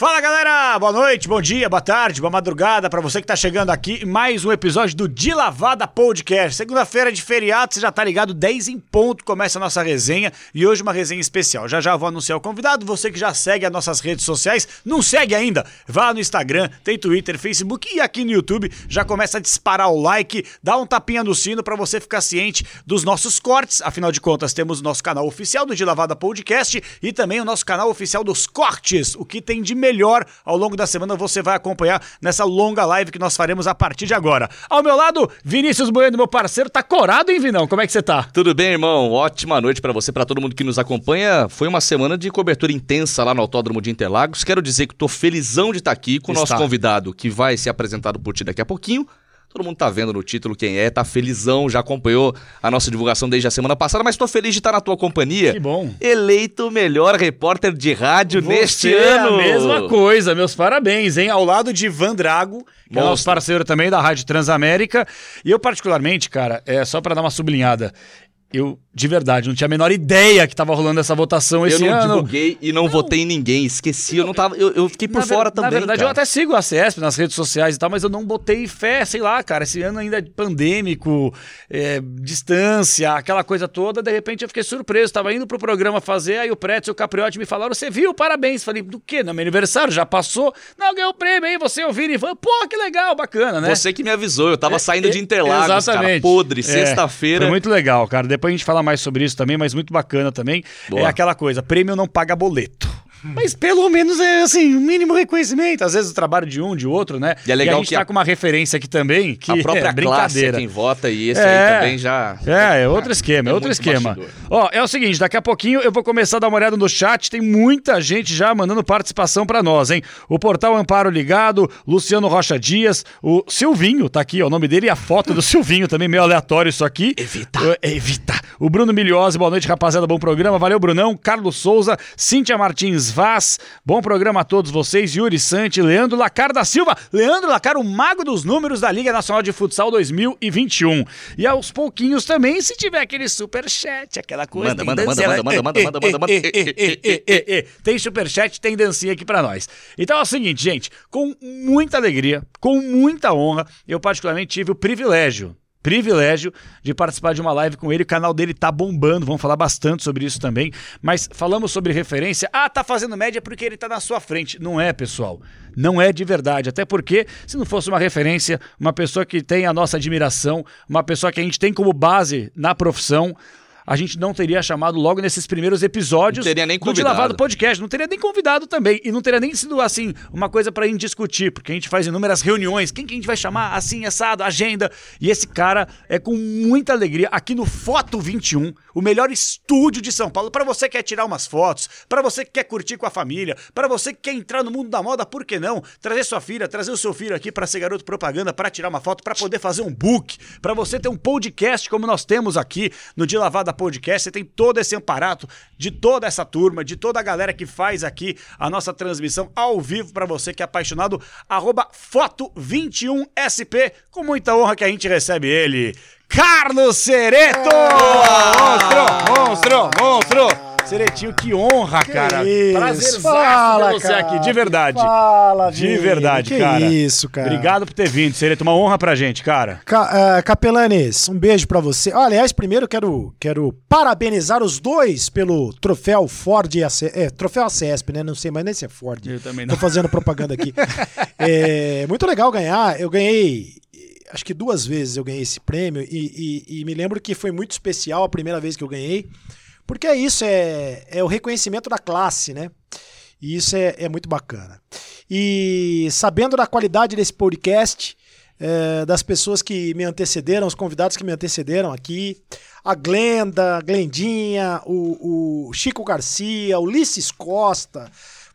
Fala galera, boa noite, bom dia, boa tarde, boa madrugada para você que tá chegando aqui mais um episódio do De Lavada Podcast. Segunda-feira de feriado, você já tá ligado, 10 em ponto começa a nossa resenha e hoje uma resenha especial. Já já vou anunciar o convidado, você que já segue as nossas redes sociais, não segue ainda? Vá no Instagram, tem Twitter, Facebook e aqui no YouTube já começa a disparar o like, dá um tapinha no sino para você ficar ciente dos nossos cortes. Afinal de contas, temos o nosso canal oficial do De Lavada Podcast e também o nosso canal oficial dos cortes, o que tem de melhor melhor ao longo da semana você vai acompanhar nessa longa live que nós faremos a partir de agora. Ao meu lado, Vinícius Bueno, meu parceiro, tá corado, hein, Vinão? Como é que você tá? Tudo bem, irmão? Ótima noite para você, para todo mundo que nos acompanha. Foi uma semana de cobertura intensa lá no Autódromo de Interlagos. Quero dizer que tô felizão de estar tá aqui com o nosso convidado, que vai ser apresentado por ti daqui a pouquinho. Todo mundo tá vendo no título quem é, tá felizão, já acompanhou a nossa divulgação desde a semana passada, mas tô feliz de estar na tua companhia. Que bom. Eleito o melhor repórter de rádio Você neste é ano. a mesma coisa, meus parabéns, hein? Ao lado de Van Drago, que Monstro. é nosso parceiro também da Rádio Transamérica. E eu, particularmente, cara, é só para dar uma sublinhada, eu, de verdade, não tinha a menor ideia que tava rolando essa votação esse ano. Eu não ano. divulguei e não, não, votei em ninguém, esqueci, eu não tava, eu, eu fiquei por na fora ver, também, Na verdade, cara. eu até sigo a CESP nas redes sociais e tal, mas eu não botei fé, sei lá, cara, esse ano ainda é pandêmico, é, distância, aquela coisa toda, de repente eu fiquei surpreso, tava indo pro programa fazer, aí o Pretz e o Capriotti me falaram, você viu, parabéns, falei, do quê? No meu aniversário, já passou? Não, ganhou o prêmio aí, você ouviu e falou, pô, que legal, bacana, né? Você que me avisou, eu tava é, saindo de Interlagos, exatamente. cara, podre, é, sexta-feira. Foi muito legal, cara, depois a gente fala mais sobre isso também, mas muito bacana também. Boa. É aquela coisa, prêmio não paga boleto. Mas pelo menos é assim, um mínimo reconhecimento. Às vezes o trabalho de um, de outro, né? E é legal e a gente que tá a... com uma referência aqui também, que a própria é brincadeira. Classe é quem vota e esse é, aí também já É, é outro esquema, é, é outro esquema. Bastidor. Ó, é o seguinte, daqui a pouquinho eu vou começar a dar uma olhada no chat, tem muita gente já mandando participação para nós, hein? O portal Amparo ligado, Luciano Rocha Dias, o Silvinho tá aqui, ó, o nome dele e a foto do Silvinho também meio aleatório isso aqui. Evita. Uh, evita. O Bruno Miliose, boa noite, rapaziada, bom programa. Valeu, Brunão. Carlos Souza, Cíntia Martins Vaz, Bom programa a todos vocês, Yuri Sante, Leandro Lacar da Silva. Leandro Lacar, o mago dos números da Liga Nacional de Futsal 2021. E aos pouquinhos também, se tiver aquele super chat, aquela coisa. Manda, manda, manda, manda, manda, manda, manda, manda, manda. Tem super chat, tem dancinha aqui para nós. Então é o seguinte, gente, com muita alegria, com muita honra, eu particularmente tive o privilégio privilégio de participar de uma live com ele. O canal dele tá bombando, vamos falar bastante sobre isso também. Mas falamos sobre referência. Ah, tá fazendo média porque ele tá na sua frente. Não é, pessoal. Não é de verdade. Até porque, se não fosse uma referência, uma pessoa que tem a nossa admiração, uma pessoa que a gente tem como base na profissão, a gente não teria chamado logo nesses primeiros episódios não teria nem convidado. do De Lavado Podcast. Não teria nem convidado também. E não teria nem sido, assim, uma coisa para discutir, porque a gente faz inúmeras reuniões. Quem que a gente vai chamar? Assim, assado, agenda. E esse cara é com muita alegria aqui no Foto 21, o melhor estúdio de São Paulo. para você que quer tirar umas fotos, para você que quer curtir com a família, para você que quer entrar no mundo da moda, por que não? Trazer sua filha, trazer o seu filho aqui para ser garoto propaganda, para tirar uma foto, para poder fazer um book, para você ter um podcast como nós temos aqui no De Lavada Podcast. Você tem todo esse aparato de toda essa turma, de toda a galera que faz aqui a nossa transmissão ao vivo para você que é apaixonado. Arroba Foto21SP. Com muita honra que a gente recebe ele. Carlos Cereto! Monstro, monstro, monstro! Seretinho, que honra, que cara. Prazer Fala, você cara. aqui, de verdade. Fala, De verdade, que cara. isso, cara. Obrigado por ter vindo, Sereto. Uma honra pra gente, cara. Ca uh, Capelanes, um beijo pra você. Oh, aliás, primeiro quero, quero parabenizar os dois pelo troféu Ford, é, troféu ACESP, né? Não sei mais nem se é Ford. Eu também não. Tô fazendo propaganda aqui. é muito legal ganhar. Eu ganhei acho que duas vezes eu ganhei esse prêmio e, e, e, me lembro que foi muito especial a primeira vez que eu ganhei. Porque é isso, é, é o reconhecimento da classe, né? E isso é, é muito bacana. E sabendo da qualidade desse podcast, é, das pessoas que me antecederam, os convidados que me antecederam aqui, a Glenda, a Glendinha, o, o Chico Garcia, Ulisses Costa,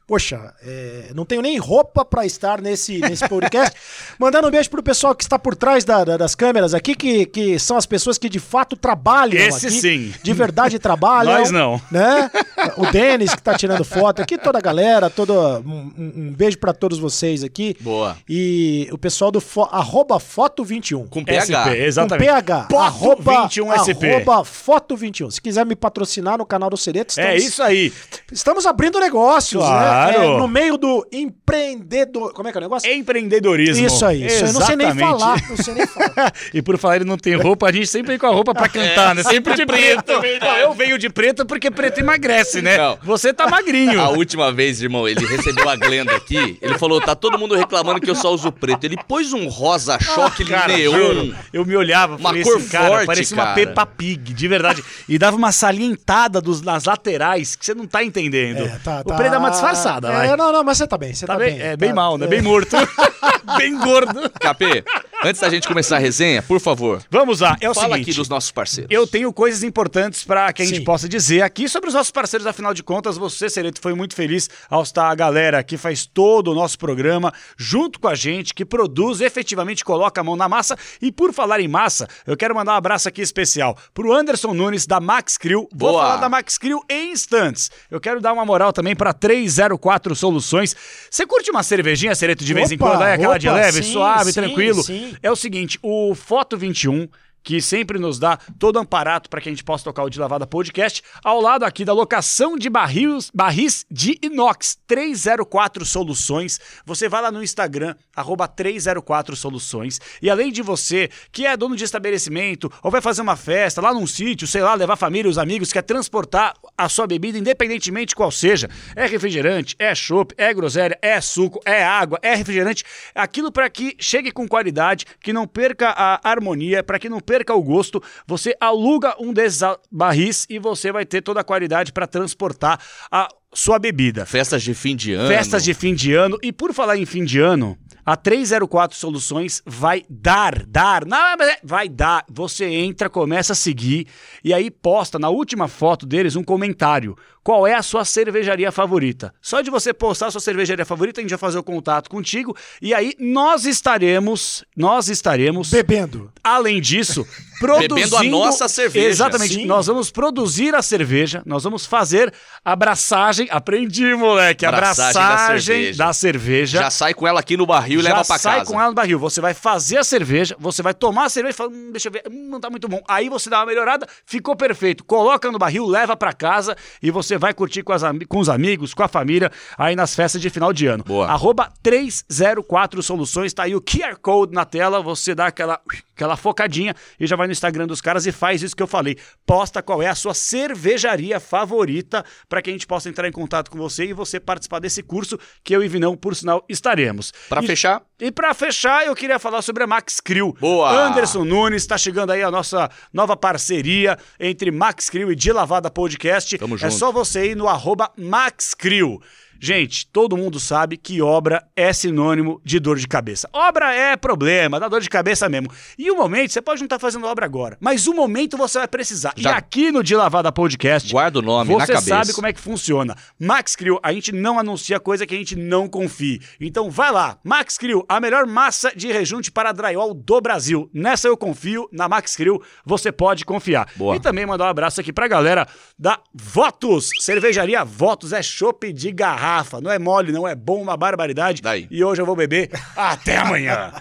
Poxa, é, não tenho nem roupa para estar nesse, nesse podcast. Mandando um beijo pro pessoal que está por trás da, da, das câmeras aqui, que, que são as pessoas que de fato trabalham Esse aqui. sim. De verdade trabalham. Nós não. Né? O Denis que tá tirando foto aqui, toda a galera, todo, um, um beijo para todos vocês aqui. Boa. E o pessoal do fo, arroba foto21. Com PH. SP, exatamente. Com PH. Foto arroba, 21 SP. Arroba foto21. Se quiser me patrocinar no canal do Cereto, É isso aí. Estamos abrindo negócios, Claro. né? Claro. é, no meio do empreendedor. Como é que é o negócio? Empreendedorismo. Isso aí. Isso aí. Eu não sei nem falar. Não sei nem falar. e por falar ele não tem roupa, a gente sempre vem com a roupa pra cantar, né? Sempre de preto. Não, eu venho de preto porque preto emagrece, né? Não. Você tá magrinho. A última vez, irmão, ele recebeu a Glenda aqui. Ele falou: tá todo mundo reclamando que eu só uso preto. Ele pôs um rosa choque Cara, neon. juro, eu me olhava, Uma falei, cor esse cara forte, parecia uma cara. Peppa Pig, de verdade. E dava uma salientada dos, nas laterais que você não tá entendendo. É, tá, o preto dá uma disfarçada, é, vai. Não, não, mas você tá bem. Você Tá tá, bem, bem. é bem tá- mal, né? é. Bem morto. bem gordo. Capê, antes da gente começar a resenha, por favor, Vamos lá, é o fala seguinte. aqui dos nossos parceiros. Eu tenho coisas importantes para que a gente Sim. possa dizer aqui sobre os nossos parceiros, afinal de contas, você, Sereto, foi muito feliz ao estar a galera que faz todo o nosso programa junto com a gente, que produz, efetivamente coloca a mão na massa. E por falar em massa, eu quero mandar um abraço aqui especial pro Anderson Nunes da Max Crew. Vou Boa. falar da Max Crew em instantes. Eu quero dar uma moral também para 304 Soluções. Você curte uma cervejinha, Sereto, de vez em Opa, quando? Aí aquela de opa, leve, sim, suave, sim, tranquilo. sim. É o seguinte, o Foto 21, que sempre nos dá todo amparato para que a gente possa tocar o De Lavada Podcast, ao lado aqui da locação de barris, barris de inox, 304 Soluções. Você vai lá no Instagram, arroba 304 Soluções. E além de você, que é dono de estabelecimento, ou vai fazer uma festa lá num sítio, sei lá, levar a família, os amigos, quer transportar a sua bebida, independentemente qual seja, é refrigerante, é chopp, é groselha, é suco, é água, é refrigerante, aquilo para que chegue com qualidade, que não perca a harmonia, para que não perca o gosto, você aluga um desses barris e você vai ter toda a qualidade para transportar a sua bebida. Festas de fim de ano. Festas de fim de ano. E por falar em fim de ano, a 304 Soluções vai dar, dar, não, é- vai dar. Você entra, começa a seguir e aí posta na última foto deles um comentário. Qual é a sua cervejaria favorita? Só de você postar a sua cervejaria favorita, a gente vai fazer o contato contigo e aí nós estaremos, nós estaremos Bebendo. Além disso, produzindo Bebendo a nossa cerveja. Exatamente. Sim. Nós vamos produzir a cerveja, nós vamos fazer a abraçagem. Aprendi, moleque. Abraçagem da cerveja. da cerveja. Já sai com ela aqui no barril e Já leva pra sai casa. com ela no barril. Você vai fazer a cerveja, você vai tomar a cerveja e fala, hum, deixa eu ver, hum, não tá muito bom. Aí você dá uma melhorada, ficou perfeito. Coloca no barril, leva pra casa e você vai curtir com, as com os amigos, com a família, aí nas festas de final de ano. Boa. Arroba 304 Soluções, tá aí o QR Code na tela, você dá aquela, aquela focadinha e já vai no Instagram dos caras e faz isso que eu falei. Posta qual é a sua cervejaria favorita para que a gente possa entrar em contato com você e você participar desse curso que eu e Vinão, por sinal, estaremos. Pra E- fechar, e pra fechar, eu queria falar sobre a Max Crew. Boa! Anderson Nunes está chegando aí a nossa nova parceria entre Max Crew e De Lavada Podcast. Tamo É junto. só você ir no arroba Max Crew. Gente, todo mundo sabe que obra é sinônimo de dor de cabeça. Obra é problema, dá dor de cabeça mesmo. E o momento, você pode não estar fazendo obra agora, mas o momento você vai precisar. E Já- aqui no De Lavada Podcast, guarda o nome na você cabeça. sabe como é que funciona. Max Crew, a gente não anuncia coisa que a gente não confie. Então vai lá, Max Crew, a melhor massa de rejunte para drywall do Brasil. Nessa eu confio, na Max Crew você pode confiar. Boa. E também mandar um abraço aqui pra galera da Votos. Cervejaria Votos é chopp de garrafa. Não é mole, não é bom, uma barbaridade. Daí. E hoje eu vou beber até amanhã.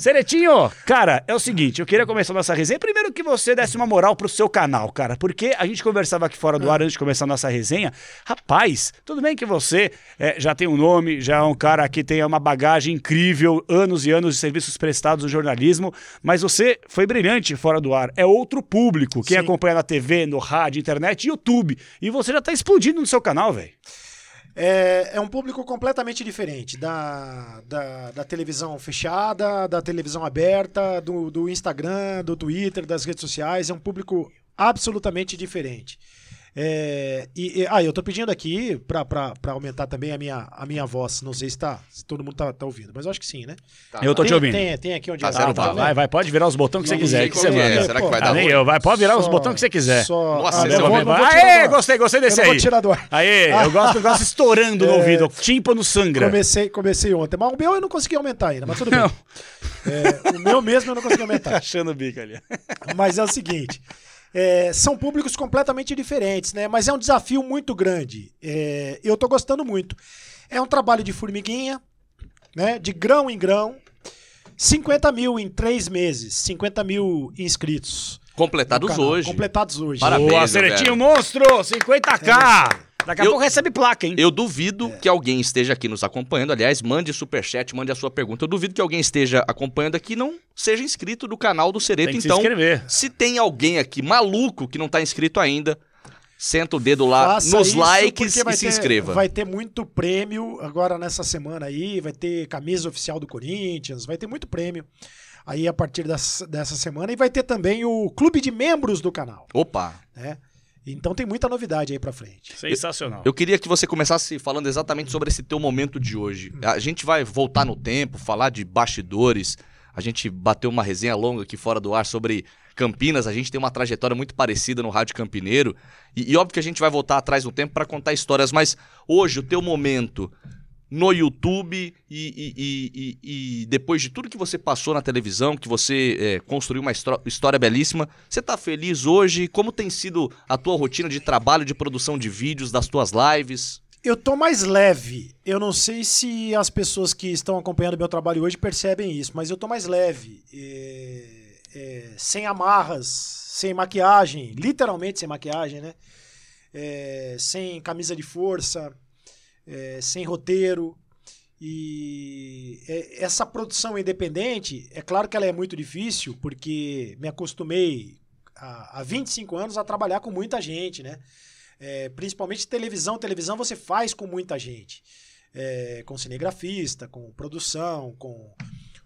Seretinho, cara, é o seguinte, eu queria começar nossa resenha. Primeiro que você desse uma moral pro seu canal, cara, porque a gente conversava aqui fora do ar antes de começar a nossa resenha. Rapaz, tudo bem que você é, já tem um nome, já é um cara que tem uma bagagem incrível, anos e anos de serviços prestados no jornalismo, mas você foi brilhante fora do ar. É outro público, quem Sim. acompanha na TV, no rádio, internet e YouTube. E você já tá explodindo no seu canal, velho. É, é um público completamente diferente da, da, da televisão fechada, da televisão aberta, do, do Instagram, do Twitter, das redes sociais. É um público absolutamente diferente. É, e, e- ah, eu tô pedindo aqui pra, pra, pra aumentar também a minha, a minha voz. Não sei se, tá, se todo mundo tá, tá ouvindo, mas eu acho que sim, né? eu tô tem, te ouvindo. Tem, tem aqui onde Tá eu- zero Ah, vala. Vai, vai, pode virar os botões que você quiser. que você é. manda. Será que vai Ah, dar nem ruim? eu, vai, pode virar os Só- botões que você quiser. só- Nossa, ah, você não vai vou- vou Aê, gostei, gostei desse Eu aí. vou tirar do ar. Aê, eu gosto, eu gosto estourando no É. ouvido, tímpano sangra. Comecei, comecei ontem, mas o meu eu não consegui aumentar ainda, mas tudo bem. Não. É, o meu mesmo eu não consegui aumentar. Achando o bico ali. Mas é o seguinte: é, são públicos completamente diferentes, né? Mas é um desafio muito grande. É, eu tô gostando muito. É um trabalho de formiguinha, né? De grão em grão. 50 mil em três meses, 50 mil inscritos. Completados hoje. Completados hoje. Parabéns. Boa. Monstro, 50k. Daqui a eu, pouco recebe placa, hein? Eu duvido é. que alguém esteja aqui nos acompanhando. Aliás, mande superchat, mande a sua pergunta. Eu duvido que alguém esteja acompanhando aqui e não seja inscrito do canal do. Tem que então, se, inscrever. se tem alguém aqui maluco que não está inscrito ainda, senta o dedo lá Faça nos likes e se inscreva. Vai ter muito prêmio agora nessa semana aí, vai ter camisa oficial do Corinthians, vai ter muito prêmio aí a partir dessa, dessa semana e vai ter também o clube de membros do canal. Opa! Né? Então tem muita novidade aí pra frente. Sensacional. Eu, eu, queria que você começasse falando exatamente sobre esse teu momento de hoje. A gente vai voltar no tempo, falar de bastidores. A gente bateu uma resenha longa aqui fora do ar sobre Campinas, a gente tem uma trajetória muito parecida no Rádio Campineiro. E, e óbvio que a gente vai voltar atrás no tempo para contar histórias, mas hoje, o teu momento no YouTube e, e, e, e, depois de tudo que você passou na televisão, que você é, construiu uma história belíssima, você está feliz hoje? Como tem sido a tua rotina de trabalho, de produção de vídeos, das tuas lives? Eu tô mais leve. Eu não sei se as pessoas que estão acompanhando meu trabalho hoje percebem isso, mas eu tô mais leve. É é, sem amarras, sem maquiagem, literalmente sem maquiagem, né? É, sem camisa de força, é, sem roteiro. E é, essa produção independente, é claro que ela é muito difícil, porque me acostumei há, há 25 anos a trabalhar com muita gente, né? É, principalmente televisão. Televisão você faz com muita gente. É, com cinegrafista, com produção, com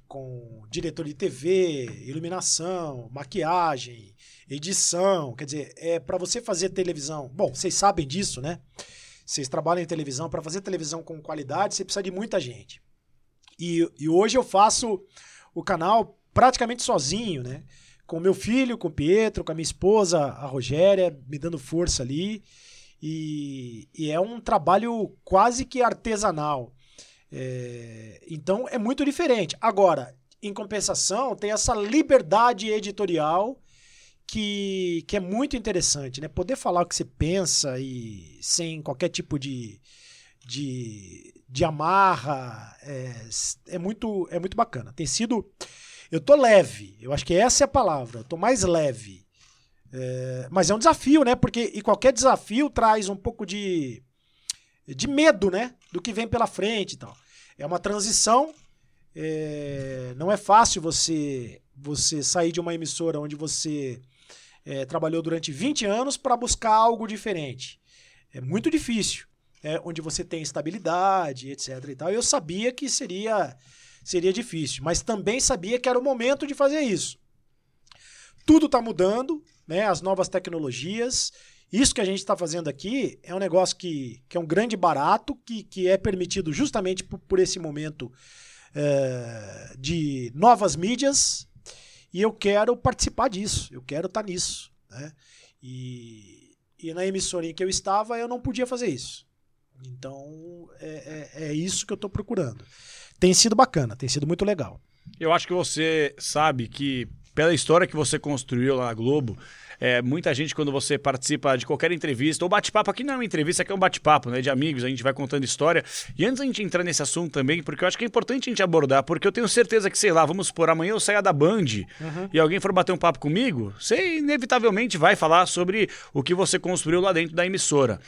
com diretor de TV, iluminação, maquiagem, edição. Quer dizer, é para você fazer televisão. Bom, vocês sabem disso, né? Vocês trabalham em televisão. Para fazer televisão com qualidade, você precisa de muita gente. E, e hoje eu faço o canal praticamente sozinho, né? Com meu filho, com o Pietro, com a minha esposa, a Rogéria, me dando força ali. E, e é um trabalho quase que artesanal. É, então é muito diferente. Agora, em compensação, tem essa liberdade editorial que, que é muito interessante, né? Poder falar o que você pensa e sem qualquer tipo de, de, de amarra é, é, muito, é muito bacana. Tem sido. Eu tô leve, eu acho que essa é a palavra. Eu tô mais leve. É, mas é um desafio, né? Porque e qualquer desafio traz um pouco de, de medo, né? Do que vem pela frente e tal. É uma transição. É, não é fácil você, você sair de uma emissora onde você é, trabalhou durante 20 anos para buscar algo diferente. É muito difícil. É, onde você tem estabilidade, etc. E tal. Eu sabia que seria, seria difícil, mas também sabia que era o momento de fazer isso. Tudo está mudando, né? as novas tecnologias, isso que a gente está fazendo aqui é um negócio que, que é um grande barato, que, que é permitido justamente por, por esse momento é, de novas mídias, e eu quero participar disso, eu quero estar tá nisso. Né? E, e na emissora em que eu estava, eu não podia fazer isso. Então, é, é, é isso que eu estou procurando. Tem sido bacana, tem sido muito legal. Eu acho que você sabe que, pela história que você construiu lá na Globo, é, muita gente, quando você participa de qualquer entrevista, ou bate-papo, aqui não é uma entrevista, aqui é um bate-papo, né? De amigos, a gente vai contando história. E antes a gente entrar nesse assunto também, porque eu acho que é importante a gente abordar, porque eu tenho certeza que, sei lá, vamos supor, amanhã eu saia da Band uhum. e alguém for bater um papo comigo, você inevitavelmente vai falar sobre o que você construiu lá dentro da emissora.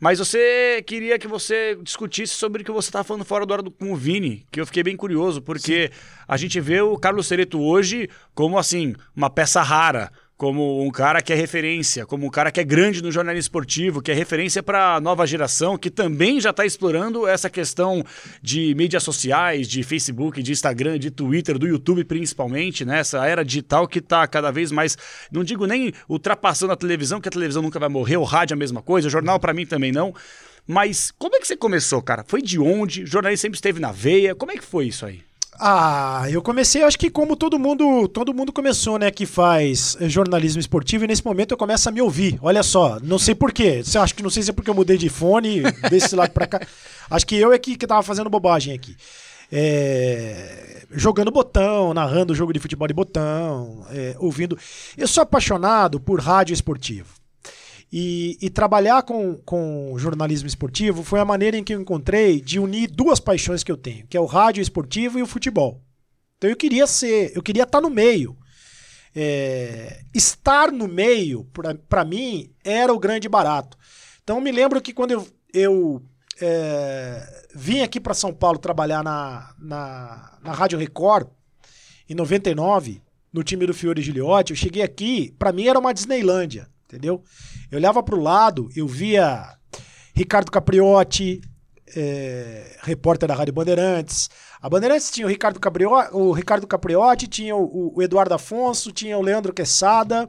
Mas você queria que você discutisse sobre o que você estava falando fora do ar do, com o Vini, que eu fiquei bem curioso, porque Sim. a gente vê o Carlos Cereto hoje como, assim, uma peça rara como um cara que é referência, como um cara que é grande no jornalismo esportivo, que é referência para a nova geração, que também já está explorando essa questão de mídias sociais, de Facebook, de Instagram, de Twitter, do YouTube principalmente, né? Era digital que está cada vez mais, não digo nem ultrapassando a televisão, que a televisão nunca vai morrer, o rádio é a mesma coisa, o jornal para mim também não. Mas como é que você começou, cara? Foi de onde? O jornalismo sempre esteve na veia? Como é que foi isso aí? Ah, eu comecei, acho que como todo mundo, todo mundo começou, né, que faz jornalismo esportivo e nesse momento eu começo a me ouvir. Olha só, não sei porquê. Acho que não sei se é porque eu mudei de fone desse lado para cá. Acho que eu é que, que tava fazendo bobagem aqui. É, jogando botão, narrando jogo de futebol de botão, é, ouvindo. Eu sou apaixonado por rádio esportivo. E, e, trabalhar com, com jornalismo esportivo foi a maneira em que eu encontrei de unir duas paixões que eu tenho, que é o rádio esportivo e o futebol. Então eu queria ser, eu queria estar no meio. É, estar no meio, para mim, era o grande barato. Então me lembro que quando eu, eu é, vim aqui para São Paulo trabalhar na, na, na Rádio Record, em 99, no time do Fiore Giliotti, eu cheguei aqui, para mim era uma Disneylândia, entendeu? Eu olhava para o lado, eu via Ricardo Capriotti, é, repórter da Rádio Bandeirantes. A Bandeirantes tinha o Ricardo, Capriotti, o Ricardo Capriotti, tinha o, o Eduardo Afonso, tinha o Leandro Quesada.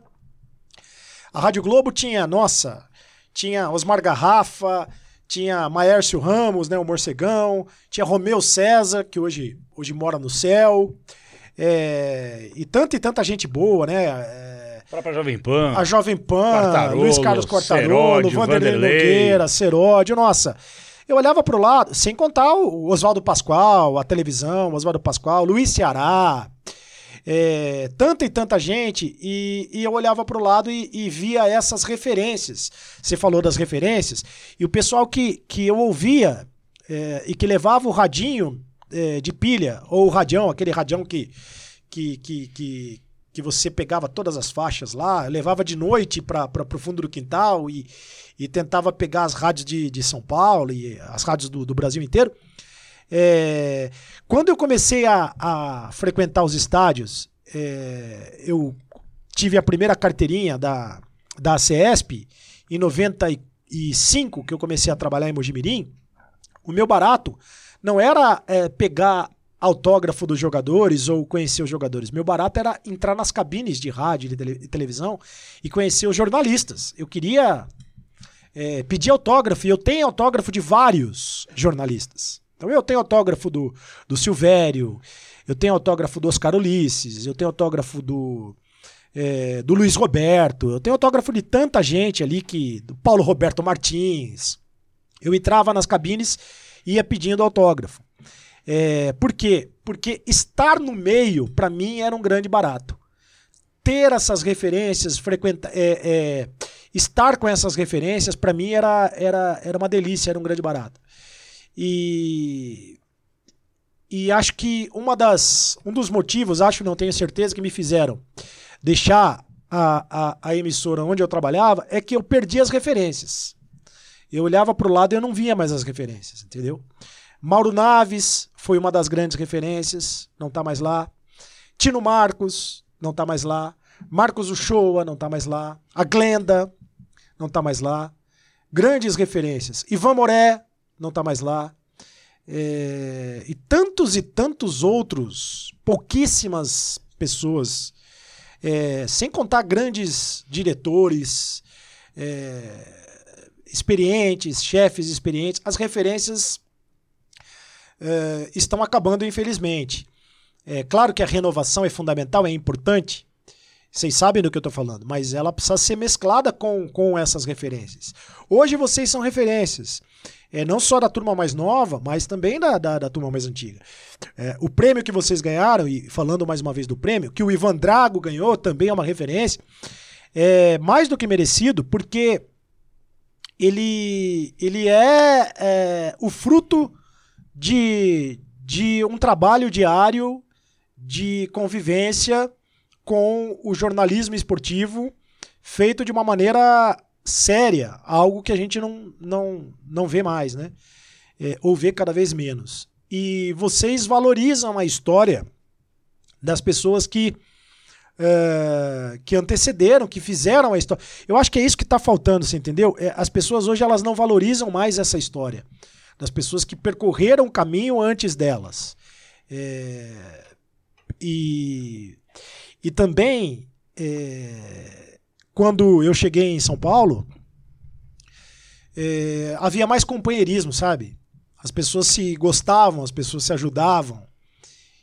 A Rádio Globo tinha, nossa, tinha Osmar Garrafa, tinha Maércio Ramos, né, o Morcegão, tinha Romeu César, que hoje, hoje mora no céu, é, e tanta e tanta gente boa, né? É, própria Jovem Pan. A Jovem Pan, Quartarolo, Luiz Carlos Quartarolo, Vanderlei Nogueira, Seródio, nossa. Eu olhava para o lado, sem contar o Oswaldo Pascoal, a televisão, Oswaldo Pascoal, Luiz Ceará, é, tanta e tanta gente, e, e eu olhava para o lado e, e, via essas referências. Você falou das referências, e o pessoal que, que eu ouvia é, e que levava o radinho é, de pilha, ou o radião, aquele radião que, que, que, que, que você pegava todas as faixas lá, levava de noite para o fundo do quintal e, e tentava pegar as rádios de, de São Paulo e as rádios do, do Brasil inteiro. É, quando eu comecei a, a frequentar os estádios, é, eu tive a primeira carteirinha da, da CESP em 95, que eu comecei a trabalhar em Mojimirim. O meu barato não era é, pegar autógrafo dos jogadores ou conhecer os jogadores. Meu barato era entrar nas cabines de rádio e televisão e conhecer os jornalistas. Eu queria é, pedir autógrafo e eu tenho autógrafo de vários jornalistas. Então eu tenho autógrafo do, do Silvério, eu tenho autógrafo do Oscar Ulisses, eu tenho autógrafo do, é, do Luiz Roberto, eu tenho autógrafo de tanta gente ali que. do Paulo Roberto Martins. Eu entrava nas cabines e ia pedindo autógrafo. É, por quê? Porque estar no meio, para mim, era um grande barato. Ter essas referências, frequentar. É, é, estar com essas referências, para mim, era, era, era uma delícia, era um grande barato. E e acho que uma das um dos motivos, acho não tenho certeza que me fizeram deixar a, a, a emissora onde eu trabalhava é que eu perdi as referências. Eu olhava para o lado e eu não via mais as referências, entendeu? Mauro Naves foi uma das grandes referências, não está mais lá. Tino Marcos, não está mais lá. Marcos Uchoa, não está mais lá. A Glenda, não está mais lá. Grandes referências. Ivan Moré, não está mais lá. É, e tantos e tantos outros, pouquíssimas pessoas, é, sem contar grandes diretores, é, experientes, chefes experientes, as referências é, estão acabando, infelizmente. É claro que a renovação é fundamental, é importante, vocês sabem do que eu estou falando, mas ela precisa ser mesclada com, com essas referências. Hoje vocês são referências é, não só da turma mais nova, mas também da, da, da turma mais antiga. É, o prêmio que vocês ganharam, e falando mais uma vez do prêmio, que o Ivan Drago ganhou, também é uma referência, é mais do que merecido, porque ele, ele é, é o fruto de, de um trabalho diário de convivência com o jornalismo esportivo feito de uma maneira séria, algo que a gente não, não, não vê mais, né? É, ou vê cada vez menos. E vocês valorizam a história das pessoas que, é, que antecederam, que fizeram a história. Eu acho que é isso que está faltando, você entendeu? É, as pessoas hoje elas não valorizam mais essa história. Das pessoas que percorreram o caminho antes delas. É, e, e também é, quando eu cheguei em São Paulo, é, havia mais companheirismo, sabe? As pessoas se gostavam, as pessoas se ajudavam.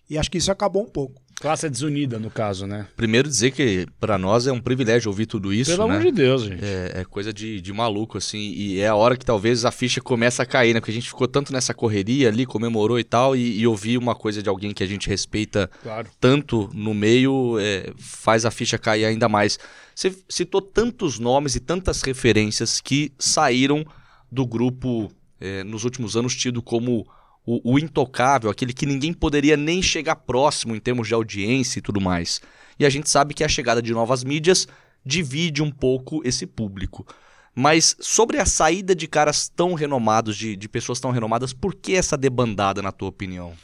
E acho que isso acabou um pouco. Classe desunida, no caso, né? Primeiro dizer que para nós é um privilégio ouvir tudo isso. Pelo né? amor de Deus, gente. É, é, coisa de, de maluco, assim. E é a hora que talvez a ficha começa a cair, né? Porque a gente ficou tanto nessa correria ali, comemorou e tal, e, e ouvir uma coisa de alguém que a gente respeita claro. tanto no meio é, faz a ficha cair ainda mais. Você citou tantos nomes e tantas referências que saíram do grupo é, nos últimos anos tido como o, o, intocável, aquele que ninguém poderia nem chegar próximo em termos de audiência e tudo mais. E a gente sabe que a chegada de novas mídias divide um pouco esse público. Mas sobre a saída de caras tão renomados, de, de pessoas tão renomadas, por que essa debandada, na tua opinião?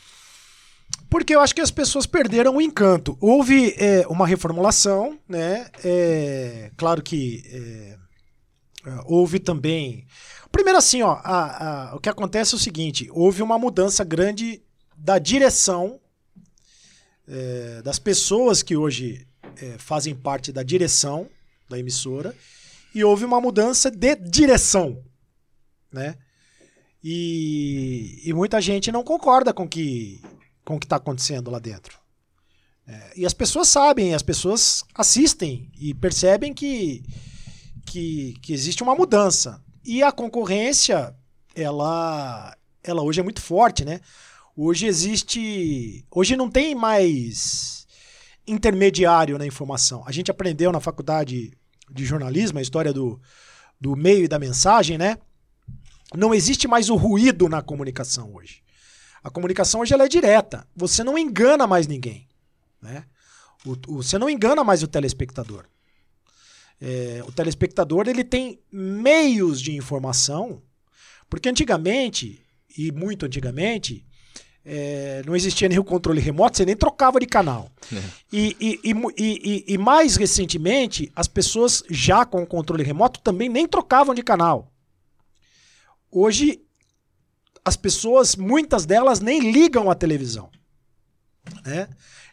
Porque eu acho que as pessoas perderam o encanto. Houve é, uma reformulação, né? É, claro que é, houve também. Primeiro, assim, ó, a, a, o que acontece é o seguinte: houve uma mudança grande da direção é, das pessoas que hoje é, fazem parte da direção da emissora e houve uma mudança de direção, né? E, e muita gente não concorda com que, com o que está acontecendo lá dentro. É, e as pessoas sabem, as pessoas assistem e percebem que, que, que existe uma mudança. E a concorrência, ela, ela hoje é muito forte, né? Hoje existe. Hoje não tem mais intermediário na informação. A gente aprendeu na faculdade de jornalismo, a história do, do meio e da mensagem, né? Não existe mais o ruído na comunicação hoje. A comunicação hoje ela é direta. Você não engana mais ninguém. Né? O, o, você não engana mais o telespectador. É, o telespectador ele tem meios de informação, porque antigamente, e muito antigamente, é, não existia nenhum controle remoto, você nem trocava de canal. É. E, e, e, e, mais recentemente, as pessoas já com o controle remoto também nem trocavam de canal. Hoje, as pessoas, muitas delas, nem ligam a televisão. Né?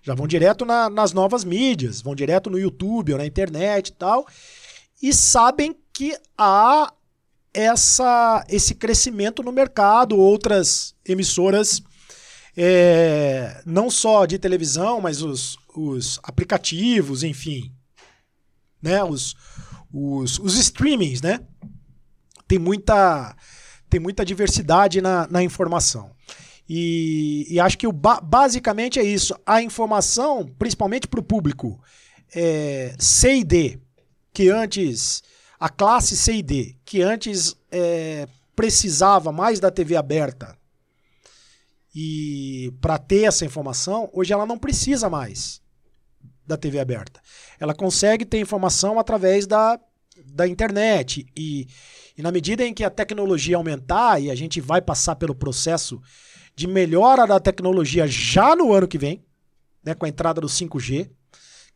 Já vão direto na, nas novas mídias, vão direto no YouTube ou na internet e tal, e sabem que há essa, esse crescimento no mercado, outras emissoras é, não só de televisão, mas os, os aplicativos, enfim, né? Os, os, os streamings, né? Tem muita, tem muita diversidade na, na informação. E, e acho que o, basicamente é isso. A informação, principalmente para o público é, C e D, que antes. A classe C e D, que antes é, precisava mais da TV aberta e para ter essa informação, hoje ela não precisa mais da TV aberta. Ela consegue ter informação através da, da internet. E, e na medida em que a tecnologia aumentar e a gente vai passar pelo processo de melhora da tecnologia já no ano que vem, né, com a entrada do 5G,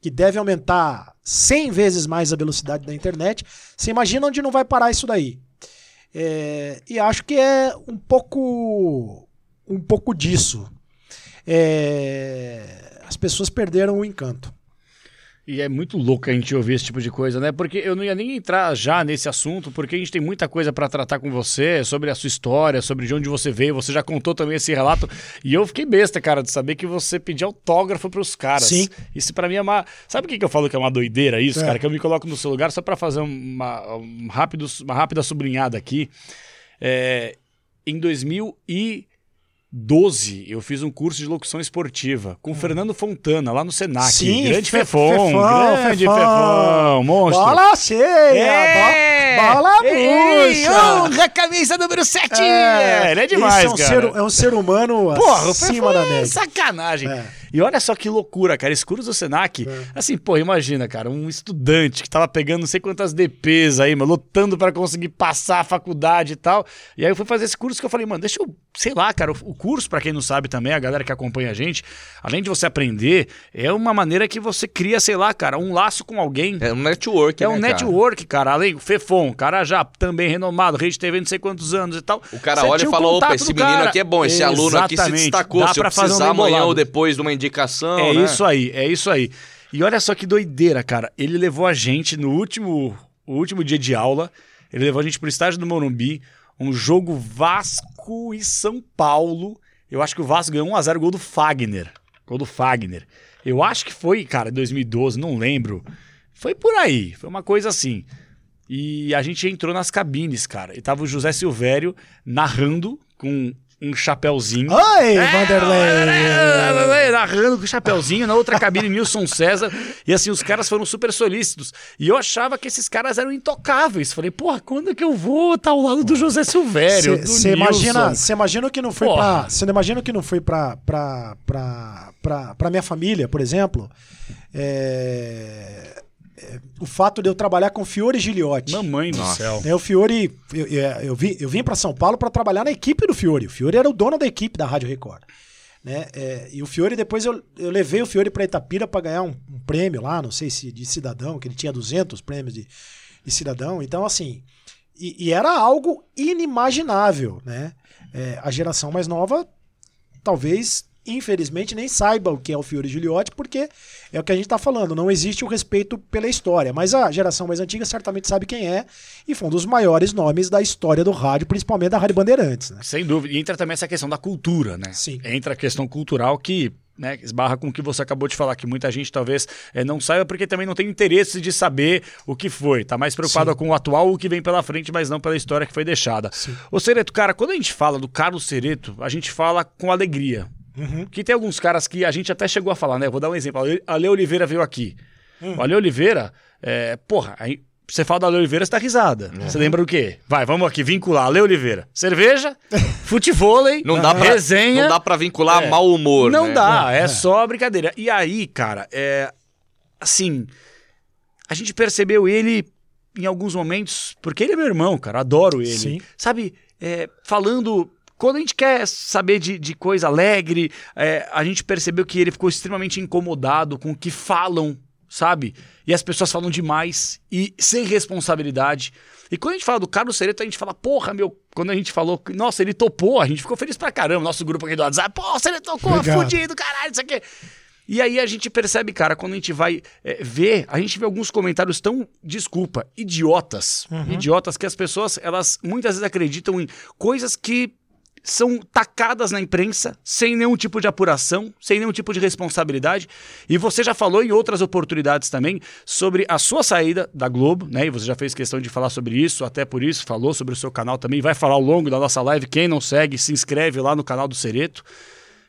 que deve aumentar 100 vezes mais a velocidade da internet, você imagina onde não vai parar isso daí. É, e acho que é um pouco um pouco disso. É... As pessoas perderam o encanto. E é muito louco a gente ouvir esse tipo de coisa, né? Porque eu não ia nem entrar já nesse assunto, porque a gente tem muita coisa para tratar com você, sobre a sua história, sobre de onde você veio. Você já contou também esse relato. E eu fiquei besta, cara, de saber que você pediu autógrafo para os caras. Sim. Isso para mim é uma. Sabe o que, que eu falo que é uma doideira isso, é. cara? Que eu me coloco no seu lugar só para fazer uma, um rápido, uma rápida sublinhada aqui. É... Em 2000 e 12, eu fiz um curso de locução esportiva com o Fernando Fontana, lá no Senac. Sim, grande fe Fefão, grande Fefão, Fefão monstro. Bola cheia, é, bola murcha. Honra, camisa número 7. É, ele é demais, é um cara. Ser, é um ser humano Porra, acima da média. sacanagem. É. E olha só que loucura, cara. Esse curso do Senac, é. assim, pô, imagina, cara, um estudante que tava pegando não sei quantas DPs aí, mano, lutando para conseguir passar a faculdade e tal. E aí eu fui fazer esse curso que eu falei, mano, deixa eu, sei lá, cara, o curso, para quem não sabe também, a galera que acompanha a gente, além de você aprender, é uma maneira que você cria, sei lá, cara, um laço com alguém. É um network, É né, um network, cara. cara. Além, Fefon, cara já também renomado, rede TV não sei quantos anos e tal. O cara olha e fala, opa, esse menino cara. aqui é bom, esse Exatamente. aluno aqui se destacou. Dá se eu precisar um amanhã ou depois de uma indicação. É né? isso aí, é isso aí. E olha só que doideira, cara. Ele levou a gente no último, o último dia de aula, ele levou a gente pro estádio do Morumbi, um jogo Vasco e São Paulo. Eu acho que o Vasco ganhou 1x0 gol do Fagner. Gol do Fagner. Eu acho que foi, cara, 2012, não lembro. Foi por aí, foi uma coisa assim. E a gente entrou nas cabines, cara. E tava o José Silvério narrando com um chapéuzinho. Oi, é, Vanderlei! Narrando com o chapéuzinho, na outra cabine, Nilson César. E assim, os caras foram super solícitos. E eu achava que esses caras eram intocáveis. Falei, porra, quando é que eu vou estar ao lado do José Silvério? Você imagina, você imagina que não foi porra. pra. Você imagina que não foi pra, pra, pra, pra, pra minha família, por exemplo. É, o fato de eu trabalhar com Fiore Giliotti. Mamãe do Nossa. céu. É, o Fiore, eu, eu, eu, vim, eu vim para São Paulo para trabalhar na equipe do Fiore. O Fiore era o dono da equipe da Rádio Record. Né? É, e o Fiore, depois eu, eu levei o Fiore para Itapira para ganhar um, um, prêmio lá, não sei se de cidadão, que ele tinha 200 prêmios de, de cidadão. Então, assim, e, e, era algo inimaginável, né? É, a geração mais nova talvez infelizmente, nem saiba o que é o Fiore Gigliotti, porque é o que a gente está falando, não existe o respeito pela história. Mas a geração mais antiga certamente sabe quem é, e foi um dos maiores nomes da história do rádio, principalmente da Rádio Bandeirantes. Né? Sem dúvida. E entra também essa questão da cultura, né? Sim. Entra a questão cultural que né, esbarra com o que você acabou de falar, que muita gente talvez é, não saiba porque também não tem interesse de saber o que foi. Tá mais preocupado Sim. com o atual, o que vem pela frente, mas não pela história que foi deixada. Sim. Ô Sereto, cara, quando a gente fala do Carlos Sereto, a gente fala com alegria. Uhum. Que tem alguns caras que a gente até chegou a falar, né? Vou dar um exemplo. A Ale Oliveira veio aqui. Uhum. O Ale Oliveira, é, porra, aí você fala da Ale Oliveira, você tá risada. Uhum. Você lembra o quê? Vai, vamos aqui, vincular. Ale Oliveira. Cerveja, futevôlei, não dá pra, resenha. Não dá pra vincular é. mau humor. Não né? dá, é, é só brincadeira. E aí, cara, é. Assim. A gente percebeu ele em alguns momentos, porque ele é meu irmão, cara, adoro ele. Sim. Sabe, é, falando quando a gente quer saber de, de coisa alegre, é, a gente percebeu que ele ficou extremamente incomodado com o que falam, sabe? E as pessoas falam demais e sem responsabilidade. E quando a gente fala do Carlos Cereto, a gente fala, porra, meu. Quando a gente falou, nossa, ele topou, a gente ficou feliz pra caramba. Nosso grupo aqui do WhatsApp, pô, você tocou, fudido, caralho, isso aqui. E aí a gente percebe, cara, quando a gente vai é, ver, a gente vê alguns comentários tão, desculpa, idiotas. Uhum. Idiotas que as pessoas, elas muitas vezes acreditam em coisas que são tacadas na imprensa sem nenhum tipo de apuração, sem nenhum tipo de responsabilidade. E você já falou em outras oportunidades também sobre a sua saída da Globo, né? E você já fez questão de falar sobre isso, até por isso falou sobre o seu canal também. Vai falar ao longo da nossa live. Quem não segue, se inscreve lá no canal do Cereto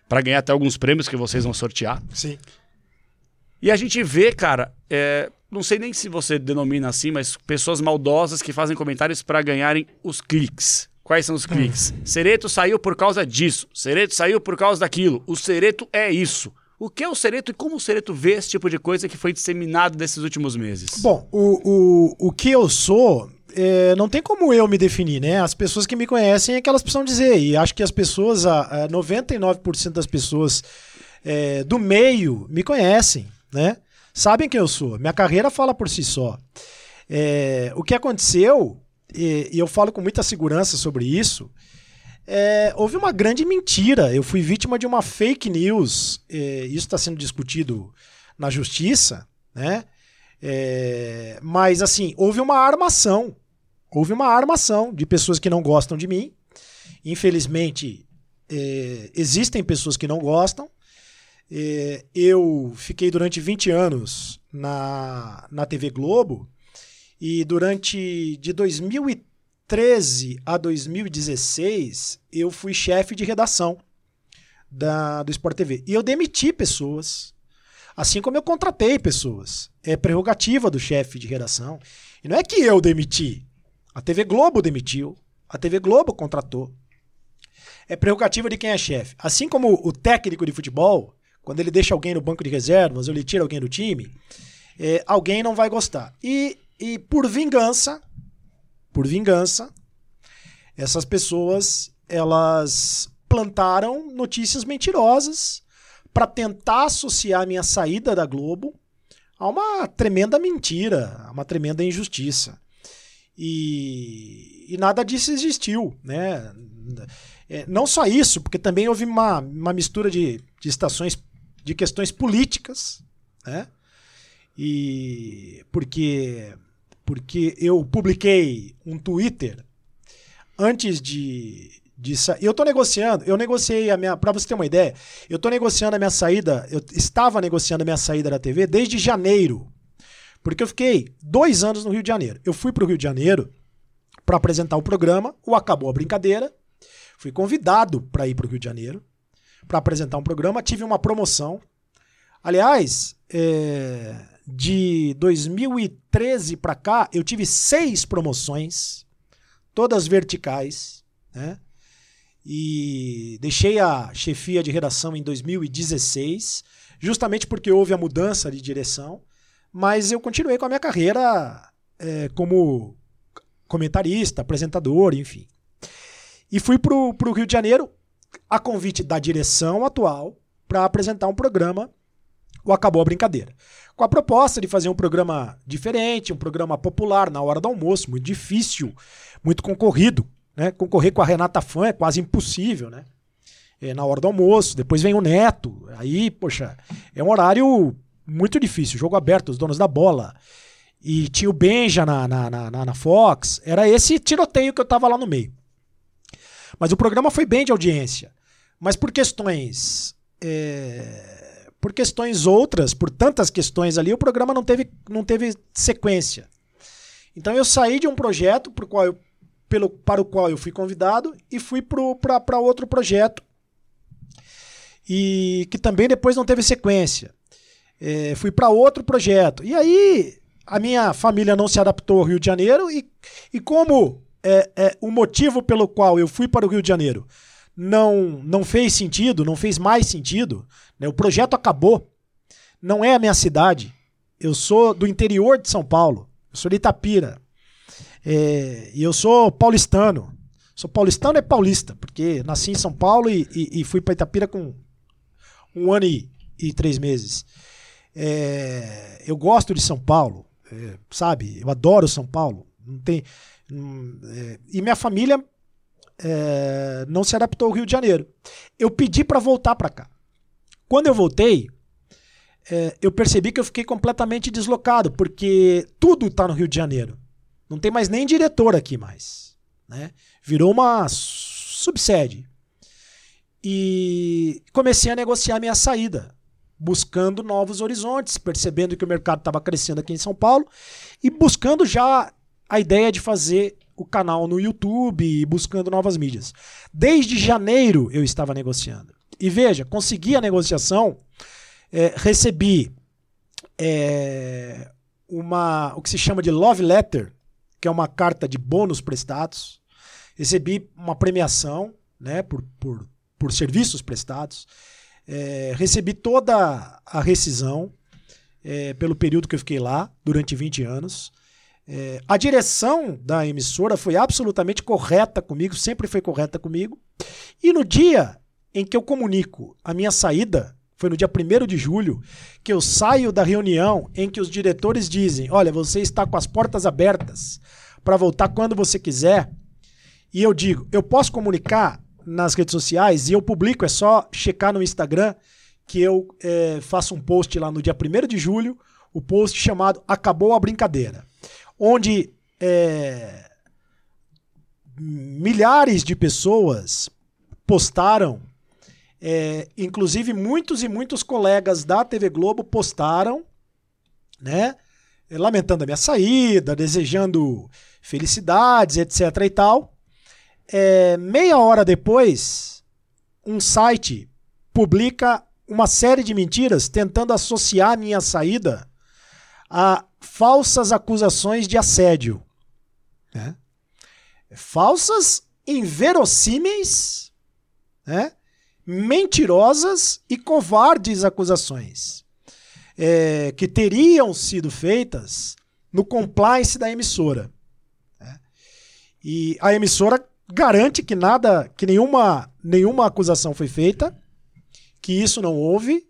para ganhar até alguns prêmios que vocês vão sortear. Sim. E a gente vê, cara, é, não sei nem se você denomina assim, mas pessoas maldosas que fazem comentários para ganharem os cliques. Quais são os cliques? Hum. Sereto saiu por causa disso. Sereto saiu por causa daquilo. O Sereto é isso. O que é o Sereto e como o Sereto vê esse tipo de coisa que foi disseminado nesses últimos meses? Bom, o, o, o que eu sou, é, não tem como eu me definir, né? As pessoas que me conhecem é que elas precisam dizer. E acho que as pessoas, a, a 99% das pessoas é, do meio me conhecem, né? Sabem quem eu sou. Minha carreira fala por si só. É, o que aconteceu e, e eu falo com muita segurança sobre isso, é, houve uma grande mentira. Eu fui vítima de uma fake news. É, isso está sendo discutido na justiça, né? É, mas assim, houve uma armação. Houve uma armação de pessoas que não gostam de mim. Infelizmente, é, existem pessoas que não gostam. É, eu fiquei durante 20 anos na, na TV Globo e durante de 2013 a 2016, eu fui chefe de redação da, do Sport TV. E eu demiti pessoas, assim como eu contratei pessoas. É prerrogativa do chefe de redação. E não é que eu demiti. A TV Globo demitiu. A TV Globo contratou. É prerrogativa de quem é chefe. Assim como o técnico de futebol, quando ele deixa alguém no banco de reservas ou ele tira alguém do time, é, alguém não vai gostar. E e por vingança, por vingança, essas pessoas elas plantaram notícias mentirosas para tentar associar minha saída da Globo a uma tremenda mentira, a uma tremenda injustiça. E, e nada disso existiu, né? É, não só isso, porque também houve uma, uma mistura de, de estações de questões políticas, né? E porque porque eu publiquei um Twitter antes de, de eu estou negociando, eu negociei a minha, para você ter uma ideia, eu estou negociando a minha saída, eu estava negociando a minha saída da TV desde janeiro, porque eu fiquei dois anos no Rio de Janeiro. Eu fui para o Rio de Janeiro para apresentar o programa, o acabou a brincadeira, fui convidado para ir para o Rio de Janeiro para apresentar um programa, tive uma promoção. Aliás, é, de 2013 para cá, eu tive seis promoções, todas verticais, né? E deixei a chefia de redação em 2016, justamente porque houve a mudança de direção. mas eu continuei com a minha carreira é, como comentarista, apresentador, enfim. E fui para o Rio de Janeiro a convite da direção atual para apresentar um programa, o Acabou a Brincadeira. Com a proposta de fazer um programa diferente, um programa popular na hora do almoço, muito difícil, muito concorrido. Né? Concorrer com a Renata Fã é quase impossível, né? É na hora do almoço, depois vem o Neto. Aí, poxa, é um horário muito difícil, jogo aberto, os donos da bola. E tinha o Benja na, na, na, na Fox. Era esse tiroteio que eu tava lá no meio. Mas o programa foi bem de audiência. Mas por questões. É, por questões outras, por tantas questões ali, o programa não teve, não teve sequência. Então eu saí de um projeto pro qual eu, pelo, para o qual eu fui convidado e fui para outro projeto. E que também depois não teve sequência. É, fui para outro projeto. E aí a minha família não se adaptou ao Rio de Janeiro e, e como é, é, o motivo pelo qual eu fui para o Rio de Janeiro não, não fez sentido, não fez mais sentido, né? o projeto acabou, não é a minha cidade, eu sou do interior de São Paulo, eu sou de Itapira, é, e eu sou paulistano, sou paulistano é paulista, porque nasci em São Paulo e, e, e fui para Itapira com um ano e, e três meses. É, eu gosto de São Paulo, é, sabe? Eu adoro São Paulo. Não tem, é, e minha família é, não se adaptou ao Rio de Janeiro. Eu pedi para voltar para cá. Quando eu voltei, é, eu percebi que eu fiquei completamente deslocado, porque tudo está no Rio de Janeiro. Não tem mais nem diretor aqui mais. Né? Virou uma subsede. E comecei a negociar minha saída buscando novos horizontes, percebendo que o mercado estava crescendo aqui em São Paulo e buscando já a ideia de fazer o canal no YouTube e buscando novas mídias. Desde janeiro eu estava negociando. E veja, consegui a negociação, é, recebi é, uma o que se chama de love letter, que é uma carta de bônus prestados. Recebi uma premiação né, por, por, por serviços prestados. É, recebi toda a rescisão é, pelo período que eu fiquei lá, durante 20 anos. É, a direção da emissora foi absolutamente correta comigo, sempre foi correta comigo. E no dia em que eu comunico a minha saída, foi no dia 1 de julho, que eu saio da reunião em que os diretores dizem: Olha, você está com as portas abertas para voltar quando você quiser. E eu digo: Eu posso comunicar nas redes sociais e eu publico, é só checar no Instagram que eu é, faço um post lá no dia 1 de julho, o post chamado Acabou a Brincadeira, onde é, milhares de pessoas postaram, é, inclusive muitos e muitos colegas da TV Globo postaram, né? Lamentando a minha saída, desejando felicidades, etc e tal. É, meia hora depois, um site publica uma série de mentiras tentando associar minha saída a falsas acusações de assédio. Né? Falsas, inverossímeis, né? mentirosas e covardes acusações é, que teriam sido feitas no compliance da emissora. Né? E a emissora garante que nada, que nenhuma, nenhuma acusação foi feita, que isso não houve.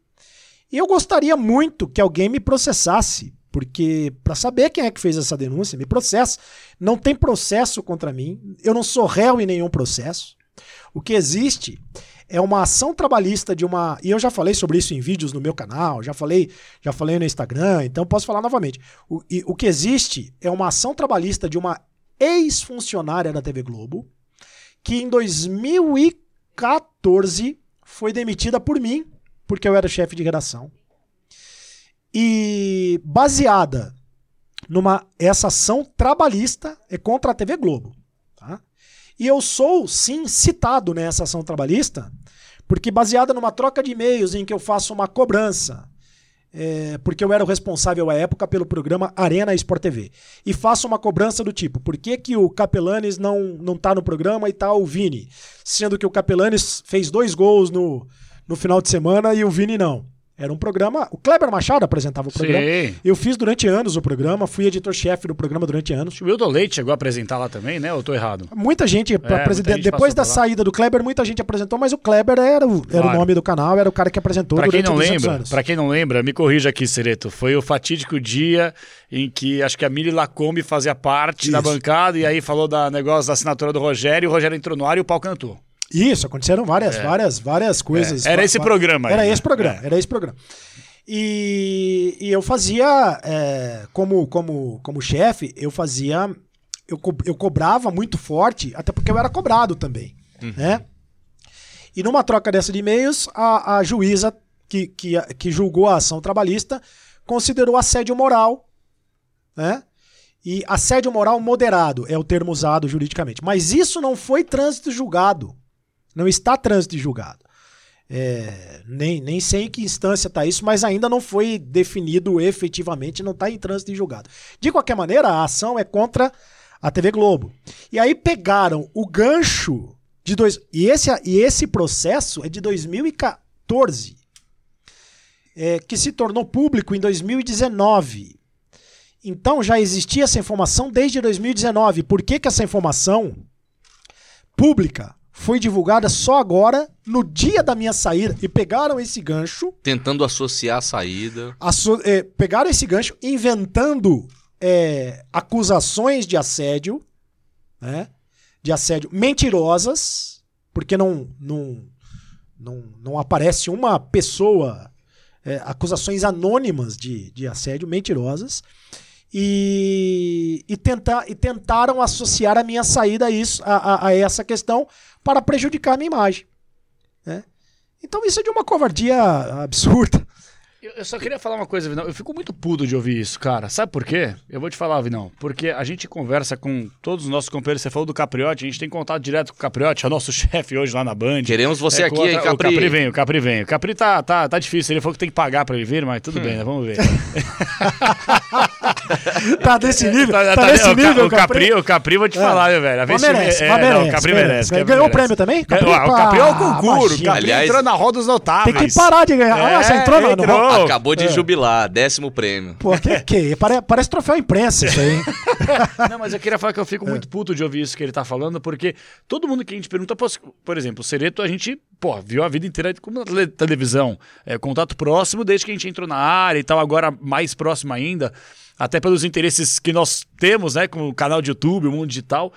E eu gostaria muito que alguém me processasse, porque para saber quem é que fez essa denúncia, me processa. Não tem processo contra mim, eu não sou réu em nenhum processo. O que existe é uma ação trabalhista de uma, e eu já falei sobre isso em vídeos no meu canal, já falei, já falei no Instagram, então posso falar novamente. O, e, o que existe é uma ação trabalhista de uma ex-funcionária da TV Globo, que em 2014 foi demitida por mim, porque eu era chefe de redação. E baseada numa essa ação trabalhista é contra a TV Globo, tá? E eu sou sim citado nessa ação trabalhista, porque baseada numa troca de e-mails em que eu faço uma cobrança é, porque eu era o responsável à época pelo programa Arena Sport TV. E faço uma cobrança do tipo: por que, que o Capelanes não, não tá no programa e tá o Vini? Sendo que o Capelanes fez dois gols no, no final de semana e o Vini não. Era um programa. O Kleber Machado apresentava o programa. Sim. Eu fiz durante anos o programa, fui editor-chefe do programa durante anos. O Wilton Leite chegou a apresentar lá também, né? Ou tô errado? Muita gente, pra muita gente depois da saída do Kleber, muita gente apresentou, mas o Kleber era, o, era Claro. o nome do canal, era o cara que apresentou Pra quem não 200 lembra, anos. para quem não lembra, me corrija aqui, Sereto. Foi o fatídico dia em que acho que a Mili Lacombe fazia parte da Isso. bancada e aí falou da negócio da assinatura do Rogério, e o Rogério entrou no ar e o pau cantou. Isso, aconteceram várias, várias, várias coisas. É, era esse programa aí, Era né? esse programa, É. era esse programa. E, e eu fazia, é, como, como, como chefe, eu fazia, eu, co- eu cobrava muito forte, até porque eu era cobrado também, né? E numa troca dessa de e-mails, a, a juíza que, que, que julgou a ação trabalhista considerou assédio moral, né? E assédio moral moderado é o termo usado juridicamente. Mas isso não foi trânsito julgado. Não está trânsito julgado. É, nem, nem sei em que instância está isso, mas ainda não foi definido efetivamente, não está em trânsito de julgado. De qualquer maneira, a ação é contra a TV Globo. E aí pegaram o gancho de dois. E esse, e esse processo é de 2014, é, que se tornou público em 2019. Então já existia essa informação desde 2019. Por que, que essa informação pública foi divulgada só agora, no dia da minha saída? E pegaram esse gancho, Tentando associar a saída. asso- eh, pegaram esse gancho, inventando eh, acusações de assédio, né? De assédio mentirosas, porque não, não, não, não aparece uma pessoa, eh, acusações anônimas de, de assédio mentirosas. E, e, tentar, e tentaram associar a minha saída a, isso, a, a- a essa questão para prejudicar a minha imagem. né? Então isso é de uma covardia absurda. Eu, só queria falar uma coisa, Vinão. Eu fico muito puto de ouvir isso, cara. Sabe por quê? Eu vou te falar, Vinão. Porque a gente conversa com todos os nossos companheiros. Você falou do Capriote, a gente tem contato direto com o Capriote, é o nosso chefe hoje lá na Band. Queremos você É, aqui, com hein, outra- Capri? O Capri vem, o Capri vem. O Capri tá, tá, tá difícil. Ele falou que tem que pagar pra ele vir, mas tudo bem, né? Vamos ver. Tá desse nível? Tá, nesse o, Ca- nível, o Capri, o Capri, vou te É. falar, viu, velho? Vê se- merece, é, mas não, merece, o Capri merece. merece. Capri Ganhou o merece. prêmio também? É, Capri, o Capri é o concurso. O. Capri Aliás, entrou na roda dos notáveis. Tem que parar de ganhar. Ah, já É, entrou, mano. Acabou de É. jubilar, décimo prêmio. Pô, que, que pare- parece troféu imprensa isso aí. hein? Não, mas eu queria falar que eu fico muito puto de ouvir isso que ele tá falando, porque todo mundo que a gente pergunta, por exemplo, o Sereto, a gente, pô, viu a vida inteira como na tele- televisão, é, contato próximo desde que a gente entrou na área e tal, agora mais próximo ainda, até pelos interesses que nós temos, né, com o canal de YouTube, o mundo digital.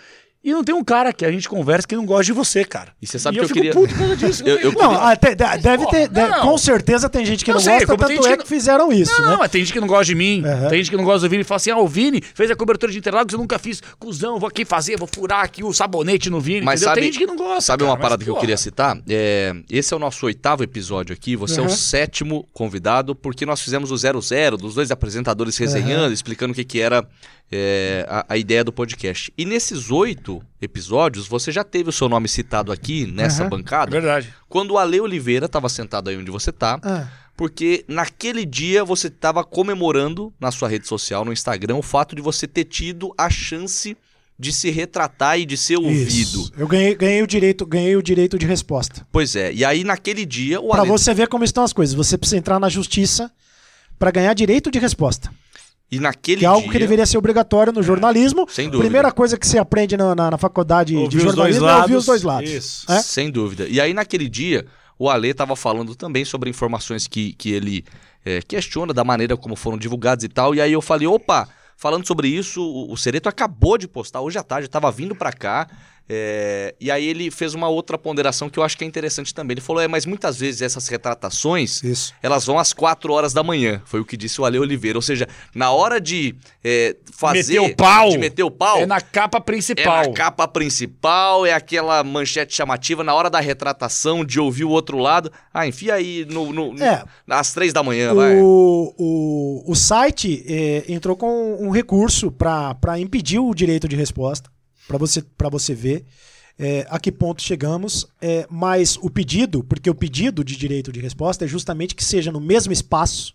E não tem um cara que a gente conversa que não gosta de você, cara. E você sabe e que eu eu queria- puto por causa disso. Eu- eu- Não, até- de- deve ter. Deve- não. com certeza tem gente que Eu não sei, gosta, tanto é que que fizeram isso, Não, né? mas tem gente que não gosta de mim. Aham. Tem gente que não gosta do Vini e fala assim: ah, o Vini fez a cobertura de Interlagos, eu nunca fiz. Cusão, vou aqui fazer, vou furar aqui o sabonete no Vini. Mas entendeu? sabe, tem gente que não gosta. sabe cara, uma mas, parada que eu queria citar? É, esse é o nosso oitavo episódio aqui. Você é Uhum. o sétimo convidado, porque nós fizemos o 00 dos dois apresentadores resenhando, explicando o que, que era é, a, a ideia do podcast. E nesses oito episódios, você já teve o seu nome citado aqui nessa Uhum. Bancada, verdade. quando o Ale Oliveira estava sentado aí onde você tá, Ah, porque naquele dia você estava comemorando na sua rede social, no Instagram, o fato de você ter tido a chance de se retratar e de ser ouvido. isso. Eu ganhei, ganhei, o direito, ganhei o direito de resposta. Pois é, e aí naquele dia o Pra Ale... você ver como estão as coisas. Você precisa entrar na justiça pra ganhar direito de resposta. E naquele Que é algo dia... que deveria ser obrigatório no jornalismo. Sem A dúvida. primeira coisa que você aprende na, na, na faculdade Ouvir de jornalismo é ouvir os dois lados. Isso. É? Sem dúvida. E aí naquele dia o Ale estava falando também sobre informações que, que ele é, questiona da maneira como foram divulgadas e tal. E aí eu falei, opa, falando sobre isso, o, o Sereto acabou de postar hoje à tarde, eu tava vindo pra cá. É, e aí ele fez uma outra ponderação que eu acho que é interessante também. Ele falou, é, mas muitas vezes essas retratações Isso. elas vão às 4 horas da manhã. Foi o que disse o Ale Oliveira. Ou seja, na hora de é, fazer. Meter o pau. De meter o pau. É na capa É principal. na capa principal, é aquela manchete chamativa na hora da retratação, de ouvir o outro lado. Ah, enfia aí no, no- É. às três da manhã, vai. O, o, o site eh, entrou com um recurso para impedir o direito de resposta, para você, pra você ver eh, a que ponto chegamos. eh, mas o pedido, porque o pedido de direito de resposta é justamente que seja no mesmo espaço,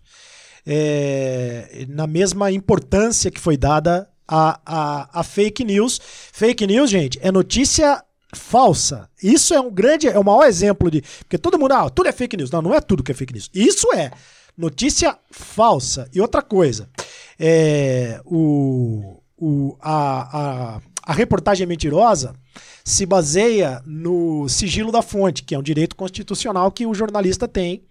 eh, na mesma importância que foi dada a, a, a fake news. Fake news, gente, é notícia falsa. Isso é um grande, é o maior exemplo de. Porque todo mundo, ah, tudo é fake news. Não, não é tudo que é fake news. Isso é notícia falsa. E outra coisa, é, o, o, a, a, a reportagem mentirosa se baseia no sigilo da fonte, que é um direito constitucional que o jornalista tem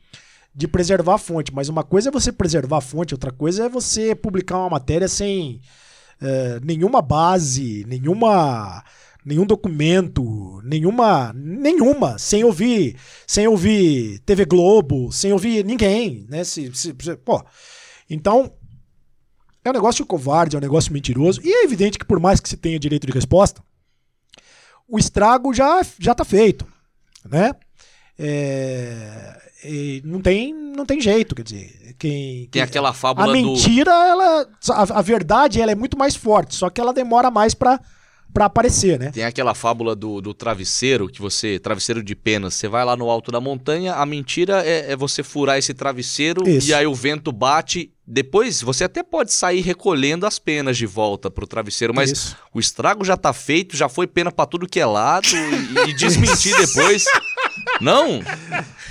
de preservar a fonte. Mas uma coisa é você preservar a fonte, outra coisa é você publicar uma matéria sem é, nenhuma base, nenhuma nenhum documento, nenhuma, nenhuma, sem ouvir, sem ouvir TV Globo, sem ouvir ninguém, né? Se, se, pô. Então, é um negócio covarde, é um negócio mentiroso, e é evidente que por mais que se tenha direito de resposta, o estrago já já tá feito, né? É, não tem não tem jeito, quer dizer, quem, tem aquela fábula a mentira, do... ela a, a verdade ela é muito mais forte, só que ela demora mais para para aparecer, né? Tem aquela fábula do, do travesseiro, que você. Travesseiro de penas. Você vai lá no alto da montanha, a mentira é, é você furar esse travesseiro Isso. e aí o vento bate. Depois você até pode sair recolhendo as penas de volta pro travesseiro, mas Isso. o estrago já tá feito, já foi pena para tudo que é lado e, e desmentir depois. Não?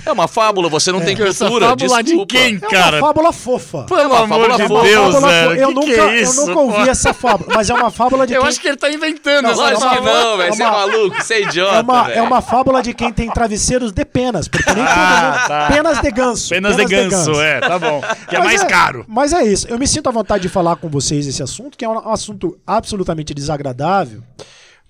É uma fábula, você não é. tem cultura. Essa fábula desculpa. de quem, cara? É uma fábula fofa. Pelo é uma amor de Deus, velho. Eu, nunca, é isso, eu nunca ouvi pô? essa fábula, mas é uma fábula de eu quem... acho que ele tá inventando não, essa fábula. não, velho. Você é maluco, você é idiota, é uma, é uma fábula de quem tem travesseiros de penas, porque nem ah, todo Tá. Penas de ganso. Penas, penas de, ganso, de, ganso, é, tá bom. Que é mas mais é, caro. Mas é isso. Eu me sinto à vontade de falar com vocês esse assunto, que é um assunto absolutamente desagradável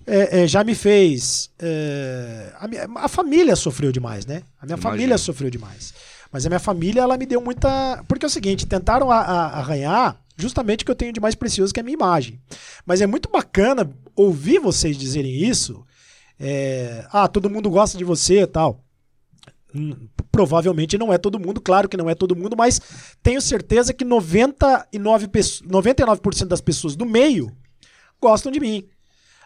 é, é, já me fez. É, a, minha, a, família sofreu demais, né? A minha Imagina. família sofreu demais. Mas a minha família, ela me deu muita. Porque é o seguinte: tentaram a, a, arranhar justamente o que eu tenho de mais precioso, que é a minha imagem. Mas é muito bacana ouvir vocês dizerem isso. É, ah, todo mundo gosta de você e tal. Hum, provavelmente não é todo mundo, claro que não é todo mundo, mas tenho certeza que 99, 99% das pessoas do meio gostam de mim.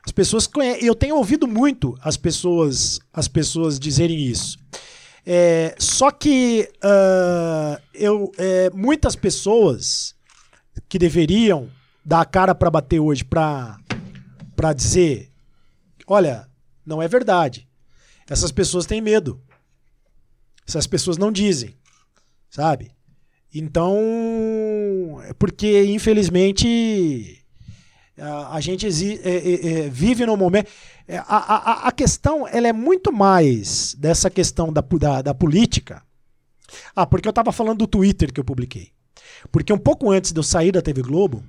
As pessoas conhecem. Eu tenho ouvido muito as pessoas, as pessoas dizerem isso. É, só que uh, eu, é, muitas pessoas que deveriam dar a cara para bater hoje para dizer: olha, não é verdade. Essas pessoas têm medo. Essas pessoas não dizem, sabe? Então, é porque infelizmente a gente é, é, é, vive no momento. A, a, a, questão ela é muito mais dessa questão da, da, da política. Ah, porque eu estava falando do Twitter que eu publiquei. Porque um pouco antes de eu sair da TV Globo,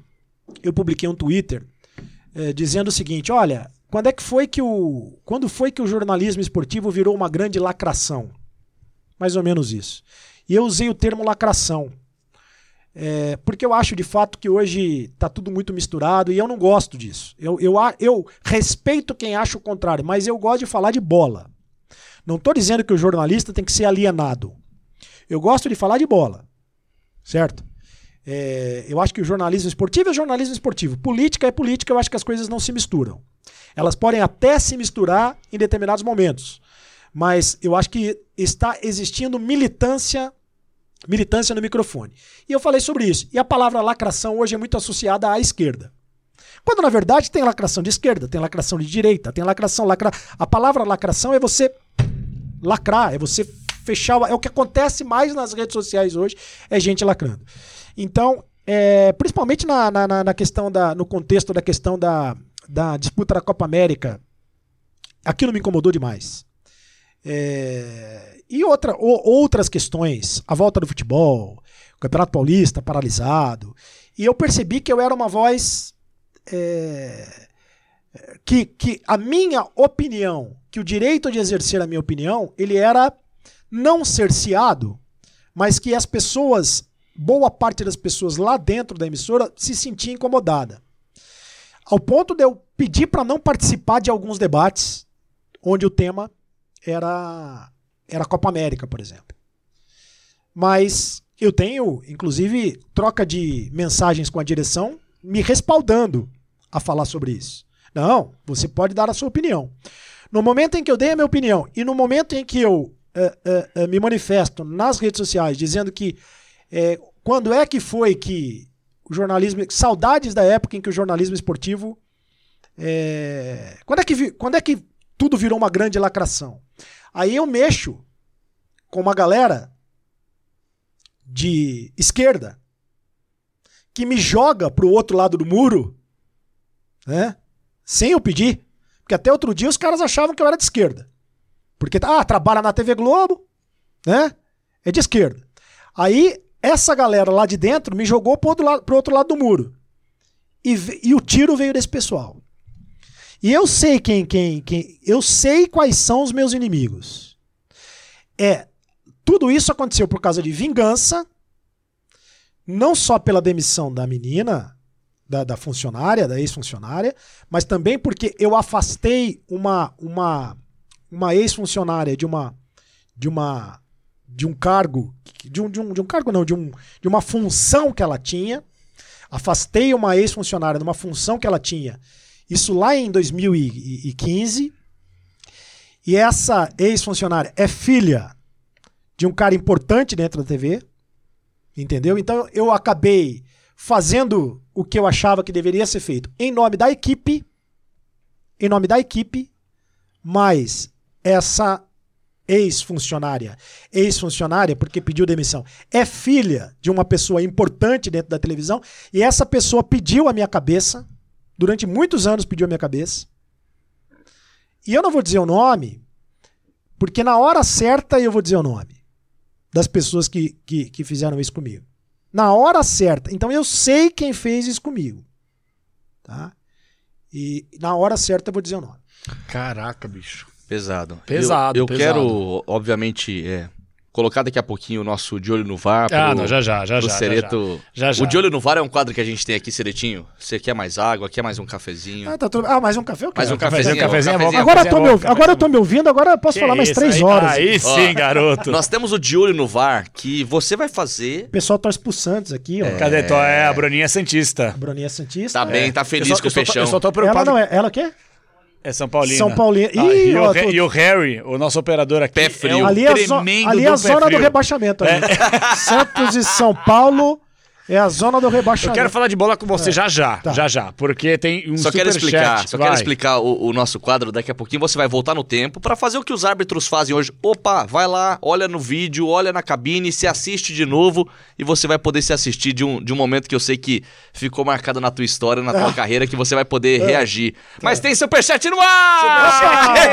eu publiquei um Twitter é, dizendo o seguinte: olha, quando é que foi que o. Quando foi que o jornalismo esportivo virou uma grande lacração? Mais ou menos isso. E eu usei o termo lacração. É, porque eu acho de fato que hoje está tudo muito misturado e eu não gosto disso. Eu, eu, eu respeito quem acha o contrário, mas eu gosto de falar de bola. Não estou dizendo que o jornalista tem que ser alienado. Eu gosto de falar de bola. Certo? É, eu acho que o jornalismo esportivo é jornalismo esportivo. Política é política, eu acho que as coisas não se misturam. Elas podem até se misturar em determinados momentos. Mas eu acho que está existindo militância militância no microfone. E eu falei sobre isso. E a palavra lacração hoje é muito associada à esquerda. Quando na verdade tem lacração de esquerda, tem lacração de direita, tem lacração, lacra. A palavra lacração é você lacrar, é você fechar. É o que acontece mais nas redes sociais hoje, é gente lacrando. Então, é, principalmente na, na, na, questão da, no contexto da questão da, da disputa da Copa América, aquilo me incomodou demais. É, e outra, outras questões, a volta do futebol, o Campeonato Paulista paralisado. E eu percebi que eu era uma voz. É, que, que a minha opinião, que o direito de exercer a minha opinião, ele era não cerceado, mas que as pessoas, boa parte das pessoas lá dentro da emissora, se sentia incomodada. Ao ponto de eu pedir para não participar de alguns debates onde o tema era era a Copa América, por exemplo. Mas eu tenho, inclusive, troca de mensagens com a direção me respaldando a falar sobre isso. Não, você pode dar a sua opinião. No momento em que eu dei a minha opinião e no momento em que eu uh, uh, uh, me manifesto nas redes sociais dizendo que quando é que foi que o jornalismo. Saudades da época em que o jornalismo esportivo. quando, é que, quando é que tudo virou uma grande lacração. Aí eu mexo com uma galera de esquerda que me joga pro outro lado do muro, né? Sem eu pedir. Porque até outro dia os caras achavam que eu era de esquerda. Porque, ah, trabalha na TV Globo, né? É de esquerda. Aí, essa galera lá de dentro me jogou pro outro lado, pro outro lado do muro. E, e o tiro veio desse pessoal. E eu sei quem, quem, quem. Eu sei quais são os meus inimigos. É. Tudo isso aconteceu por causa de vingança. Não só pela demissão da menina, da, da funcionária, da ex-funcionária, mas também porque eu afastei uma, uma, uma ex-funcionária de uma, de uma de um cargo, de um, de um, de um cargo não, de, um, de uma função que ela tinha. Afastei uma ex-funcionária de uma função que ela tinha isso lá em 2015. E essa ex-funcionária é filha de um cara importante dentro da TV. Entendeu? Então eu acabei fazendo o que eu achava que deveria ser feito em nome da equipe. Em nome da equipe. Mas essa ex-funcionária, ex-funcionária porque pediu demissão, é filha de uma pessoa importante dentro da televisão e essa pessoa pediu a minha cabeça durante muitos anos pediu a minha cabeça. E eu não vou dizer o nome, porque na hora certa eu vou dizer o nome das pessoas que, que, que fizeram isso comigo. Na hora certa. Então eu sei quem fez isso comigo. Tá? E na hora certa eu vou dizer o nome. Caraca, bicho. Pesado. Pesado. Eu, eu pesado. quero, obviamente, é, colocar daqui a pouquinho o nosso De Olho no VAR. Ah, pro, não, já já, já já, Cereto. já já. O De Olho no VAR é um quadro que a gente tem aqui, Ceretinho. Você quer mais água, quer mais um cafezinho? Ah, tá tudo... ah mais um café? Eu mais um cafezinho. Um cafezinho, cafezinho, agora, eu tô me, agora eu tô me ouvindo, agora eu posso que falar mais isso, três aí, horas. Aí sim, garoto. Nós temos o De Olho no VAR que você vai fazer... O pessoal torce pro Santos aqui, ó. Cadê? Tô, é a Bruninha Santista. A Bruninha Santista. Tá bem, tá feliz eu só, com o tô- fechão. Eu só tô Ela preocupado. não é. Ela o quê? É São Paulino. São Paulino. Ah, Ih, e, o, ó, tô- e o Harry, o nosso operador aqui. Pé frio. É um ali é a, zo- tremendo ali é a do pé zona do frio. rebaixamento. ali. Santos e São Paulo é a zona do Eu rebaixamento. quero falar de bola com você já já, Tá. já já, porque tem um Só quero explicar, só Vai. quero explicar o, o nosso quadro. Daqui a pouquinho você vai voltar no tempo pra fazer o que os árbitros fazem hoje. Opa, vai lá, olha no vídeo, olha na cabine, se assiste de novo e você vai poder se assistir de um, de um momento que eu sei que ficou marcado na tua história, na tua carreira, que você vai poder reagir. Mas tem superchat no ar!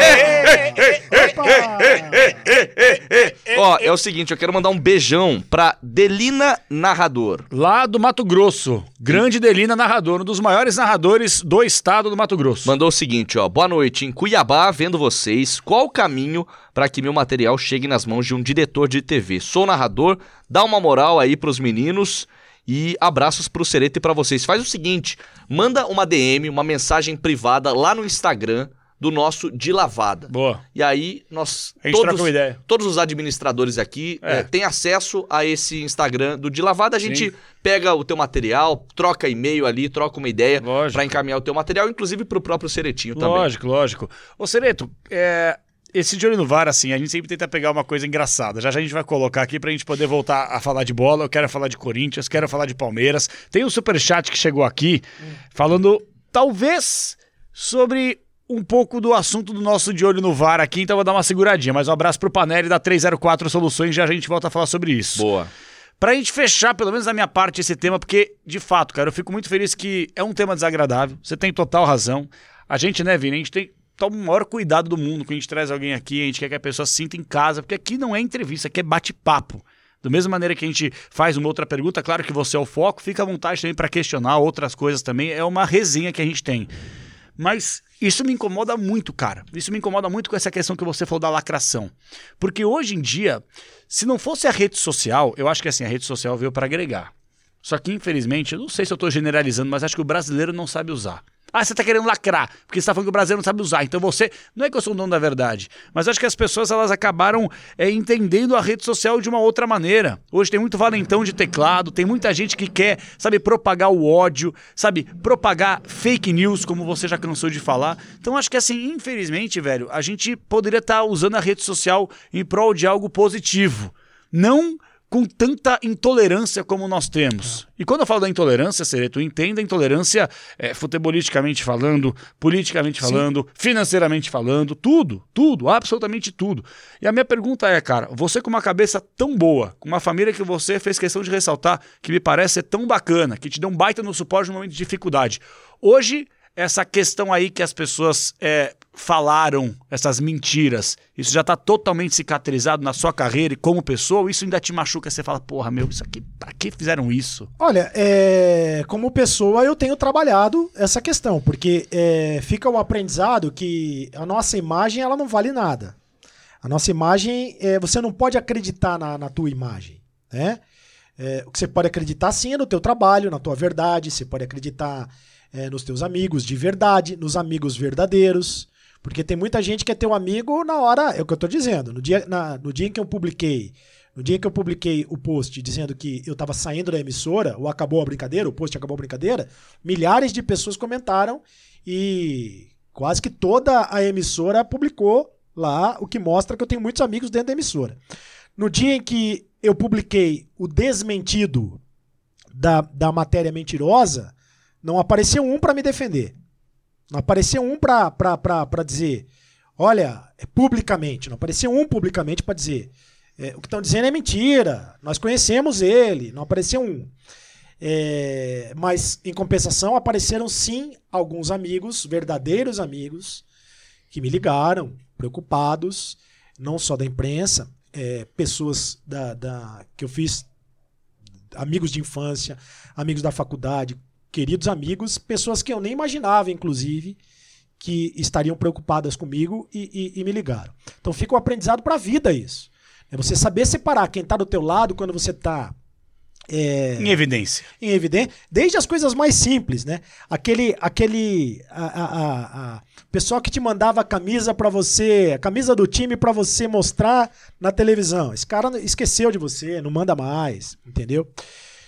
Ó, é o seguinte, eu quero mandar um beijão pra Delina Narrador. Lá do Mato Grosso, grande Delina narrador, um dos maiores narradores do estado do Mato Grosso. Mandou o seguinte, ó. Boa noite. Em Cuiabá, vendo vocês, qual o caminho para que meu material chegue nas mãos de um diretor de TV? Sou narrador, dá uma moral aí pros meninos e abraços pro Cereto e pra vocês. Faz o seguinte, manda uma DM, uma mensagem privada lá no Instagram do nosso De Lavada. Boa. E aí, nós. A gente troca uma ideia. Todos os administradores aqui É. eh, têm acesso a esse Instagram do De Lavada. A gente Sim. pega o teu material, troca e-mail ali, troca uma ideia pra encaminhar o teu material, inclusive pro próprio Ceretinho também. Lógico, lógico. Ô, Sereto, é, esse de olho no VAR, assim, a gente sempre tenta pegar uma coisa engraçada. Já já a gente vai colocar aqui pra gente poder voltar a falar de bola. Eu quero falar de Corinthians, quero falar de Palmeiras. Tem um superchat que chegou aqui falando, talvez, sobre um pouco do assunto do nosso de olho no VAR aqui, então eu vou dar uma seguradinha. Mas um abraço pro Panelli da 304 Soluções, já a gente volta a falar sobre isso. Boa. Pra gente fechar, pelo menos da minha parte, esse tema, porque, de fato, cara, eu fico muito feliz que é um tema desagradável. Você tem total razão. A gente, né, Vini, a gente tem toma o maior cuidado do mundo quando a gente traz alguém aqui, a gente quer que a pessoa se sinta em casa, porque aqui não é entrevista, aqui é bate-papo. Da mesma maneira que a gente faz uma outra pergunta, claro que você é o foco, fica à vontade também para questionar outras coisas também, é uma resenha que a gente tem. Mas isso me incomoda muito, cara. Isso me incomoda muito com essa questão que você falou da lacração. Porque hoje em dia, se não fosse a rede social, eu acho que assim, a rede social veio para agregar. Só que, infelizmente, eu não sei se eu estou generalizando, mas acho que o brasileiro não sabe usar. Ah, você está querendo lacrar, porque você está falando que o brasileiro não sabe usar. Então você. Não é que eu sou um dono da verdade, mas acho que as pessoas elas acabaram é, entendendo a rede social de uma outra maneira. Hoje tem muito valentão de teclado, tem muita gente que quer, sabe, propagar o ódio, sabe, propagar fake news, como você já cansou de falar. Então acho que assim, infelizmente, velho, a gente poderia estar usando a rede social em prol de algo positivo. Não com tanta intolerância como nós temos. É. E quando eu falo da intolerância, Sereto, entenda a intolerância é, futebolisticamente falando, politicamente falando, Sim. financeiramente falando, tudo, tudo, absolutamente tudo. E a minha pergunta é, cara, você com uma cabeça tão boa, com uma família que você fez questão de ressaltar, que me parece ser tão bacana, que te deu um baita no suporte no momento de dificuldade. Hoje, essa questão aí que as pessoas é, falaram, essas mentiras, isso já está totalmente cicatrizado na sua carreira e como pessoa, isso ainda te machuca? Você fala, porra, meu, isso aqui, pra que fizeram isso? Olha, é, como pessoa eu tenho trabalhado essa questão, porque é, fica o aprendizado que a nossa imagem ela não vale nada. A nossa imagem, é, você não pode acreditar na, na tua imagem, né? É, o que você pode acreditar sim é no teu trabalho, na tua verdade, você pode acreditar é, nos teus amigos de verdade, nos amigos verdadeiros. Porque tem muita gente que é teu amigo na hora. É o que eu tô dizendo. No dia, na, no dia em que eu publiquei. No dia que eu publiquei o post dizendo que eu estava saindo da emissora, ou acabou a brincadeira, o post acabou a brincadeira, milhares de pessoas comentaram e quase que toda a emissora publicou lá, o que mostra que eu tenho muitos amigos dentro da emissora. No dia em que eu publiquei o desmentido da, da matéria mentirosa, não apareceu um para me defender. Não apareceu um para dizer, olha, é publicamente. Não apareceu um publicamente para dizer, é, o que estão dizendo é mentira, nós conhecemos ele. Não apareceu um. É, mas, em compensação, apareceram sim alguns amigos, verdadeiros amigos, que me ligaram, preocupados, não só da imprensa, é, pessoas da, da, que eu fiz, amigos de infância, amigos da faculdade, queridos amigos, pessoas que eu nem imaginava, inclusive, que estariam preocupadas comigo e, e, e me ligaram. Então fica um aprendizado para a vida isso. É você saber separar quem está do teu lado quando você está é, em evidência. Em evidência. Desde as coisas mais simples, né? Aquele, aquele a, a, a, pessoal que te mandava a camisa para você, a camisa do time para você mostrar na televisão. Esse cara esqueceu de você, não manda mais, entendeu?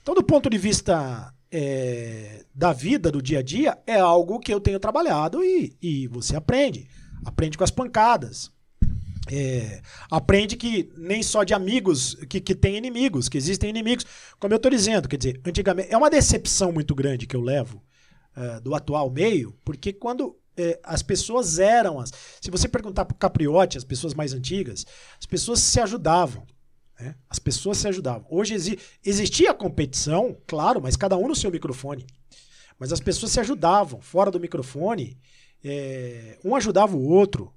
Então, do ponto de vista é, da vida, do dia a dia, é algo que eu tenho trabalhado e, e você aprende. Aprende com as pancadas. É, aprende que nem só de amigos, que, que tem inimigos, que existem inimigos. Como eu estou dizendo, quer dizer, antigamente. É uma decepção muito grande que eu levo é, do atual meio, porque quando é, as pessoas eram as. Se você perguntar para o Capriotti, as pessoas mais antigas, as pessoas se ajudavam. Né? As pessoas se ajudavam. Hoje exi existia competição, claro, mas cada um no seu microfone. Mas as pessoas se ajudavam fora do microfone, é, um ajudava o outro.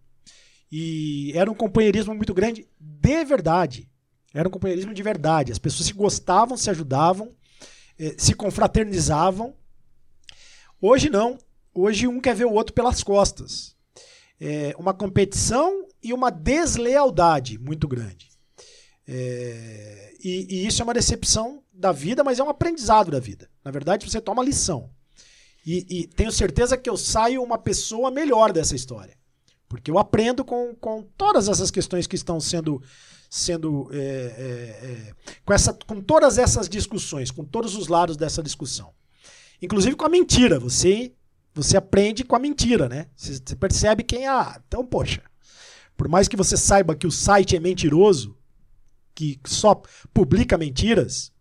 E era um companheirismo muito grande de verdade. Era um companheirismo de verdade. As pessoas se gostavam, se ajudavam, é, se confraternizavam. Hoje não. Hoje um quer ver o outro pelas costas. É uma competição e uma deslealdade muito grande. É, e, e, isso é uma decepção da vida, mas é um aprendizado da vida. Na verdade, você toma lição. E, e, tenho certeza que eu saio uma pessoa melhor dessa história. Porque eu aprendo com, com todas essas questões que estão sendo. sendo é, é, é com, essa, com todas essas discussões, com todos os lados dessa discussão. Inclusive com a mentira. Você, você aprende com a mentira, né? Você, percebe quem é. Então, poxa. Por mais que você saiba que o site é mentiroso, que só publica mentiras.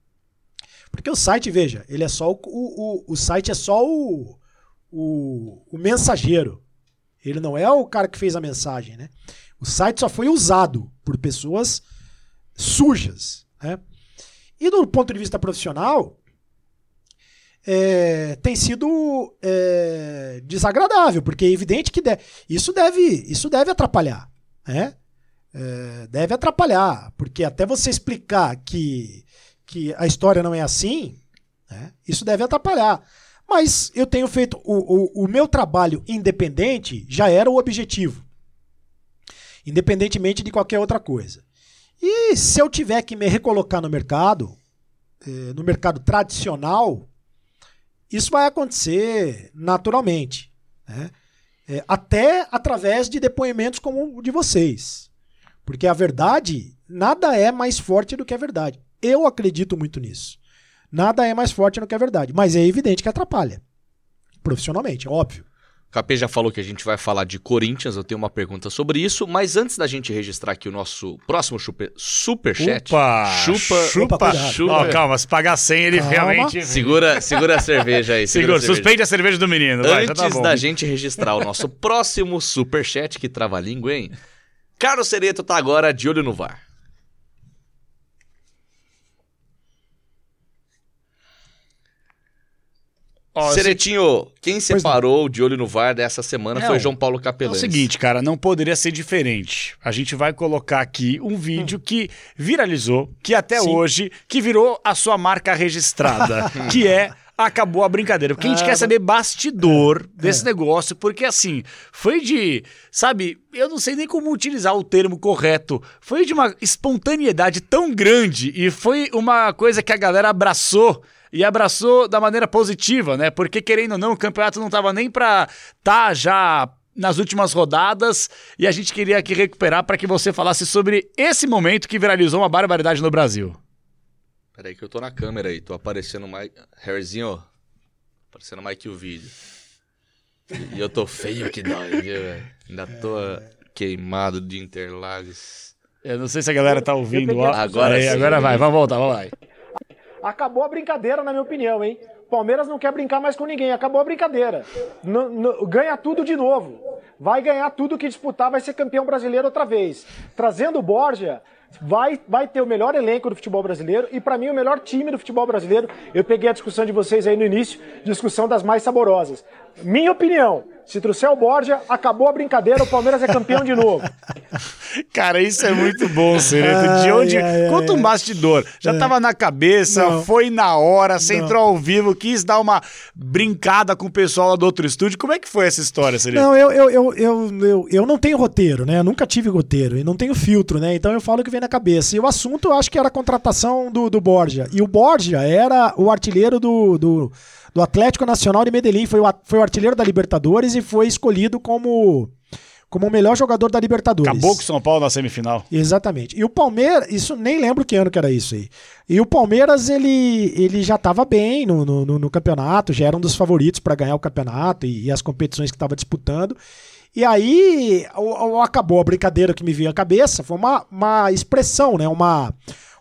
Porque o site, veja, ele é só o, o, o site é só o, o, o mensageiro. Ele não é o cara que fez a mensagem, né? O site só foi usado por pessoas sujas, né? E do ponto de vista profissional, é, tem sido é, desagradável, porque é evidente que de, isso, deve, isso deve atrapalhar, né? É, deve atrapalhar, porque até você explicar que, que a história não é assim, né, isso deve atrapalhar. Mas eu tenho feito. O, o, o meu trabalho independente já era o objetivo. Independentemente de qualquer outra coisa. E se eu tiver que me recolocar no mercado, é, no mercado tradicional, isso vai acontecer naturalmente. Né? É, até através de depoimentos como o de vocês. Porque a verdade, nada é mais forte do que a verdade. Eu acredito muito nisso. Nada é mais forte do que a verdade. Mas é evidente que atrapalha. Profissionalmente, é óbvio. Capê já falou que a gente vai falar de Corinthians, eu tenho uma pergunta sobre isso, mas antes da gente registrar aqui o nosso próximo super, superchat. Opa! Chupa, chupa, chupa. Oh, calma, se pagar 100 ele calma. realmente... Segura, segura a cerveja aí. Segura, segura suspende a cerveja do menino. Vai, tá antes tá da gente registrar o nosso próximo superchat, que trava a língua, hein? Carlos Sereto tá agora de olho no VAR. Ó, Seretinho, quem separou de olho no VAR dessa semana foi João Paulo Capelães. É o seguinte, cara, não poderia ser diferente. A gente vai colocar aqui um vídeo hum. que viralizou, que até Sim. hoje, que virou a sua marca registrada, que é acabou a brincadeira. Porque a gente ah, quer saber bastidor é, desse é. negócio, porque assim, foi de, sabe, eu não sei nem como utilizar o termo correto. Foi de uma espontaneidade tão grande e foi uma coisa que a galera abraçou e abraçou da maneira positiva, né? Porque querendo ou não, o campeonato não tava nem pra tá já nas últimas rodadas e a gente queria aqui recuperar para que você falasse sobre esse momento que viralizou uma barbaridade no Brasil. Peraí que eu tô na câmera aí, tô aparecendo mais... Harryzinho, aparecendo mais que o vídeo. E eu tô feio que dói, viu, velho? Ainda tô queimado de Interlagos. Eu não sei se a galera tá ouvindo. Agora, aí, agora vai, vamos voltar, vamos lá. Acabou a brincadeira, na minha opinião, hein? Palmeiras não quer brincar mais com ninguém, acabou a brincadeira. ganha tudo de novo. Vai ganhar tudo que disputar, vai ser campeão brasileiro outra vez. Trazendo o Borja, vai, vai ter o melhor elenco do futebol brasileiro e, para mim, o melhor time do futebol brasileiro. Eu peguei a discussão de vocês aí no início, discussão das mais saborosas. Minha opinião, se trouxer o Borja, acabou a brincadeira, o Palmeiras é campeão de novo. Cara, isso é muito bom, Sereto. De onde. Ai, Conta um bastidor. Já é. tava na cabeça, Não. foi na hora, você entrou ao vivo, quis dar uma brincada com o pessoal lá do outro estúdio. Como é que foi essa história, Sereto? Não, eu, eu, eu, eu, eu, eu não tenho roteiro, né? Eu nunca tive roteiro e não tenho filtro, né? Então eu falo o que vem na cabeça. E o assunto eu acho que era a contratação do, do Borja. E o Borja era o artilheiro do, do do Atlético Nacional de Medellín, foi o, foi o artilheiro da Libertadores e foi escolhido como como o melhor jogador da Libertadores. Acabou com o São Paulo na semifinal. Exatamente. E o Palmeiras, isso nem lembro que ano que era isso aí. E o Palmeiras, ele, ele já estava bem no, no, no, campeonato, já era um dos favoritos para ganhar o campeonato e, e as competições que estava disputando. E aí o, o, acabou a brincadeira que me veio à cabeça, foi uma, uma expressão, né? Uma,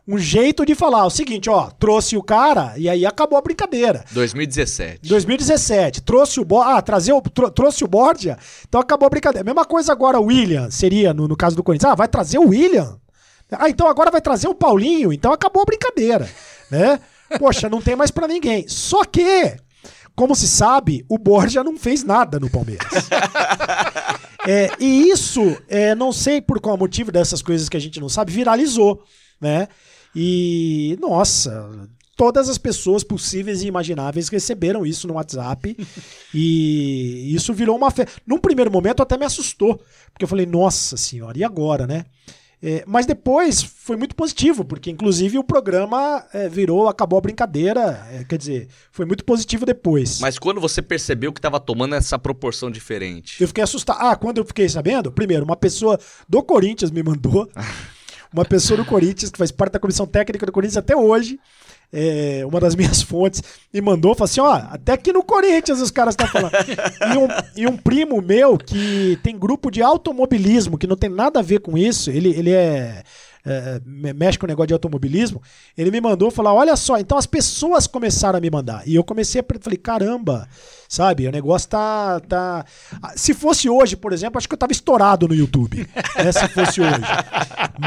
um jeito de falar o seguinte, ó, trouxe o cara e aí acabou a brincadeira. 2017. 2017, trouxe o Borja, ah, trazer o, trouxe o Borja, então acabou a brincadeira. Mesma coisa agora o William, seria no, no caso do Corinthians, ah, vai trazer o William? Ah, então agora vai trazer o Paulinho, então acabou a brincadeira, né? Poxa, não tem mais para ninguém. Só que, como se sabe, o Borja não fez nada no Palmeiras. é, e isso, é, não sei por qual motivo dessas coisas que a gente não sabe, viralizou, né? E, nossa, todas as pessoas possíveis e imagináveis receberam isso no WhatsApp. e isso virou uma fé. Num primeiro momento até me assustou, porque eu falei, nossa senhora, e agora, né? É, mas depois foi muito positivo, porque inclusive o programa é, virou, acabou a brincadeira, é, quer dizer, foi muito positivo depois. Mas quando você percebeu que estava tomando essa proporção diferente? Eu fiquei assustado. Ah, quando eu fiquei sabendo, primeiro, uma pessoa do Corinthians me mandou. uma pessoa do Corinthians, que faz parte da comissão técnica do Corinthians até hoje, é, uma das minhas fontes, me mandou, falou assim, ó, até aqui no Corinthians os caras estão falando. e, um, e um primo meu que tem grupo de automobilismo, que não tem nada a ver com isso, ele, ele é é, mexe com o negócio de automobilismo, ele me mandou falar: olha só, então as pessoas começaram a me mandar. E eu comecei a falei, caramba, sabe, o negócio tá. tá... Se fosse hoje, por exemplo, acho que eu tava estourado no YouTube. né, se fosse hoje.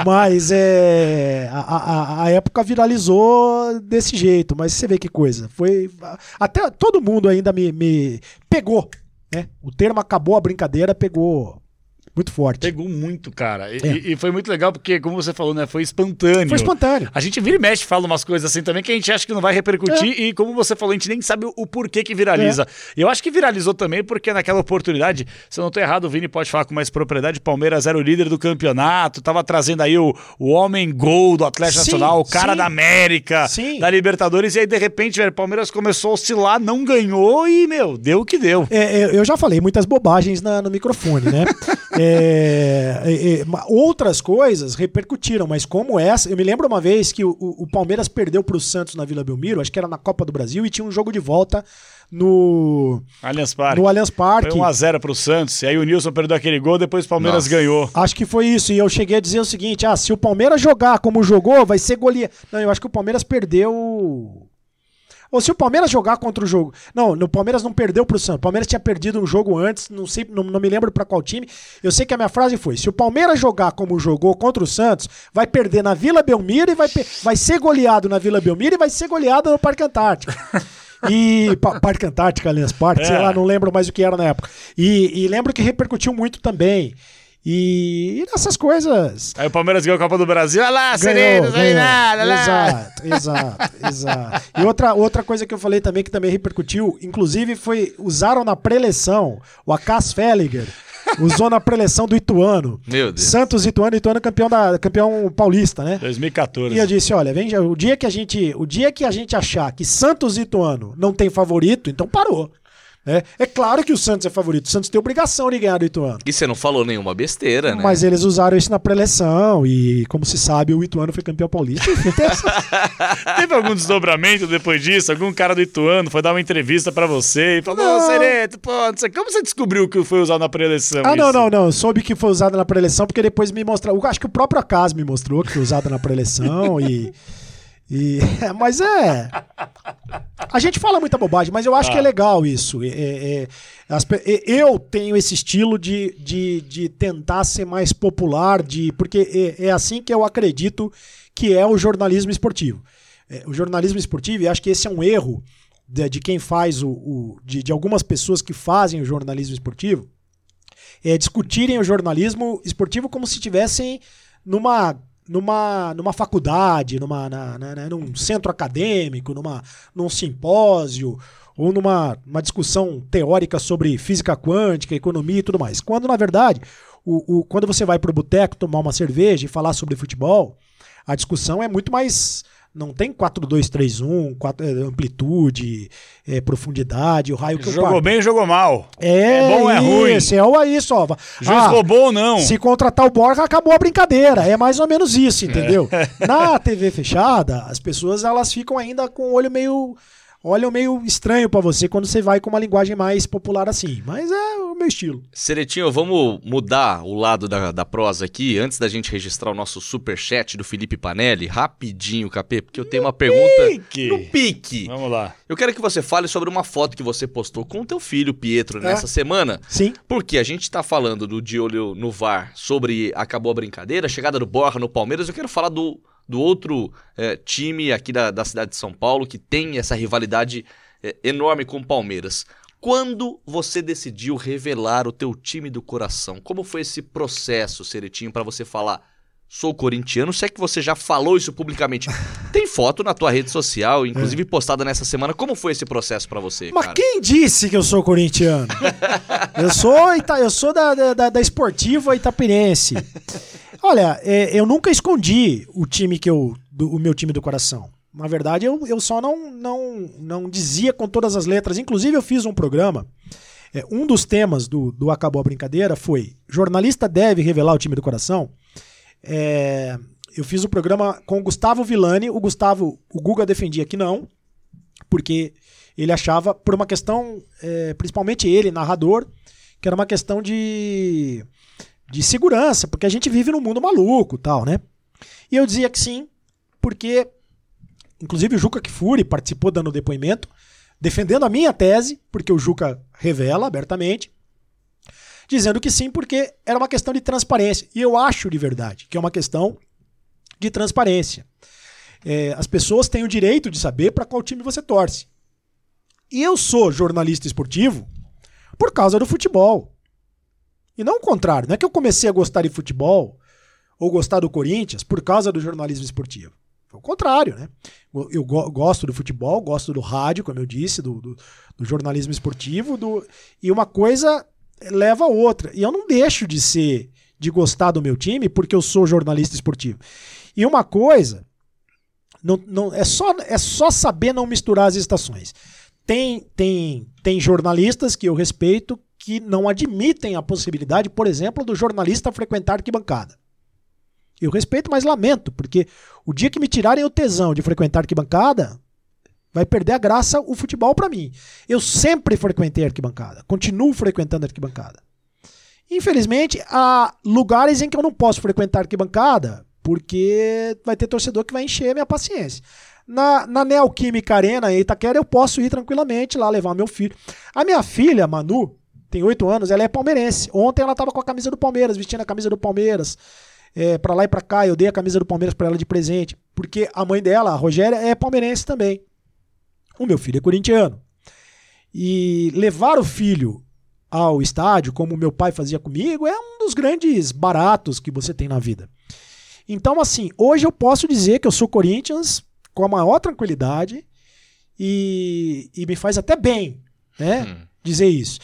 Mas é. A, a, a, época viralizou desse jeito, mas você vê que coisa. Foi. Até todo mundo ainda me, me pegou. Né? O termo acabou a brincadeira, pegou muito forte. Pegou muito, cara. E, é. e, foi muito legal porque, como você falou, né? Foi espontâneo. Foi espontâneo. A gente vira e mexe, fala umas coisas assim também que a gente acha que não vai repercutir. É. E como você falou, a gente nem sabe o porquê que viraliza. É. Eu acho que viralizou também porque naquela oportunidade, se eu não tô errado, o Vini pode falar com mais propriedade, Palmeiras era o líder do campeonato, tava trazendo aí o, o homem gol do Atlético sim, Nacional, o cara sim. da América, sim. da Libertadores. E aí, de repente, velho, Palmeiras começou a oscilar, não ganhou e, meu, deu o que deu. É, é eu já falei muitas bobagens na, no microfone, né? é, É, é, é, outras coisas repercutiram, mas como essa, eu me lembro uma vez que o, o Palmeiras perdeu para o Santos na Vila Belmiro, acho que era na Copa do Brasil, e tinha um jogo de volta no Allianz Parque. No Allianz Parque. Foi 1x0 pro Santos. E aí o Nilson perdeu aquele gol, depois o Palmeiras Nossa. ganhou. Acho que foi isso. E eu cheguei a dizer o seguinte: ah, se o Palmeiras jogar como jogou, vai ser goleiro. Não, eu acho que o Palmeiras perdeu. Ou se o Palmeiras jogar contra o jogo. Não, o Palmeiras não perdeu pro Santos. O Palmeiras tinha perdido um jogo antes, não sei, não, não me lembro para qual time. Eu sei que a minha frase foi: se o Palmeiras jogar como jogou contra o Santos, vai perder na Vila Belmiro e vai, vai ser goleado na Vila Belmiro e vai ser goleado no Parque Antártico. E Parque Antártica, Allianz Parque, é. sei lá, não lembro mais o que era na época. E, e lembro que repercutiu muito também. E, e nessas coisas. Aí o Palmeiras ganhou a Copa do Brasil, olha lá, Serenos, aí nada, lá. Exato, exato, exato. E outra, outra coisa que eu falei também que também repercutiu, inclusive foi, usaram na preleção o Acas Felliger Usou na preleção do Ituano. Meu Deus. Santos Ituano, Ituano campeão da campeão paulista, né? 2014. E eu disse, olha, vem, o dia que a gente, o dia que a gente achar que Santos Ituano não tem favorito, então parou. É, é claro que o Santos é favorito. O Santos tem obrigação de ganhar do Ituano. E você não falou nenhuma besteira, né? Mas eles usaram isso na pré-eleição e, como se sabe, o Ituano foi campeão paulista. Teve algum desdobramento depois disso? Algum cara do Ituano foi dar uma entrevista para você e falou: Ô, Sereto, pô, não sei. como você descobriu que foi usado na pré-eleição? Ah, isso? não, não, não. Eu soube que foi usado na pré-eleição porque depois me mostrou. Acho que o próprio Acas me mostrou que foi usado na pré-eleição e. E, mas é. A gente fala muita bobagem, mas eu acho ah. que é legal isso. É, é, é as, eu tenho esse estilo de, de, de tentar ser mais popular, de porque é, é assim que eu acredito que é o jornalismo esportivo. É, o jornalismo esportivo, e acho que esse é um erro de, de quem faz o. o de, de algumas pessoas que fazem o jornalismo esportivo, é discutirem o jornalismo esportivo como se estivessem numa numa, numa faculdade, numa, na, na, né, num centro acadêmico, numa, num simpósio, ou numa uma discussão teórica sobre física quântica, economia e tudo mais. Quando, na verdade, o, o quando você vai para o boteco tomar uma cerveja e falar sobre futebol, a discussão é muito mais não tem 4, 2, 3, 1, 4, é, amplitude, é, profundidade, o raio que Jogou bem, jogou mal. É, é bom, é ruim. Esse é o isso, ó. Juiz ah, roubou ou não. Se contratar o Borja, acabou a brincadeira. É mais ou menos isso, entendeu? É. Na TV fechada, as pessoas elas ficam ainda com o olho meio olham meio estranho para você quando você vai com uma linguagem mais popular assim. Mas é o meu estilo. Seretinho, vamos mudar o lado da, da prosa aqui, antes da gente registrar o nosso super chat do Felipe Panelli, rapidinho, Capê, porque eu tenho uma pergunta pique. no pique. Vamos lá. Eu quero que você fale sobre uma foto que você postou com o teu filho, Pietro, é. nessa semana. Sim. Porque a gente tá falando do de olho no VAR sobre acabou a brincadeira, a chegada do Borja no Palmeiras, eu quero falar do do outro é, time aqui da, da cidade de São Paulo que tem essa rivalidade é, enorme com o Palmeiras. Quando você decidiu revelar o teu time do coração? Como foi esse processo, Seretinho, para você falar sou corintiano? Se é que você já falou isso publicamente. Tem foto na tua rede social, inclusive é. postada nessa semana. Como foi esse processo para você? Mas cara? quem disse que eu sou corintiano? eu sou, Ita, eu sou da, da, da Esportiva Itapirense. Olha, é, eu nunca escondi o time que eu. Do, o meu time do coração. Na verdade, eu, eu só não, não, não dizia com todas as letras. Inclusive, eu fiz um programa. É, um dos temas do, do Acabou a Brincadeira foi: jornalista deve revelar o time do coração. É, eu fiz o um programa com o Gustavo Villani. O Gustavo, o Guga defendia que não, porque ele achava, por uma questão, é, principalmente ele, narrador, que era uma questão de de segurança, porque a gente vive num mundo maluco tal, né? E eu dizia que sim, porque inclusive o Juca Kifuri participou dando depoimento, defendendo a minha tese, porque o Juca revela abertamente, dizendo que sim, porque era uma questão de transparência. E eu acho de verdade que é uma questão de transparência. É, as pessoas têm o direito de saber para qual time você torce. E eu sou jornalista esportivo por causa do futebol. E não o contrário. Não é que eu comecei a gostar de futebol ou gostar do Corinthians por causa do jornalismo esportivo. Foi o contrário, né? Eu go gosto do futebol, gosto do rádio, como eu disse, do, do, do jornalismo esportivo, do... e uma coisa leva a outra. E eu não deixo de ser, de gostar do meu time porque eu sou jornalista esportivo. E uma coisa, não, não, é, só, é só saber não misturar as estações. Tem, tem, tem jornalistas que eu respeito que não admitem a possibilidade, por exemplo, do jornalista frequentar arquibancada. Eu respeito, mas lamento, porque o dia que me tirarem o tesão de frequentar arquibancada, vai perder a graça o futebol para mim. Eu sempre frequentei arquibancada, continuo frequentando arquibancada. Infelizmente, há lugares em que eu não posso frequentar arquibancada, porque vai ter torcedor que vai encher a minha paciência. Na, na Neoquímica Arena em Itaquera, eu posso ir tranquilamente lá levar meu filho. A minha filha, Manu, tem oito anos, ela é palmeirense. Ontem ela estava com a camisa do Palmeiras, vestindo a camisa do Palmeiras. É, para lá e para cá, eu dei a camisa do Palmeiras para ela de presente. Porque a mãe dela, a Rogéria, é palmeirense também. O meu filho é corintiano. E levar o filho ao estádio, como meu pai fazia comigo, é um dos grandes baratos que você tem na vida. Então, assim, hoje eu posso dizer que eu sou Corinthians com a maior tranquilidade e, e me faz até bem, né? Hum. Dizer isso.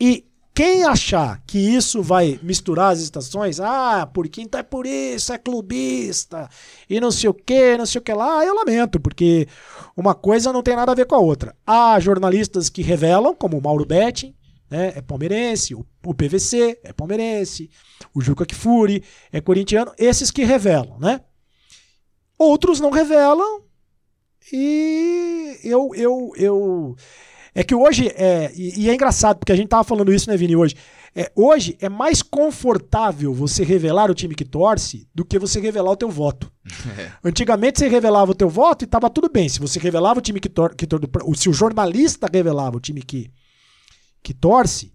E quem achar que isso vai misturar as estações, ah, porque então é por isso, é clubista, e não sei o que, não sei o que lá, eu lamento, porque uma coisa não tem nada a ver com a outra. Há jornalistas que revelam, como o Mauro Betting, né, é palmeirense, o, o PVC é palmeirense, o Juca Kfouri é corintiano, esses que revelam, né? Outros não revelam e eu, eu, eu. É que hoje, é, e, e é engraçado, porque a gente tava falando isso, né, Vini, hoje. É, hoje é mais confortável você revelar o time que torce do que você revelar o teu voto. É. Antigamente você revelava o teu voto e tava tudo bem. Se você revelava o time que torce, se o jornalista revelava o time que, que torce,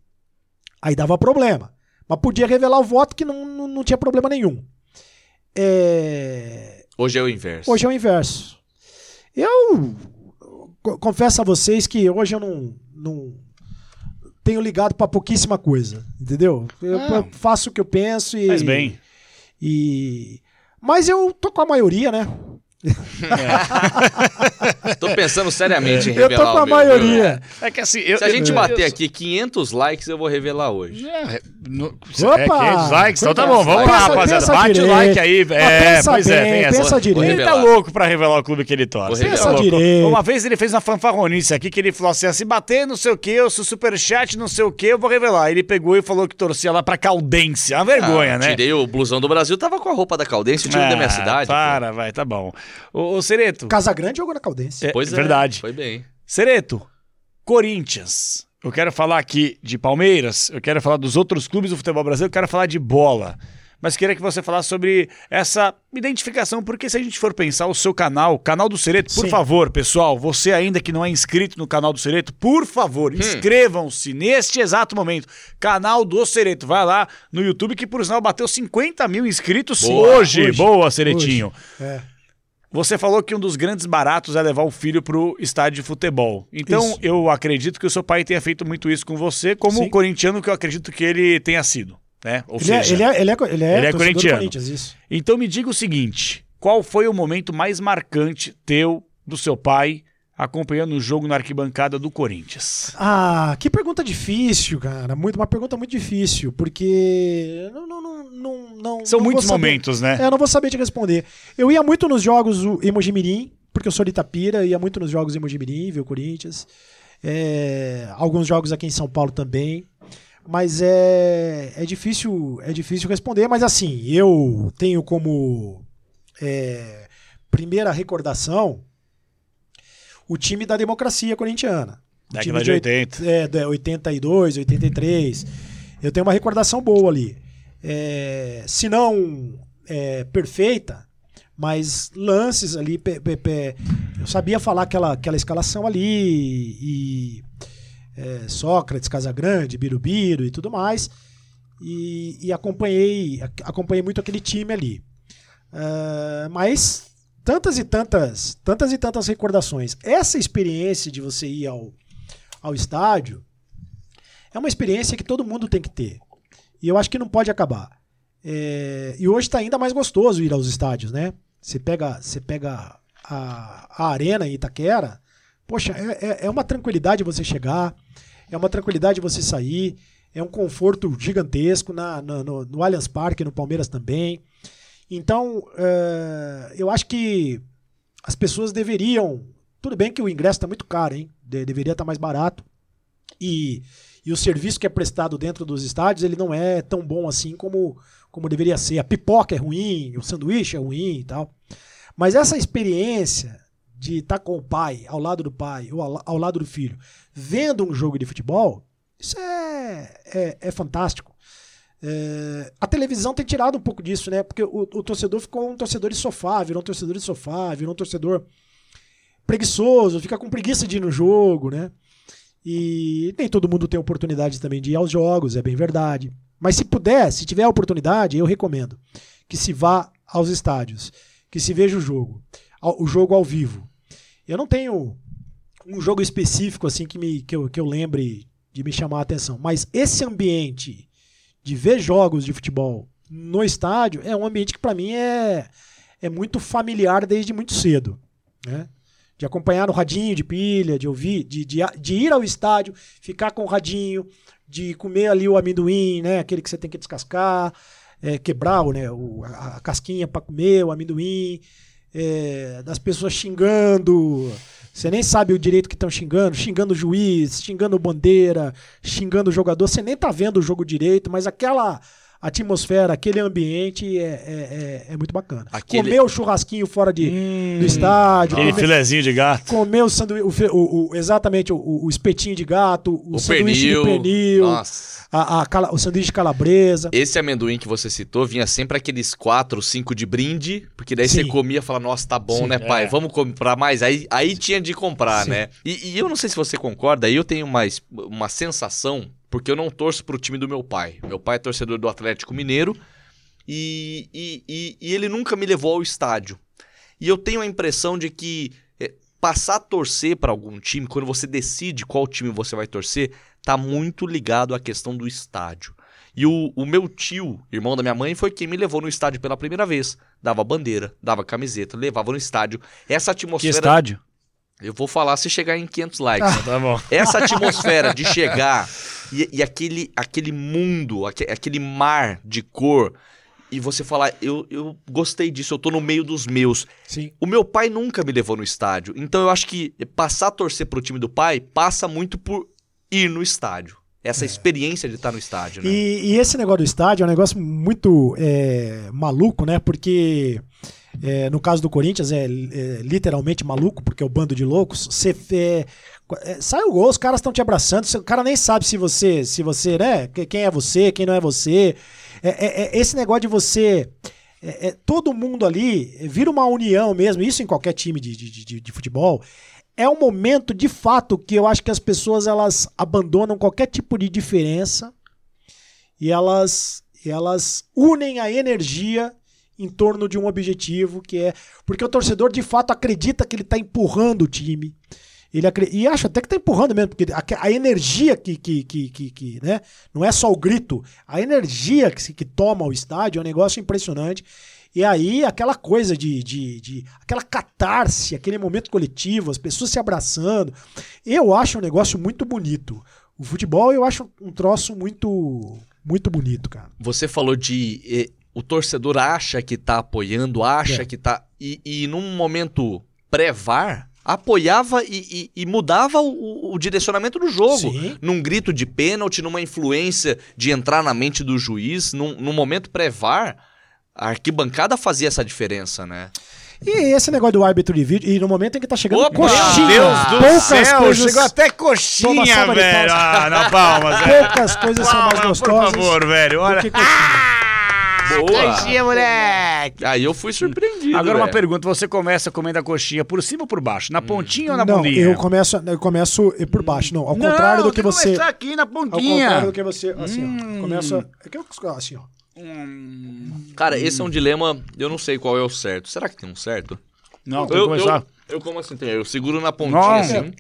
aí dava problema. Mas podia revelar o voto que não, não, não tinha problema nenhum. É... Hoje é o inverso. Hoje é o inverso. Eu confesso a vocês que hoje eu não, não tenho ligado para pouquíssima coisa, entendeu? Eu, ah. faço o que eu penso e. Faz bem. E. Mas eu tô com a maioria, né? É. tô pensando seriamente em revelar. Eu tô com a maioria. Meu. É que assim, eu, se a gente eu, bater eu, aqui 500 likes, eu vou revelar hoje. É, no, Opa, é 500 likes, então tá bom, vamos pensa, lá, rapaziada. Bate direito. o like aí. É, pois é, bem, é, pensa direito. Ele tá louco pra revelar o clube que ele torce. Pensa tá direito. Uma vez ele fez uma fanfarronice aqui que ele falou assim: se bater não sei o que, eu sou superchat não sei o que, eu vou revelar. Ele pegou e falou que torcia lá pra Caldense. Uma vergonha, ah, né? Tirei o blusão do Brasil, tava com a roupa da Caldense, o time ah, da minha cidade. Para, vai, tá bom. Ô, ô Sereto. Casagrande jogou na Caldense. É, pois é, verdade. Foi bem. Sereto, Corinthians. Eu quero falar aqui de Palmeiras, eu quero falar dos outros clubes do futebol brasileiro, eu quero falar de bola. Mas queria que você falasse sobre essa identificação, porque se a gente for pensar o seu canal, canal do Sereto, por Sim. favor, pessoal, você ainda que não é inscrito no canal do Sereto, por favor, hum. inscrevam-se neste exato momento. Canal do Sereto, vai lá no YouTube, que por sinal bateu 50 mil inscritos boa, hoje. hoje. Boa, Seretinho. Hoje. É. Você falou que um dos grandes baratos é levar o filho para o estádio de futebol. Então, isso. eu acredito que o seu pai tenha feito muito isso com você, como Sim. corintiano que eu acredito que ele tenha sido. Né? Ou ele, é, seja, é, ele, é, ele, é, ele, é, ele é corintiano. Então, me diga o seguinte: qual foi o momento mais marcante teu, do seu pai, acompanhando o jogo na arquibancada do Corinthians? Ah, que pergunta difícil, cara. Muito, uma pergunta muito difícil, porque não, não, não, não São não muitos momentos, né? É, eu não vou saber te responder. Eu ia muito nos jogos Emojimirim, porque eu sou de Itapira, ia muito nos jogos Emojimirim, ver o Corinthians. É, alguns jogos aqui em São Paulo também. Mas é, é difícil é difícil responder, mas assim, eu tenho como é, primeira recordação o time da democracia corintiana. Década de 80. É, de 82, 83. Eu tenho uma recordação boa ali. É, se não é, perfeita, mas lances ali. Pe, pe, pe, eu sabia falar aquela, aquela escalação ali. E é, Sócrates, Casagrande, Birubiru e tudo mais. E, e acompanhei, acompanhei muito aquele time ali. Uh, mas tantas e tantas, tantas e tantas recordações. Essa experiência de você ir ao, ao estádio é uma experiência que todo mundo tem que ter. E eu acho que não pode acabar. É, e hoje está ainda mais gostoso ir aos estádios, né? Você pega, você pega a, a arena em Itaquera, poxa, é, é, é uma tranquilidade você chegar, é uma tranquilidade você sair, é um conforto gigantesco na, na no, no Allianz Parque, no Palmeiras também. Então, uh, eu acho que as pessoas deveriam. Tudo bem que o ingresso está muito caro, hein? De, deveria estar tá mais barato. E, e o serviço que é prestado dentro dos estádios, ele não é tão bom assim como, como deveria ser. A pipoca é ruim, o sanduíche é ruim e tal. Mas essa experiência de estar com o pai, ao lado do pai, ou ao, ao lado do filho, vendo um jogo de futebol, isso é, é, é fantástico. É, a televisão tem tirado um pouco disso, né? Porque o, o, torcedor ficou um torcedor de sofá, virou um torcedor de sofá, virou um torcedor preguiçoso, fica com preguiça de ir no jogo, né? E nem todo mundo tem oportunidade também de ir aos jogos, é bem verdade. Mas se puder, se tiver a oportunidade, eu recomendo que se vá aos estádios, que se veja o jogo, o jogo ao vivo. Eu não tenho um jogo específico assim que, me, que, eu, que eu lembre de me chamar a atenção, mas esse ambiente de ver jogos de futebol no estádio é um ambiente que para mim é, é muito familiar desde muito cedo. Né? De acompanhar no radinho de pilha, de ouvir, de, de, de ir ao estádio, ficar com o radinho, de comer ali o amendoim, né? aquele que você tem que descascar, é, quebrar né? o, a, a casquinha para comer o amendoim, é, das pessoas xingando você nem sabe o direito que estão xingando, xingando o juiz, xingando bandeira, xingando o jogador. Você nem tá vendo o jogo direito, mas aquela atmosfera, aquele ambiente é, é, é, é muito bacana. Aquele... Comer o churrasquinho fora de, hum, do estádio. Aquele comer, filezinho de gato. Comer o sanduíche, o, o, exatamente, o, espetinho de gato, o, sanduíche pernil. de pernil. A, a, o sanduíche de calabresa. Esse amendoim que você citou vinha sempre aqueles quatro, cinco de brinde, porque daí Sim. você comia e falava, nossa, tá bom, Sim, né, pai? É. Vamos comprar mais. Aí, aí tinha de comprar, Sim. né? E, e, eu não sei se você concorda, aí eu tenho uma, uma sensação, porque eu não torço pro time do meu pai. Meu pai é torcedor do Atlético Mineiro e, e, e, e ele nunca me levou ao estádio. E eu tenho a impressão de que é, passar a torcer para algum time, quando você decide qual time você vai torcer, tá muito ligado à questão do estádio. E o, o meu tio, irmão da minha mãe, foi quem me levou no estádio pela primeira vez. Dava bandeira, dava camiseta, levava no estádio. Essa atmosfera. Que estádio? Eu vou falar se chegar em 500 likes. Ah, tá bom. Essa atmosfera de chegar e, e, aquele, aquele mundo, aquele mar de cor, e você falar, eu, eu gostei disso, eu tô no meio dos meus. Sim. O meu pai nunca me levou no estádio, então eu acho que passar a torcer pro time do pai passa muito por ir no estádio. Essa é. experiência de estar no estádio, né? E, e, esse negócio do estádio é um negócio muito é, maluco, né? Porque é, no caso do Corinthians é, é, literalmente maluco, porque é o bando de loucos. Você é, é, sai o gol, os caras estão te abraçando, o cara nem sabe se você, se você, né? Quem é você, quem não é você. É, esse negócio de você. todo mundo ali vira uma união mesmo, isso em qualquer time de, de, de, de futebol é um momento de fato que eu acho que as pessoas elas abandonam qualquer tipo de diferença e elas elas unem a energia em torno de um objetivo que é porque o torcedor de fato acredita que ele está empurrando o time ele e acha até que está empurrando mesmo porque a, a energia que, que, que, que, que, né não é só o grito a energia que, que toma o estádio é um negócio impressionante e aí, aquela coisa de, de, de, aquela catarse, aquele momento coletivo, as pessoas se abraçando. Eu acho um negócio muito bonito. O futebol eu acho um troço muito, muito bonito, cara. Você falou de. O torcedor acha que tá apoiando, acha é. que tá. E, e num momento pré-VAR, apoiava e, e, e mudava o, o, direcionamento do jogo. Sim. Num grito de pênalti, numa influência de entrar na mente do juiz, num, num momento pré-VAR a arquibancada fazia essa diferença, né? E esse negócio do árbitro de vídeo, e no momento em que tá chegando Opa, coxinha. Deus do poucas céu, coisas, chegou até coxinha, velho. Ah, na palmas, velho. Poucas coisas palmas, são mais gostosas. Por favor, velho, olha. Boa. Coxinha, moleque. Aí eu fui surpreendido. Agora véio. uma pergunta, você começa comendo a coxinha por cima ou por baixo? Na pontinha hum. ou na não, bundinha? eu começo, eu começo por baixo, não. Ao não, contrário do que você... Não, aqui na pontinha. Ao contrário do que você, assim, hum. ó. Começa, é que eu, assim, ó. Cara, esse é um dilema, eu não sei qual é o certo. Será que tem um certo? Não, tem que começar. Eu, eu como assim? Eu seguro na pontinha não. assim. É,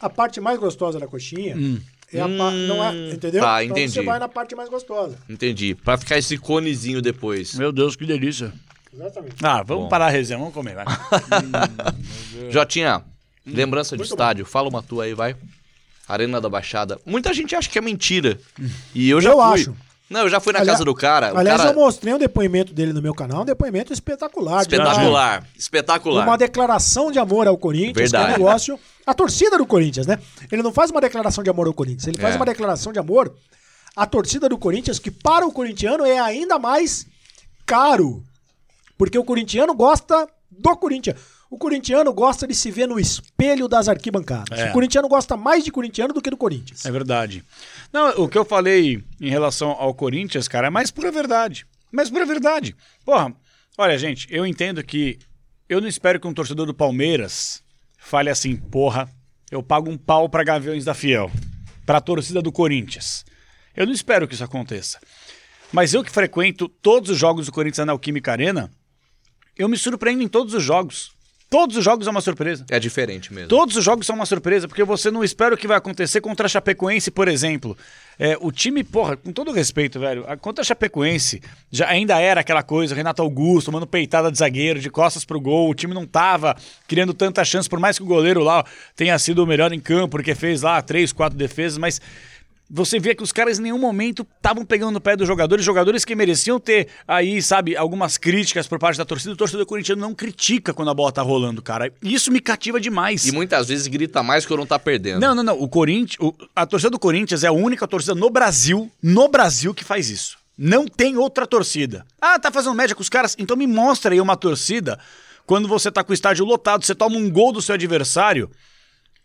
a parte mais gostosa da coxinha hum. É a parte. Não é, entendeu? Tá, entendi. Então você vai na parte mais gostosa. Entendi. Pra ficar esse conezinho depois. Meu Deus, que delícia. Exatamente. Ah, vamos Bom. parar a resenha, vamos comer, vai. hum, Jotinha, lembrança de estádio. Bom. Fala uma tua aí, vai. Arena da Baixada. Muita gente acha que é mentira. E eu já eu fui. acho. Não, eu já fui na aliás, casa do cara. Aliás, cara... eu mostrei um depoimento dele no meu canal, um depoimento espetacular. Espetacular, espetacular. Uma declaração de amor ao Corinthians, Verdade. que é um negócio... A torcida do Corinthians, né? Ele não faz uma declaração de amor ao Corinthians, ele faz é. uma declaração de amor à torcida do Corinthians, que para o corintiano é ainda mais caro. Porque o corintiano gosta do Corinthians. O corintiano gosta de se ver no espelho das arquibancadas. É. O corintiano gosta mais de corintiano do que do Corinthians. É verdade. Não, o que eu falei em relação ao Corinthians, cara, é mais pura verdade. Mais pura verdade. Porra, olha, gente, eu entendo que eu não espero que um torcedor do Palmeiras fale assim, porra, eu pago um pau para Gaviões da Fiel, para a torcida do Corinthians. Eu não espero que isso aconteça. Mas eu que frequento todos os jogos do Corinthians na Alquímica Arena, eu me surpreendo em todos os jogos. Todos os jogos é uma surpresa. É diferente mesmo. Todos os jogos são uma surpresa, porque você não espera o que vai acontecer contra a Chapecoense, por exemplo. É, o time, porra, com todo respeito, velho, contra a Chapecoense, já ainda era aquela coisa, Renato Augusto, mano peitada de zagueiro, de costas pro gol, o time não tava criando tanta chance, por mais que o goleiro lá tenha sido o melhor em campo, porque fez lá três, quatro defesas, mas você vê que os caras em nenhum momento estavam pegando no pé dos jogadores, jogadores que mereciam ter aí, sabe, algumas críticas por parte da torcida. O torcedor corintiano não critica quando a bola tá rolando, cara. Isso me cativa demais. E muitas vezes grita mais que eu não tá perdendo. Não, não, não. O Corinthians, a torcida do Corinthians é a única torcida no Brasil, no Brasil que faz isso. Não tem outra torcida. Ah, tá fazendo média com os caras? Então me mostra aí uma torcida quando você tá com o estádio lotado, você toma um gol do seu adversário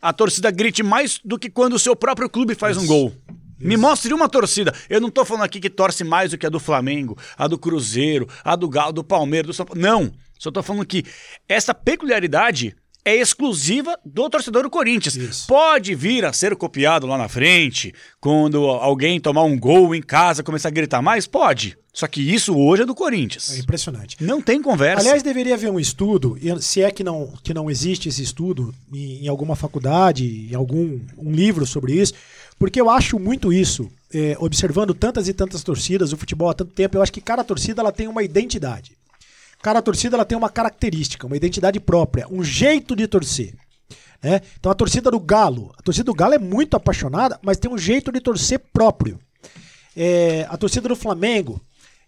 a torcida grite mais do que quando o seu próprio clube faz Isso. um gol. Isso. Me mostre uma torcida. Eu não tô falando aqui que torce mais do que a do Flamengo, a do Cruzeiro, a do Galo, do Palmeiras, do São Paulo. Não. Só tô falando que essa peculiaridade é exclusiva do torcedor do Corinthians. Isso. Pode vir a ser copiado lá na frente, quando alguém tomar um gol em casa começar a gritar mais? Pode. Só que isso hoje é do Corinthians. É impressionante. Não tem conversa. Aliás, deveria haver um estudo, se é que não, que não existe esse estudo em, em alguma faculdade, em algum um livro sobre isso, porque eu acho muito isso, é, observando tantas e tantas torcidas, o futebol há tanto tempo, eu acho que cada torcida ela tem uma identidade. Cada torcida ela tem uma característica, uma identidade própria, um jeito de torcer. Né? Então a torcida do Galo, a torcida do Galo é muito apaixonada, mas tem um jeito de torcer próprio. É, a torcida do Flamengo,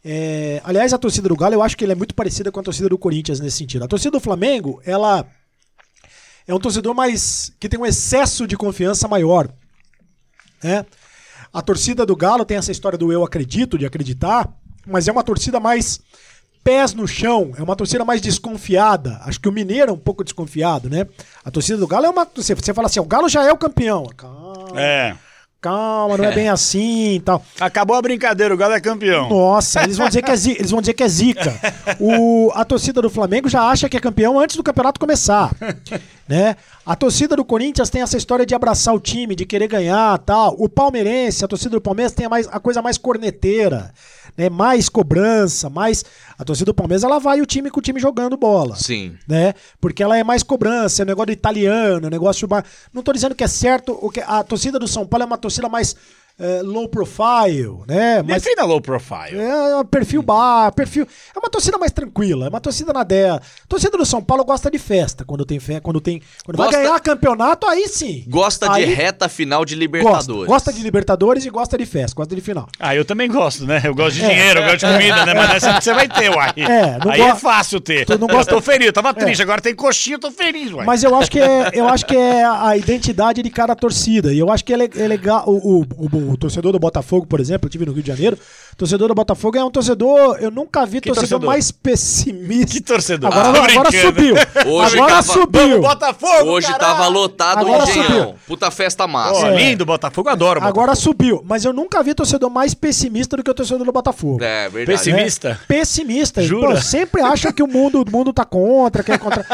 é, aliás, a torcida do Galo eu acho que é muito parecida com a torcida do Corinthians nesse sentido. A torcida do Flamengo, ela é um torcedor mais que tem um excesso de confiança maior. Né? A torcida do Galo tem essa história do eu acredito, de acreditar, mas é uma torcida mais pés no chão, é uma torcida mais desconfiada. Acho que o Mineiro é um pouco desconfiado, né? A torcida do Galo é uma. Você fala assim, o Galo já é o campeão. Calma. É. Calma, não é, é bem assim e tal. Acabou a brincadeira, o Galo é campeão. Nossa, eles vão dizer que é, zica, eles vão dizer que é zica. O, a torcida do Flamengo já acha que é campeão antes do campeonato começar. né? A torcida do Corinthians tem essa história de abraçar o time, de querer ganhar tal. O palmeirense, a torcida do Palmeiras tem a, mais, a coisa mais corneteira né, mais cobrança, mais. A torcida do Palmeiras ela vai o time com o time jogando bola. Sim. Né? Porque ela é mais cobrança, é um negócio italiano, é um negócio. Não estou dizendo que é certo, o que a torcida do São Paulo é uma torcida mais é, low profile, né? Mas Defina low profile. É, é perfil bar, perfil. É uma torcida mais tranquila, é uma torcida na dela. torcida do São Paulo gosta de festa quando tem fé, quando tem, quando gosta, vai ganhar campeonato aí sim. Gosta aí, de reta final de Libertadores. Gosta, gosta, de Libertadores e gosta de festa, gosta de final. Ah, eu também gosto, né? Eu gosto de é. dinheiro, eu gosto de comida, né? Mas nessa você vai ter, uai. É, aí go... é fácil ter. Tu não gosta... Eu tô feliz, eu tava é. triste, agora tem coxinha, eu tô feliz, uai. Mas eu acho que é, eu acho que é a identidade de cada torcida. E eu acho que é, é legal o, o, o, o torcedor do Botafogo por exemplo, eu tive no Rio de Janeiro. Torcedor do Botafogo é um torcedor, eu nunca vi torcedor, torcedor, mais pessimista. Que torcedor? Agora, ah, agora subiu. Hoje agora tava, subiu. Botafogo, Hoje caralho. tava lotado agora o Engenhão. Subiu. Puta festa massa. Oh, é. Lindo Botafogo, adoro Botafogo. Agora subiu, mas eu nunca vi torcedor mais pessimista do que o torcedor do Botafogo. É, verdade. Pessimista? É, pessimista. Jura? Pô, sempre acha que o mundo, o mundo tá contra, que é contra.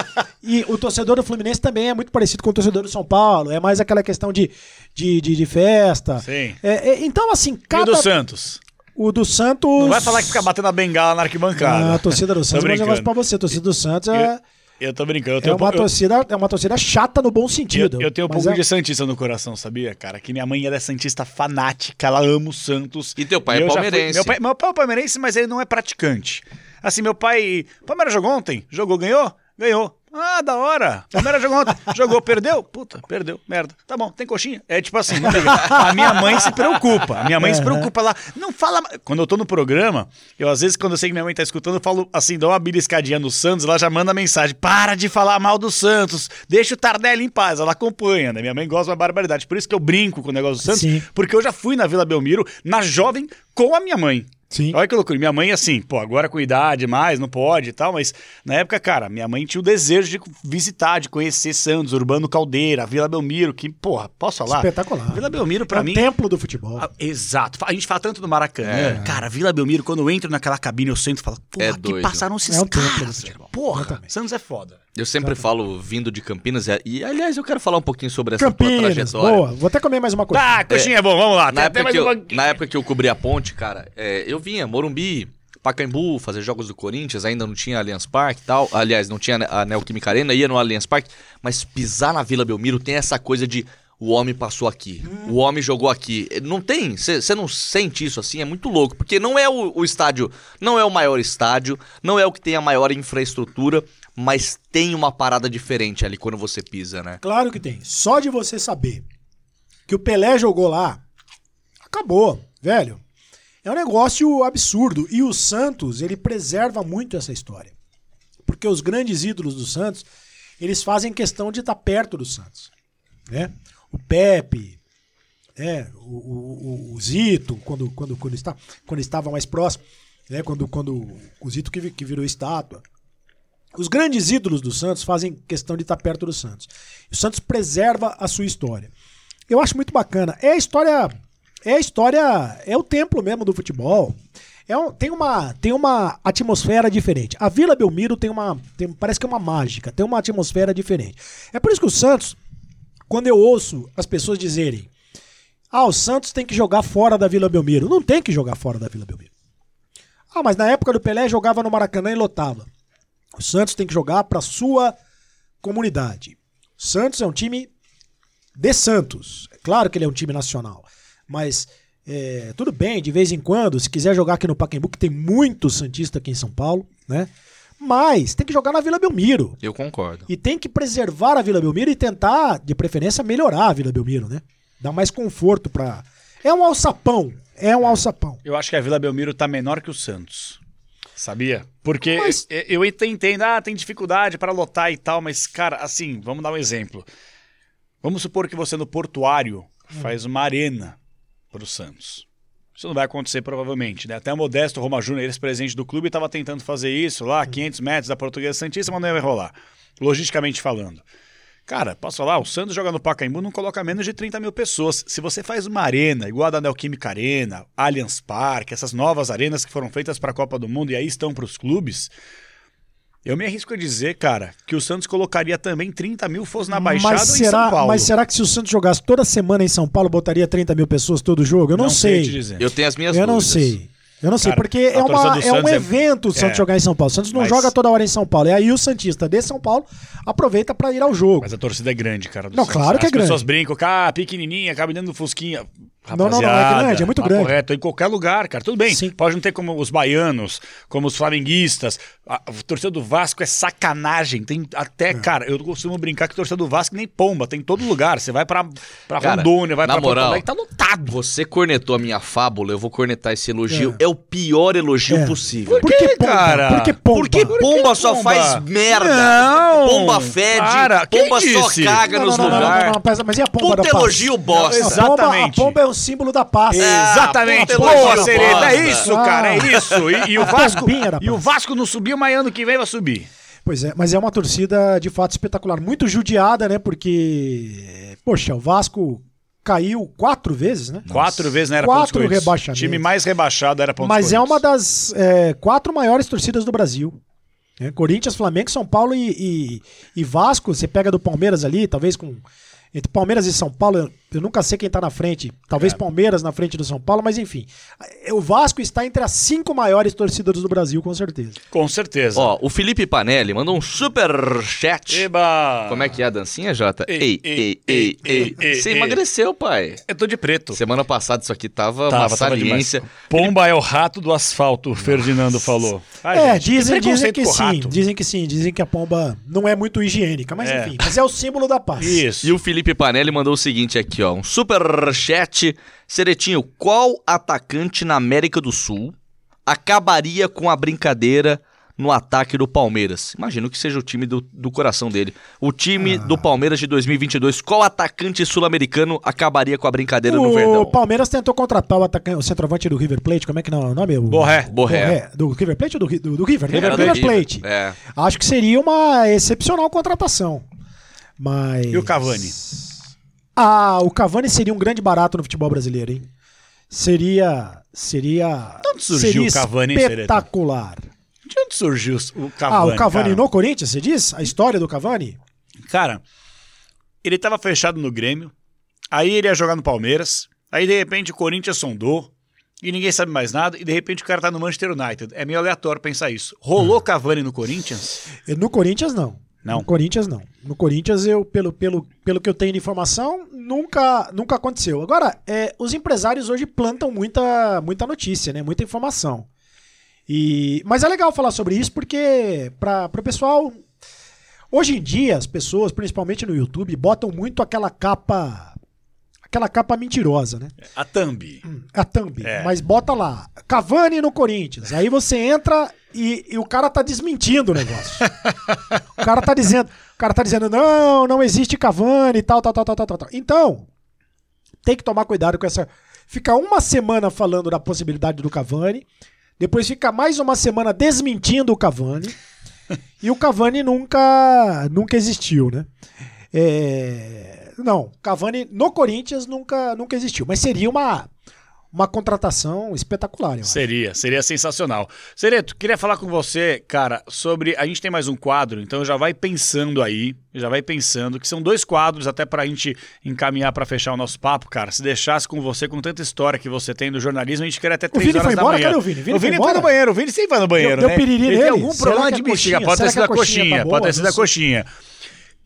E o torcedor do Fluminense também é muito parecido com o torcedor do São Paulo. É mais aquela questão de, de, de, de festa. Sim. É, é, então, assim, cada. E o do Santos? O do Santos. Não vai falar que fica batendo a bengala na arquibancada. Ah, a torcida do Santos, mas eu gosto pra você. A torcida do Santos é. Eu tô brincando. Eu tenho, é, uma eu, torcida, é uma torcida chata no bom sentido. Eu, eu tenho um pouco é... de Santista no coração, sabia, cara? Que minha mãe ela é Santista fanática, ela ama o Santos. E teu pai e é palmeirense. Fui, meu, pai, meu pai é palmeirense, mas ele não é praticante. Assim, meu pai. O Palmeiras jogou ontem? Jogou, ganhou? Ganhou. Ah, da hora. Palmeiras jogou ontem. Jogou, perdeu? Puta, perdeu. Merda. Tá bom, tem coxinha? É tipo assim. A minha mãe se preocupa. A minha mãe se preocupa lá. Não fala. Quando eu tô no programa, eu às vezes, quando eu sei que minha mãe tá escutando, eu falo assim, dou uma beliscadinha no Santos, ela já manda mensagem: para de falar mal do Santos, deixa o Tardelli em paz. Ela acompanha, né? Minha mãe gosta de uma barbaridade. Por isso que eu brinco com o negócio do Santos, Sim. porque eu já fui na Vila Belmiro, na jovem, com a minha mãe. Sim. Olha que loucura. Minha mãe, assim, pô, agora com idade mais, não pode e tal, mas na época, cara, minha mãe tinha o desejo de visitar, de conhecer Santos, Urbano Caldeira, Vila Belmiro, que, porra, posso falar? Espetacular. Vila Belmiro, pra é mim. O templo do futebol. Ah, exato. A gente fala tanto do Maracanã. É. Cara, Vila Belmiro, quando eu entro naquela cabine, eu sento e falo, porra, é que passaram esses é caras. Porra, Santos é foda. Eu sempre falo vindo de Campinas, e aliás, eu quero falar um pouquinho sobre essa Campinas, trajetória. Boa, vou até comer mais uma coisa. Ah, coxinha é bom, vamos lá. Na, época que, eu, na época que eu cobri a ponte, cara, é, eu vinha, Morumbi, Pacaembu, fazer jogos do Corinthians, ainda não tinha Allianz Parque e tal. Aliás, não tinha a Neoquímica Arena, ia no Allianz Parque, mas pisar na Vila Belmiro tem essa coisa de o homem passou aqui, hum. o homem jogou aqui. Não tem, você não sente isso assim, é muito louco, porque não é o, o, estádio, não é o maior estádio, não é o que tem a maior infraestrutura, mas tem uma parada diferente ali quando você pisa, né? Claro que tem. Só de você saber que o Pelé jogou lá, acabou, velho. É um negócio absurdo. E o Santos, ele preserva muito essa história. Porque os grandes ídolos do Santos, eles fazem questão de estar perto do Santos. Né? O Pepe, né? o, o, o Zito, quando, quando, quando, está, quando estava mais próximo, né? quando, quando o Zito que, que virou estátua. Os grandes ídolos do Santos fazem questão de estar perto do Santos. O Santos preserva a sua história. Eu acho muito bacana. É a história. É a história. É o templo mesmo do futebol. É um, tem, uma, tem uma atmosfera diferente. A Vila Belmiro tem uma. Tem, parece que é uma mágica, tem uma atmosfera diferente. É por isso que o Santos, quando eu ouço as pessoas dizerem. Ah, o Santos tem que jogar fora da Vila Belmiro. Não tem que jogar fora da Vila Belmiro. Ah, mas na época do Pelé jogava no Maracanã e lotava. O Santos tem que jogar para sua comunidade. O Santos é um time de Santos. É claro que ele é um time nacional, mas é, tudo bem, de vez em quando, se quiser jogar aqui no Pacaembu, que tem muito santista aqui em São Paulo, né? Mas tem que jogar na Vila Belmiro. Eu concordo. E tem que preservar a Vila Belmiro e tentar, de preferência, melhorar a Vila Belmiro, né? Dar mais conforto para. É um alçapão. É um alçapão. Eu acho que a Vila Belmiro tá menor que o Santos. Sabia? Porque mas... eu entendo, ah, tem dificuldade para lotar e tal, mas, cara, assim, vamos dar um exemplo. Vamos supor que você no portuário hum. faz uma arena para o Santos. Isso não vai acontecer provavelmente, né? Até o Modesto Roma Júnior, ex-presidente do clube, estava tentando fazer isso lá, 500 metros da Portuguesa Santíssima, mas não ia rolar, logisticamente falando. Cara, posso falar? O Santos joga no Pacaembu não coloca menos de 30 mil pessoas. Se você faz uma arena, igual a da Neoquímica Arena, Allianz Parque, essas novas arenas que foram feitas para a Copa do Mundo e aí estão para os clubes, eu me arrisco a dizer, cara, que o Santos colocaria também 30 mil fosse na Baixada mas será, ou em São Paulo. Mas será que se o Santos jogasse toda semana em São Paulo, botaria 30 mil pessoas todo jogo? Eu não, não sei. sei eu tenho as minhas eu dúvidas. Eu não sei. Eu não sei, Cara, porque é, uma, é um é evento o Santos é, jogar em São Paulo. O Santos não mas... joga toda hora em São Paulo. E aí o Santista de São Paulo aproveita para ir ao jogo. Mas a torcida é grande, cara. não, Santos. claro que é grande. As pessoas brincam, ah, pequenininha, cabe dentro do Fusquinha. Rapaziada, não, não, não, é grande, é muito tá grande. Correto, em qualquer lugar, cara. Tudo bem, Sim. pode não ter como os baianos, como os flamenguistas. A, a torcida do Vasco é sacanagem. Tem até, é. cara, eu costumo brincar que a torcida do Vasco nem pomba, tem em todo lugar. Você vai pra, pra cara, Rondônia, vai na pra moral, Porto tá lotado. Você cornetou a minha fábula, eu vou cornetar esse elogio. É, é o pior elogio é. possível. Por que, cara? Por que pomba? Porque pomba só pomba? faz merda. Não. Pomba fede, cara, pomba só caga não, nos lugares. Mas e a pomba Puta elogio bosta. Exatamente. A pomba, a pomba é o símbolo da paz. É, exatamente. Boa, Sereta. É isso, cara. É isso. E, e o Vasco, e o Vasco não subiu, mas ano que vem vai subir. Pois é, mas é uma torcida de fato espetacular. Muito judiada, né? Porque, poxa, o Vasco caiu quatro vezes, né? Quatro vezes, né? Era quatro rebaixamentos. O time mais rebaixado era pontos Mas é uma das é, quatro maiores torcidas do Brasil. É, Corinthians, Flamengo, São Paulo e, e, e, Vasco. Você pega do Palmeiras ali, talvez com entre Palmeiras e São Paulo, eu, nunca sei quem tá na frente. Talvez É. Palmeiras na frente do São Paulo, mas enfim. O Vasco está entre as cinco maiores torcidas do Brasil, com certeza. Com certeza. Ó, o Felipe Panelli mandou um super chat. Eba! Como é que é a dancinha, Jota? Ei, ei, ei, ei, ei, Você emagreceu, pai. Eu tô de preto. Semana passada isso aqui tava, Tava, uma tava saliência. Pomba é o rato do asfalto, o Ferdinando falou. Ai, é, gente, dizem, que dizem que sim, rato. dizem que sim, dizem que a pomba não é muito higiênica, mas É. enfim, mas é o símbolo da paz. Isso. E o Felipe Panelli mandou o seguinte aqui, ó. Um super chat. Seretinho, qual atacante na América do Sul acabaria com a brincadeira no ataque do Palmeiras? Imagino que seja o time do, do coração dele. O time Ah. do Palmeiras de 2022. Qual atacante sul-americano acabaria com a brincadeira no O Verdão? Palmeiras tentou contratar o, atacante, o centroavante do River Plate, como é que não é o nome? O- Borré. Borré. Do River Plate ou do, do, do River? né? River Do Plate. River Plate. É. Acho que seria uma excepcional contratação. Mas. E o Cavani? Ah, o Cavani seria um grande barato no futebol brasileiro, hein? Seria. Seria. onde surgiu seria o Cavani, espetacular. De onde surgiu o Cavani? ah, o Cavani cara? no Corinthians, você diz? A história do Cavani? Cara, ele tava fechado no Grêmio, aí ele ia jogar no Palmeiras, aí de repente o Corinthians sondou, e ninguém sabe mais nada, e de repente o cara tá no Manchester United. É meio aleatório pensar isso. Rolou Cavani no Corinthians? No Corinthians, não. Não. No Corinthians, não. No Corinthians, eu, pelo, pelo, pelo que eu tenho de informação, nunca, nunca aconteceu. Agora, é, os empresários hoje plantam muita, muita notícia, né? Muita informação. E, mas é legal falar sobre isso porque, para o pessoal. Hoje em dia, as pessoas, principalmente no YouTube, botam muito aquela capa. Aquela capa mentirosa, né? A Thumb. A thumb. É. Mas bota lá, Cavani no Corinthians. Aí você entra e, e o cara tá desmentindo o negócio. o cara tá dizendo, o cara tá dizendo, não, não existe Cavani e tal, tal, tal, tal, tal, tal, tal. Então, tem que tomar cuidado com essa. Fica uma semana falando da possibilidade do Cavani, depois fica mais uma semana desmentindo o Cavani, e o Cavani nunca, nunca existiu, né? É, não, Cavani no Corinthians nunca, nunca existiu, mas seria uma, uma contratação espetacular, eu acho. Seria, seria sensacional. Sereto, queria falar com você, cara, sobre. A gente tem mais um quadro, então já vai pensando aí, já vai pensando, que são dois quadros até pra gente encaminhar pra fechar o nosso papo, cara. Se deixasse com você, com tanta história que você tem do jornalismo, a gente queria até três horas foi da embora? manhã. Cadê o Vini? Vini o foi Vini foi embora? no banheiro, o Vini sempre vai no banheiro, Deu- deu né? piriri Ele tem nele? algum Será problema de a bexiga, pode ter será sido a que a coxinha coxinha, tá pode ter sido a Isso. coxinha.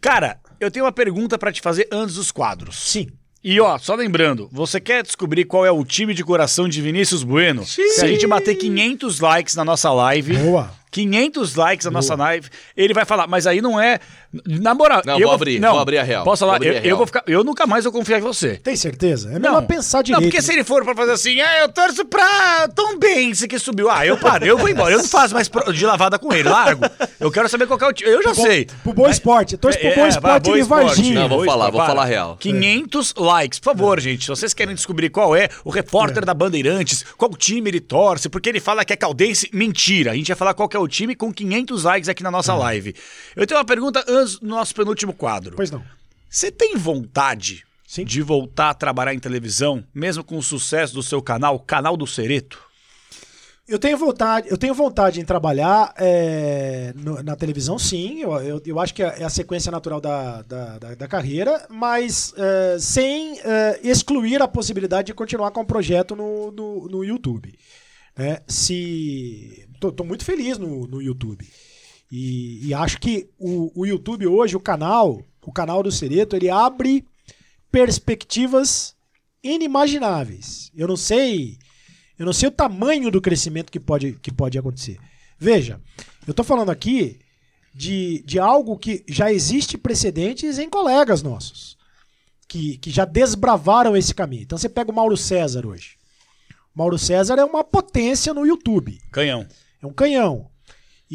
Cara, eu tenho uma pergunta pra te fazer antes dos quadros. Sim. E ó, só lembrando, você quer descobrir qual é o time de coração de Vinícius Bueno? Se a gente bater 500 likes na nossa live, Boa. 500 likes na nossa live, ele vai falar, mas aí não é. Na moral, Não, eu vou abrir, vou abrir a real. Posso falar? Eu, eu vou ficar, eu nunca mais vou confiar em você. Tem certeza? É melhor pensar direito. Não, porque se ele for pra fazer assim, ah, eu torço pra Tom Benz que subiu. Ah, eu paro, eu vou embora. Eu não faço mais pro- de lavada com ele, largo. Eu quero saber qual que é o time. Eu já Bom- sei. Pro Boa Esporte. Torce pro É, Boa é, Esporte Boa de. Varginha. Não, vou falar, Esporte, vou para. falar a real. 500 likes, por favor, gente. Se vocês querem descobrir qual é o repórter da Bandeirantes, qual time ele torce, porque ele fala que é caldense, mentira. A gente vai falar qual que é o time com 500 likes aqui na nossa live. Eu tenho uma pergunta antes do nosso penúltimo quadro. Pois não. Você tem vontade Sim. de voltar a trabalhar em televisão, mesmo com o sucesso do seu canal, Canal do Cereto? Eu tenho vontade, eu tenho vontade em trabalhar é, no- na televisão, sim. Eu, eu, eu acho que é é a sequência natural da, da, da- da carreira, mas é, sem é, excluir a possibilidade de continuar com o projeto no, no, no YouTube. né? Se tô, tô muito feliz no, no YouTube e, e acho que o, o YouTube hoje, o canal, o canal do Cereto, ele abre perspectivas inimagináveis. Eu não sei eu não sei o tamanho do crescimento que pode, que pode acontecer. Veja, eu estou falando aqui de, de algo que já existe precedentes em colegas nossos, que, que já desbravaram esse caminho. Então você pega o Mauro César hoje. O Mauro César é uma potência no YouTube, Canhão. é um canhão.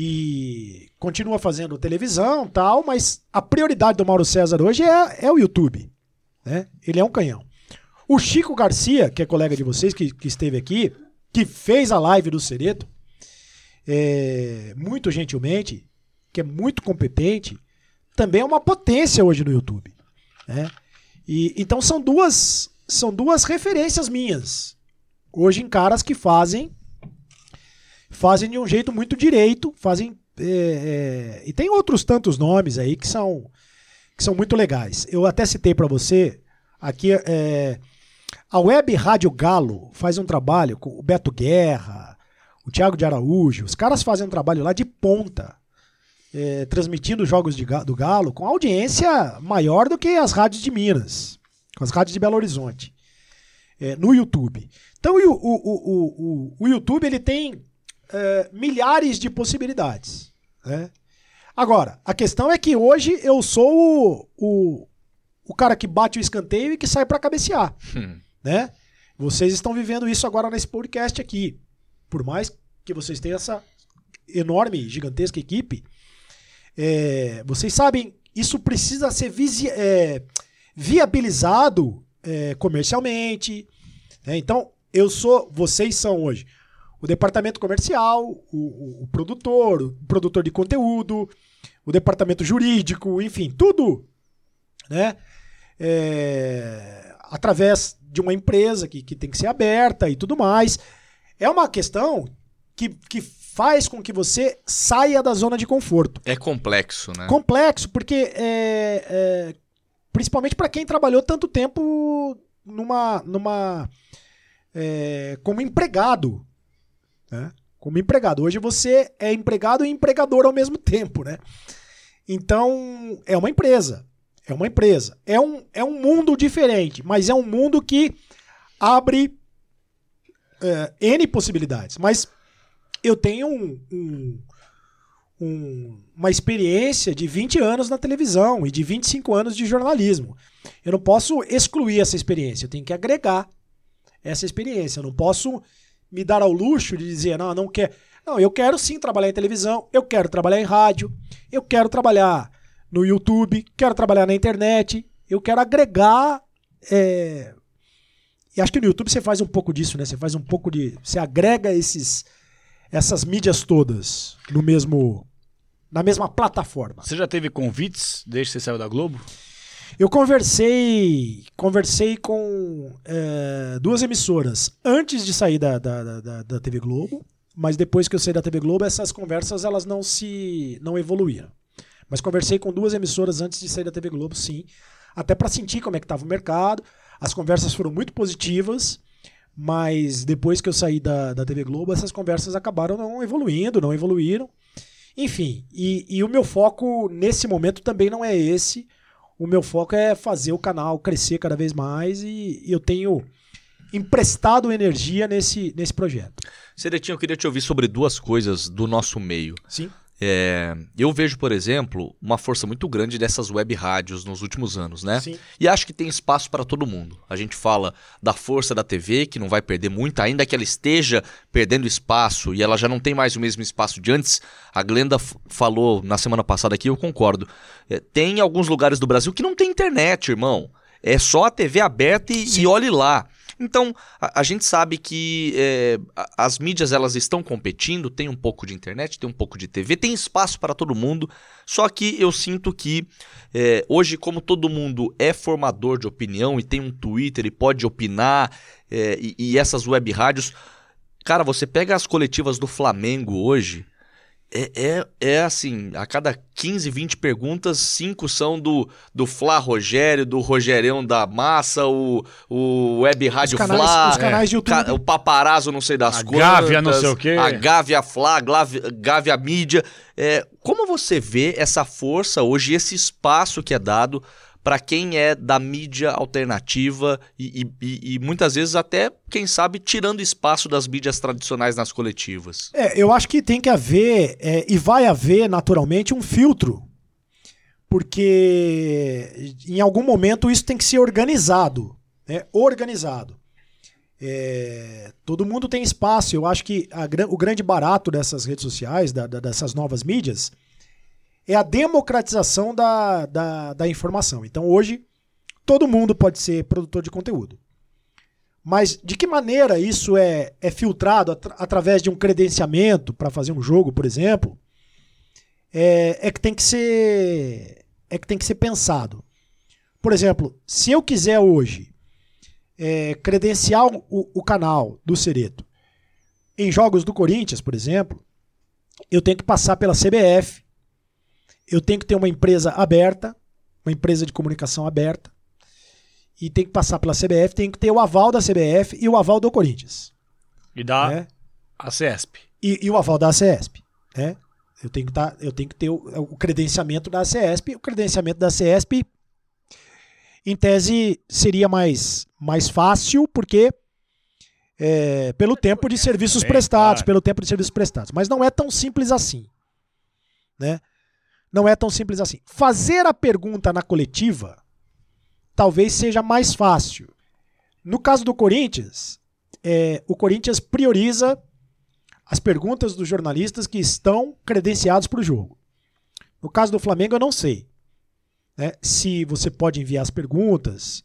E continua fazendo televisão tal, mas a prioridade do Mauro César hoje é, é o YouTube. Né? Ele é um canhão. O Chico Garcia, que é colega de vocês, que, que esteve aqui, que fez a live do Cereto, é, muito gentilmente, que é muito competente, também é uma potência hoje no YouTube. Né? E, então são duas, são duas referências minhas. Hoje em caras que fazem fazem de um jeito muito direito, fazem é, é, e tem outros tantos nomes aí que são que são muito legais. Eu até citei para você aqui é, a Web Rádio Galo faz um trabalho com o Beto Guerra, o Thiago de Araújo. Os caras fazem um trabalho lá de ponta, é, transmitindo jogos de, do Galo com audiência maior do que as rádios de Minas, com as rádios de Belo Horizonte, é, no YouTube. Então o, o, o, o, YouTube ele tem é, milhares de possibilidades. Né? Agora, a questão é que hoje eu sou o, o, o cara que bate o escanteio e que sai para cabecear. Hum. Né? Vocês estão vivendo isso agora nesse podcast aqui. Por mais que vocês tenham essa enorme, gigantesca equipe, é, vocês sabem, isso precisa ser é, viabilizado é, comercialmente. Né? Então, eu sou, vocês são hoje o departamento comercial, o, o, o, produtor, o produtor de conteúdo, o departamento jurídico, enfim, tudo, né? É, através de uma empresa que, que tem que ser aberta e tudo mais. É uma questão que, que faz com que você saia da zona de conforto. É complexo, né? Complexo, porque é, é principalmente para quem trabalhou tanto tempo numa, numa é, como empregado, né? Como empregado. Hoje você é empregado e empregador ao mesmo tempo, né? Então, é uma empresa. É uma empresa. É um, é um mundo diferente, mas é um mundo que abre é, N possibilidades. Mas eu tenho um, um, um, uma experiência de 20 anos na televisão e de 25 anos de jornalismo. Eu não posso excluir essa experiência, eu tenho que agregar essa experiência. Eu não posso me dar ao luxo de dizer, não, não quero. Não, eu quero sim trabalhar em televisão, eu quero trabalhar em rádio, eu quero trabalhar no YouTube, quero trabalhar na internet, eu quero agregar. É... E acho que no YouTube você faz um pouco disso, né? Você faz um pouco de. Você agrega esses, essas mídias todas no mesmo. na mesma plataforma. Você já teve convites desde que você saiu da Globo? Eu conversei, conversei com é, duas emissoras antes de sair da, da, da, da, TV Globo, mas depois que eu saí da TV Globo, essas conversas elas não se não evoluíram. Mas conversei com duas emissoras antes de sair da TV Globo, sim, até para sentir como é que estava o mercado. As conversas foram muito positivas, mas depois que eu saí da, da TV Globo, essas conversas acabaram não evoluindo, não evoluíram. Enfim, e, e o meu foco nesse momento também não é esse o meu foco é fazer o canal crescer cada vez mais e eu tenho emprestado energia nesse, nesse projeto. Seretinho, eu queria te ouvir sobre duas coisas do nosso meio. Sim. É, eu vejo, por exemplo, uma força muito grande dessas web rádios nos últimos anos, né? Sim. E acho que tem espaço para todo mundo. A gente fala da força da TV, que não vai perder muito, ainda que ela esteja perdendo espaço e ela já não tem mais o mesmo espaço de antes. A Glenda falou na semana passada aqui, eu concordo. É, tem alguns lugares do Brasil que não tem internet, irmão. É só a TV aberta e, e olhe lá. Então, a, a gente sabe que é, as mídias elas estão competindo, tem um pouco de internet, tem um pouco de TV, tem espaço para todo mundo, só que eu sinto que é, hoje, como todo mundo é formador de opinião e tem um Twitter e pode opinar, é, e, e essas web rádios, cara, você pega as coletivas do Flamengo hoje é, é, é, assim, a cada 15, 20 perguntas, cinco são do, do Flá Rogério, do Rogerião da Massa, o, o Web Rádio os canais, Flá, os canais de YouTube. o Paparazzo não sei das a quantas. Gávea não sei o quê. A Gávea Flá, Gávea, Gávea Mídia. É, como você vê essa força hoje, esse espaço que é dado para quem é da mídia alternativa e, e, e, muitas vezes até, quem sabe, tirando espaço das mídias tradicionais nas coletivas. É, eu acho que tem que haver, é, e vai haver naturalmente, um filtro. Porque em algum momento isso tem que ser organizado. Né? Organizado. É, todo mundo tem espaço. Eu acho que a, o grande barato dessas redes sociais, da, da, dessas novas mídias, é a democratização da, da, da informação. Então hoje todo mundo pode ser produtor de conteúdo. Mas de que maneira isso é, é filtrado at através de um credenciamento para fazer um jogo, por exemplo, é, é, que tem que ser é que tem que ser pensado. Por exemplo, se eu quiser hoje é, credenciar o, o canal do Cereto em jogos do Corinthians, por exemplo, eu tenho que passar pela CBF, eu tenho que ter uma empresa aberta, uma empresa de comunicação aberta. E tem que passar pela CBF, tem que ter o aval da CBF e o aval do Corinthians. E da né? ACESP. E, e, o aval da ACESP. Né? Eu, tenho que tá, eu tenho que ter o, o credenciamento da ACESP. O credenciamento da ACESP, em tese, seria mais, mais fácil, porque é, pelo tempo de serviços prestados, pelo tempo de serviços prestados. Mas não é tão simples assim. Né? Não é tão simples assim. Fazer a pergunta na coletiva talvez seja mais fácil. No caso do Corinthians, é, o Corinthians prioriza as perguntas dos jornalistas que estão credenciados para o jogo. No caso do Flamengo, eu não sei. Né? Se você pode enviar as perguntas,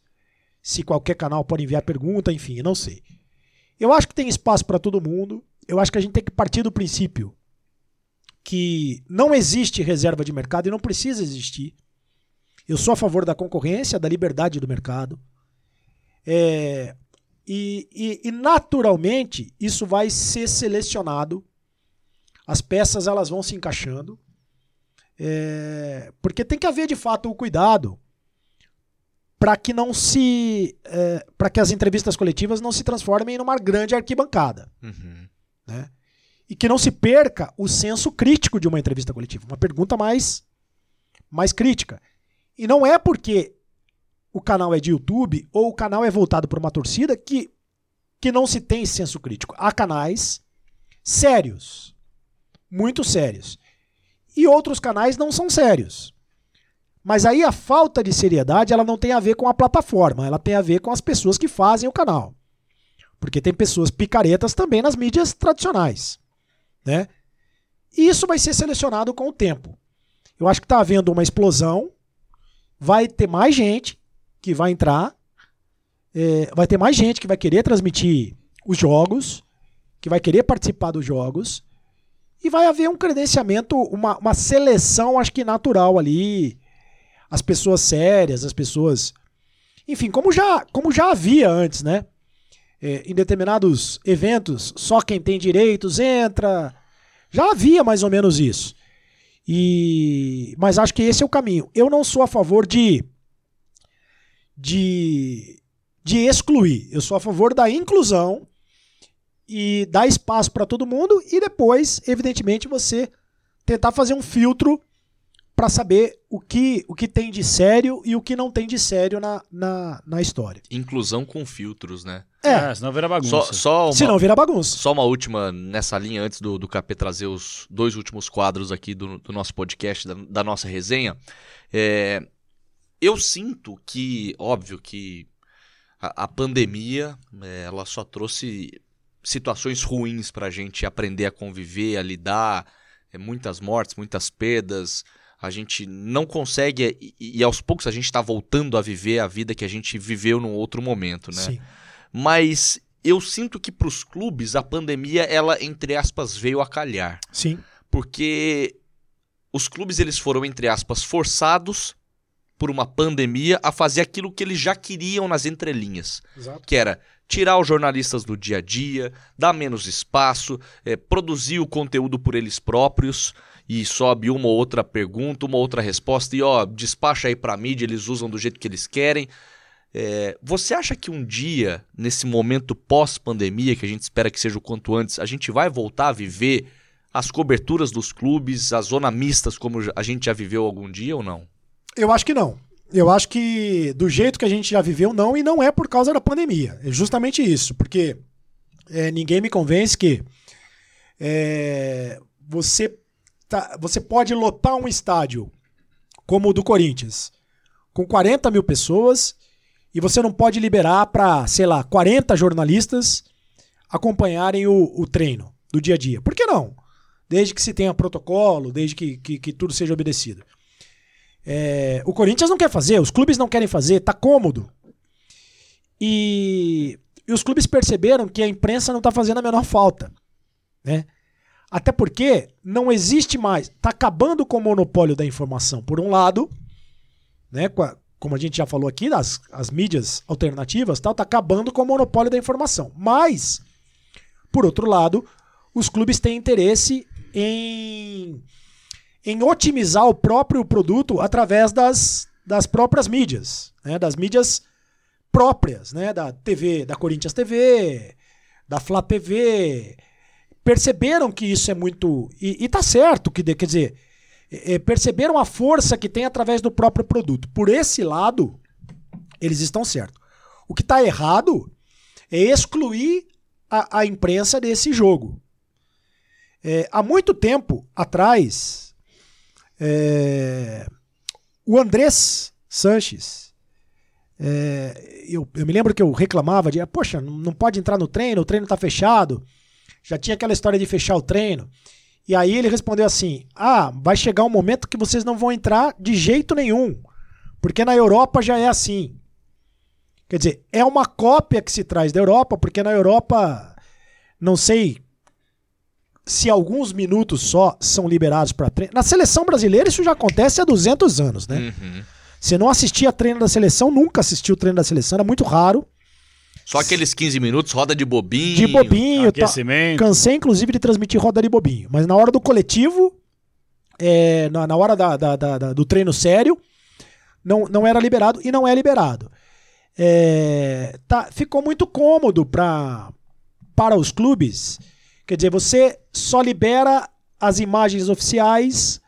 se qualquer canal pode enviar pergunta, enfim, eu não sei. Eu acho que tem espaço para todo mundo. Eu acho que a gente tem que partir do princípio que não existe reserva de mercado e não precisa existir. Eu sou a favor da concorrência, da liberdade do mercado. É, e, e, e, naturalmente isso vai ser selecionado. As peças elas vão se encaixando. É, porque tem que haver de fato o cuidado para que não se. É, para que as entrevistas coletivas não se transformem numa grande arquibancada. Uhum. Né? E que não se perca o senso crítico de uma entrevista coletiva, uma pergunta mais mais crítica. E não é porque o canal é de YouTube ou o canal é voltado para uma torcida que que não se tem senso crítico. Há canais sérios, muito sérios. E outros canais não são sérios. Mas aí a falta de seriedade, ela não tem a ver com a plataforma, ela tem a ver com as pessoas que fazem o canal. Porque tem pessoas picaretas também nas mídias tradicionais. Né? E isso vai ser selecionado com o tempo. Eu acho que está havendo uma explosão, vai ter mais gente que vai entrar, é, vai ter mais gente que vai querer transmitir os jogos, que vai querer participar dos jogos, e vai haver um credenciamento, uma, uma seleção, acho que natural ali. As pessoas sérias, as pessoas. Enfim, como já, como já havia antes, né? É, em determinados eventos, só quem tem direitos entra. Já havia mais ou menos isso. E mas acho que esse é o caminho. Eu não sou a favor de de de excluir. Eu sou a favor da inclusão e dar espaço para todo mundo e depois, evidentemente, você tentar fazer um filtro para saber o que, o que tem de sério e o que não tem de sério na, na, na história. Inclusão com filtros, né? É, é senão vira bagunça. Só, só uma, senão vira bagunça. Só uma última nessa linha, antes do, do KP trazer os dois últimos quadros aqui do, do nosso podcast, da, da nossa resenha. É, eu sinto que, óbvio que a, a pandemia, é, ela só trouxe situações ruins para a gente aprender a conviver, a lidar, é, muitas mortes, muitas perdas, a gente não consegue, e, e aos poucos a gente está voltando a viver a vida que a gente viveu num outro momento, né? Sim. Mas eu sinto que para os clubes a pandemia, ela, entre aspas, veio a calhar. Sim. Porque os clubes eles foram, entre aspas, forçados por uma pandemia a fazer aquilo que eles já queriam nas entrelinhas. Exato. Que era tirar os jornalistas do dia a dia, dar menos espaço, é, produzir o conteúdo por eles próprios e sobe uma ou outra pergunta, uma outra resposta e ó, despacha aí para mídia, eles usam do jeito que eles querem. É, você acha que um dia, nesse momento pós-pandemia, que a gente espera que seja o quanto antes, a gente vai voltar a viver as coberturas dos clubes, as zona mistas, como a gente já viveu algum dia ou não? Eu acho que não. Eu acho que do jeito que a gente já viveu, não, e não é por causa da pandemia. É justamente isso, porque é, ninguém me convence que é, você tá, você pode lotar um estádio como o do Corinthians com 40 mil pessoas e você não pode liberar para, sei lá, 40 jornalistas acompanharem o, o, treino do dia a dia. Por que não? Desde que se tenha protocolo, desde que, que, que tudo seja obedecido. É, o Corinthians não quer fazer, os clubes não querem fazer, tá cômodo. E, e os clubes perceberam que a imprensa não está fazendo a menor falta. Né? Até porque não existe mais. Está acabando com o monopólio da informação, por um lado, né, como a gente já falou aqui, as, as mídias alternativas está acabando com o monopólio da informação. Mas, por outro lado, os clubes têm interesse em, em otimizar o próprio produto através das, das próprias mídias, né? das mídias próprias, né? da TV, da Corinthians TV, da Flá TV, perceberam que isso é muito. E, e tá certo, que quer dizer, é, perceberam a força que tem através do próprio produto. Por esse lado, eles estão certos. O que está errado é excluir a, a imprensa desse jogo. É, há muito tempo atrás, é, o Andrés Sanches, é, eu, eu, me lembro que eu reclamava de, poxa, não pode entrar no treino, o treino está fechado. Já tinha aquela história de fechar o treino. E aí ele respondeu assim: Ah, vai chegar um momento que vocês não vão entrar de jeito nenhum, porque na Europa já é assim. Quer dizer, é uma cópia que se traz da Europa, porque na Europa, não sei se alguns minutos só são liberados para treino. Na seleção brasileira isso já acontece há 200 anos, né? Uhum. Você não assistia treino da seleção, nunca assistiu treino da seleção, era muito raro. Só aqueles 15 minutos, roda de bobinho. De bobinho. Tá. Aquecimento. Tá, cansei, inclusive, de transmitir roda de bobinho. Mas na hora do coletivo, é, na, na, hora da, da, da, do treino sério, não, não era liberado e não é liberado. É, tá, ficou muito cômodo pra, para os clubes. Quer dizer, você só libera as imagens oficiais,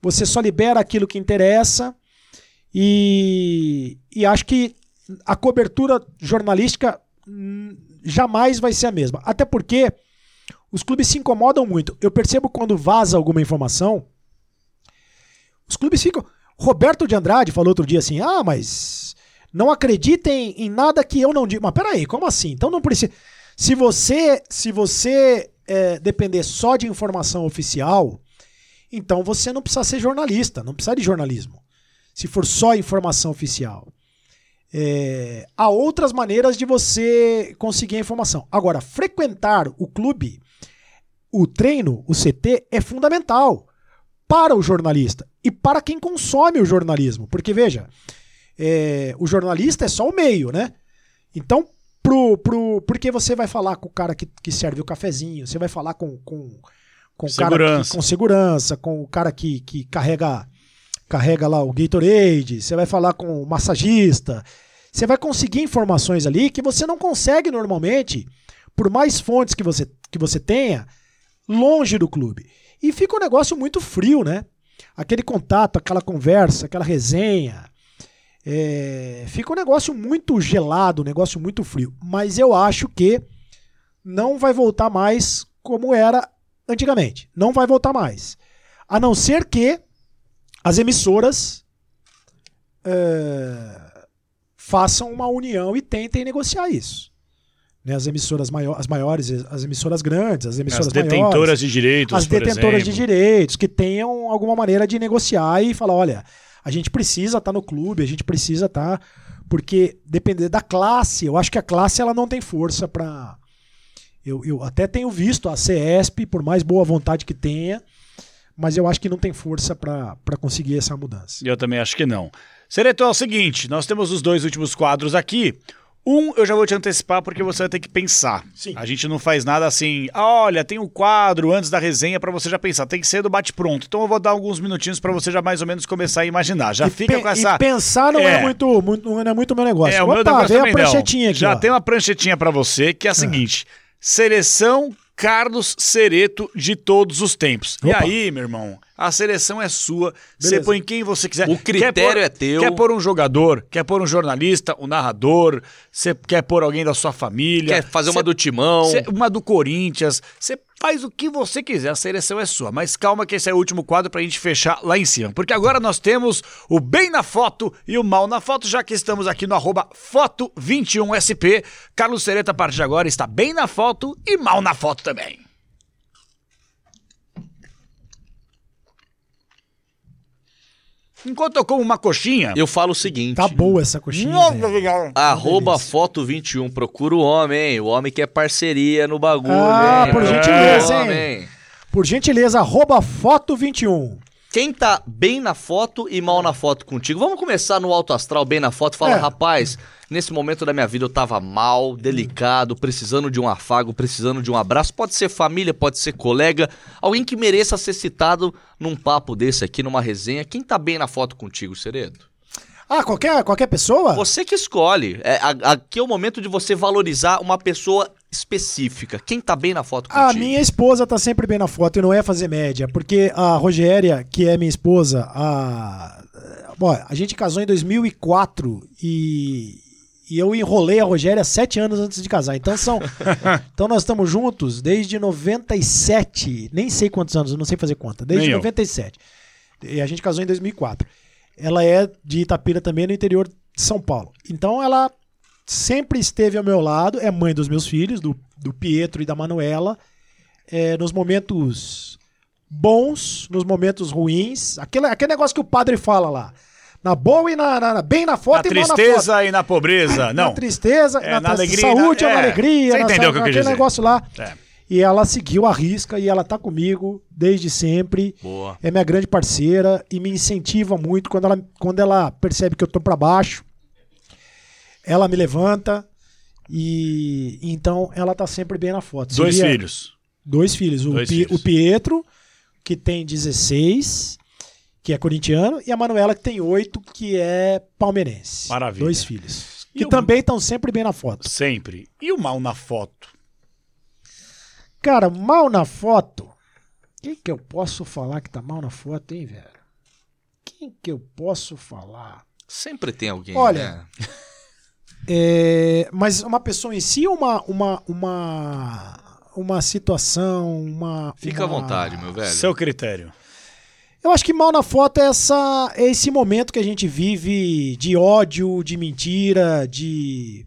você só libera aquilo que interessa. E, e acho que a cobertura jornalística hum, jamais vai ser a mesma. Até porque os clubes se incomodam muito. Eu percebo quando vaza alguma informação, os clubes ficam. Roberto de Andrade falou outro dia assim: ah, mas não acreditem em nada que eu não digo. Mas peraí, como assim? Então não precisa. Se você, se você é, depender só de informação oficial, então você não precisa ser jornalista, não precisa de jornalismo. Se for só informação oficial. É, há outras maneiras de você conseguir a informação. Agora, frequentar o clube, o treino, o CT, é fundamental para o jornalista e para quem consome o jornalismo. Porque, veja, é, o jornalista é só o meio, né? Então, pro, pro, porque você vai falar com o cara que, que serve o cafezinho, você vai falar com, com, com o cara que, com segurança, com o cara que, que carrega carrega lá o Gatorade, você vai falar com o massagista, você vai conseguir informações ali que você não consegue normalmente, por mais fontes que você, que você tenha, longe do clube. E fica um negócio muito frio, né? Aquele contato, aquela conversa, aquela resenha. É... fica um negócio muito gelado, um negócio muito frio. Mas eu acho que não vai voltar mais como era antigamente. Não vai voltar mais. A não ser que as emissoras uh, façam uma união e tentem negociar isso. Né, as emissoras maiores, as maiores, as emissoras grandes, as emissoras as detentoras maiores, de direitos, as detentoras exemplo. de direitos que tenham alguma maneira de negociar e falar, olha, a gente precisa estar tá no clube, a gente precisa estar tá, porque depender da classe, eu acho que a classe ela não tem força para eu, eu até tenho visto a CESP, por mais boa vontade que tenha, mas eu acho que não tem força para conseguir essa mudança. Eu também acho que não. Sereto, é o seguinte, nós temos os dois últimos quadros aqui. Um, eu já vou te antecipar porque você vai ter que pensar. Sim. A gente não faz nada assim, olha, tem um quadro antes da resenha para você já pensar. Tem que ser do bate-pronto. Então eu vou dar alguns minutinhos para você já mais ou menos começar a imaginar. Já e fica com essa. Pensar não é, é muito, muito, não é muito meu negócio. É, o Opa, meu negócio também a pranchetinha não. aqui. Já ó. tem uma pranchetinha para você que é a ah. seguinte: seleção Carlos Cereto de todos os tempos. Opa. E aí, meu irmão, a seleção é sua. Você põe quem você quiser. O critério pôr, é teu. Quer pôr um jogador, quer pôr um jornalista, um narrador, você quer pôr alguém da sua família. Quer fazer cê, uma do Timão. Cê, uma do Corinthians. Você Faz o que você quiser, a seleção é sua. Mas calma que esse é o último quadro pra gente fechar lá em cima. Porque agora nós temos o bem na foto e o mal na foto, já que estamos aqui no arroba foto21sp. Carlos Sereta, a partir de agora, está bem na foto e mal na foto também. Enquanto eu como uma coxinha. Eu falo o seguinte. Tá boa essa coxinha. Nossa, Arroba foto21. Procura o homem, hein? O homem que é parceria no bagulho. Ah, hein? por gentileza, hein? Por gentileza, arroba foto21. Quem tá bem na foto e mal na foto contigo? Vamos começar no alto astral, bem na foto. Fala, é. rapaz, nesse momento da minha vida eu tava mal, delicado, precisando de um afago, precisando de um abraço. Pode ser família, pode ser colega, alguém que mereça ser citado num papo desse aqui, numa resenha. Quem tá bem na foto contigo, Seredo? Ah, qualquer, qualquer pessoa? Você que escolhe. É, aqui é o momento de você valorizar uma pessoa específica. Quem tá bem na foto contigo? A minha esposa tá sempre bem na foto e não é fazer média, porque a Rogéria, que é minha esposa, a, bom, a gente casou em 2004 e, e eu enrolei a Rogéria sete anos antes de casar. Então são, então nós estamos juntos desde 97, nem sei quantos anos, não sei fazer conta, desde Nem eu. 97. E a gente casou em 2004. Ela é de Itapira também, no interior de São Paulo. Então ela sempre esteve ao meu lado, é mãe dos meus filhos, do, do Pietro e da Manuela, é, nos momentos bons, nos momentos ruins, aquele, aquele negócio que o padre fala lá, na boa e na, na- na- bem na Na foto e na foto. tristeza e na pobreza. Não. Na tristeza, É, na, na na alegria, saúde na- é uma é. alegria, Você na entendeu o que eu quis aquele dizer. negócio lá. É. E ela seguiu a risca e ela tá comigo desde sempre. Boa. É minha grande parceira e me incentiva muito quando ela, quando ela percebe que eu tô pra baixo. Ela me levanta e então ela tá sempre bem na foto. Dois Seria- filhos. Dois filhos. O, Dois Pi- filhos. o Pietro, que tem 16, que é corintiano, e a Manuela, que tem 8, que é palmeirense. Maravilha. Dois filhos. E Que o- também estão sempre bem na foto. Sempre. E o mal na foto? Cara, mal na foto. Quem que eu posso falar que tá mal na foto, hein, velho? Quem que eu posso falar? Sempre tem alguém, Olha, né? É, mas uma pessoa em si ou uma, uma, uma, uma situação, uma. Fica à uma- vontade, meu velho. Seu critério. Eu acho que mal na foto é, essa, é esse momento que a gente vive de ódio, de mentira, de.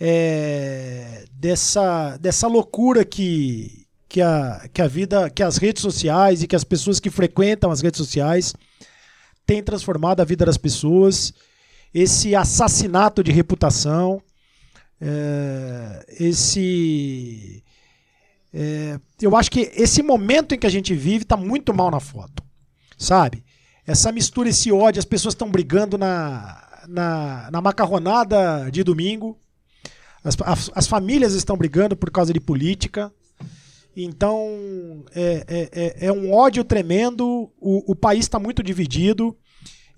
é, dessa, dessa loucura que, que, a, que a vida, que as redes sociais e que as pessoas que frequentam as redes sociais têm transformado a vida das pessoas. Esse assassinato de reputação, é, esse. é, eu acho que esse momento em que a gente vive está muito mal na foto sabe? Essa mistura, esse ódio, as pessoas estão brigando na, na, na macarronada de domingo, as, as, as famílias estão brigando por causa de política. Então, é, é, é, é um ódio tremendo, o, o país está muito dividido.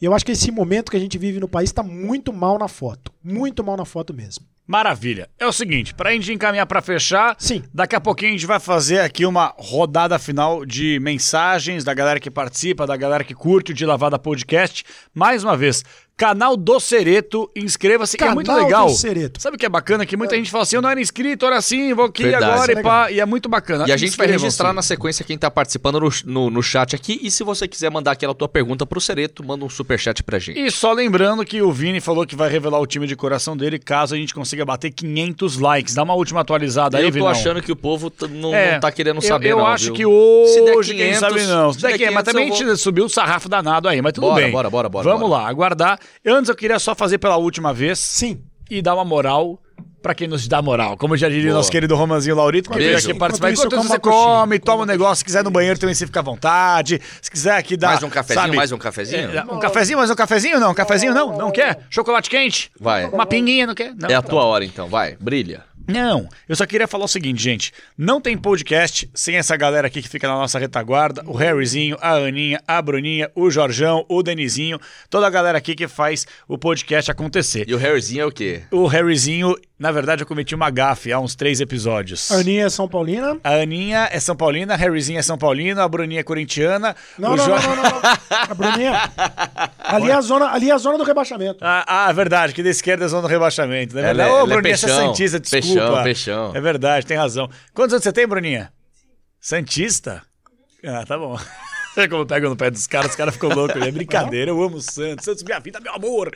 E eu acho que esse momento que a gente vive no país está muito mal na foto. Muito mal na foto mesmo. Maravilha. É o seguinte, pra gente encaminhar pra fechar, Sim. daqui a pouquinho a gente vai fazer aqui uma rodada final de mensagens da galera que participa, da galera que curte o De Lavada Podcast. Mais uma vez, canal do Cereto, inscreva-se, que é muito legal. do Cereto. Sabe o que é bacana? Que muita gente fala assim, eu não era inscrito, ora sim, vou aqui Verdade. agora e Legal. pá, e é muito bacana. E a gente vai registrar na sequência quem tá participando no, no, no chat aqui. E se você quiser mandar aquela tua pergunta pro Cereto, manda um superchat pra gente. E só lembrando que o Vini falou que vai revelar o time de coração dele caso a gente consiga bater 500 likes. Dá uma última atualizada aí, eu tô Vinão. achando que o povo não, É, não tá querendo eu- saber, Eu, não, acho viu? que hoje, Se der quem 500, sabe não. Se se der der 500, mas 500, também eu a gente subiu o sarrafo danado aí, mas tudo Bora, bem. bora, bora, bora, Vamos bora. lá, aguardar. Antes eu queria só fazer pela última vez Sim. e dar uma moral pra quem nos dá moral. Como já diria o Boa. nosso querido Romanzinho Laurito, que veio aqui participar. Enquanto isso, Enquanto eu você come, coxinha. toma um negócio, se quiser no banheiro também você fica à vontade. Se quiser aqui dar... Mais um cafezinho, sabe, mais um cafezinho? é, um cafezinho, mais um cafezinho? Não, um cafezinho não? Não quer? Chocolate quente? Vai. Uma pinguinha, não quer? Não, É a tá tua hora então, vai, brilha. Não, eu só queria falar o seguinte, gente. Não tem podcast sem essa galera aqui que fica na nossa retaguarda. O Harryzinho, a Aninha, a Bruninha, o Jorjão, o Denizinho. Toda a galera aqui que faz o podcast acontecer. E o Harryzinho é o quê? O Harryzinho, na verdade, eu cometi uma gafe há uns três episódios. A Aninha é São Paulina. A Aninha é São Paulina, a Harryzinho é São Paulino, a Bruninha é corintiana. Não, o não, Jo- não, não, não, não. A Bruninha. Ali é a zona, ali é a zona do rebaixamento. Ah, ah, verdade, que da esquerda é zona do rebaixamento. Não é Ela verdade? é- Ô, ela é Bruninha, você é peixão. Santista, desculpa. Peixão, peixão. É verdade, tem razão. Quantos anos você tem, Bruninha? Santista? Ah, tá bom. Sabe como pega no pé dos caras, os caras ficam loucos. É brincadeira, eu amo o Santos. Santos, minha vida, meu amor.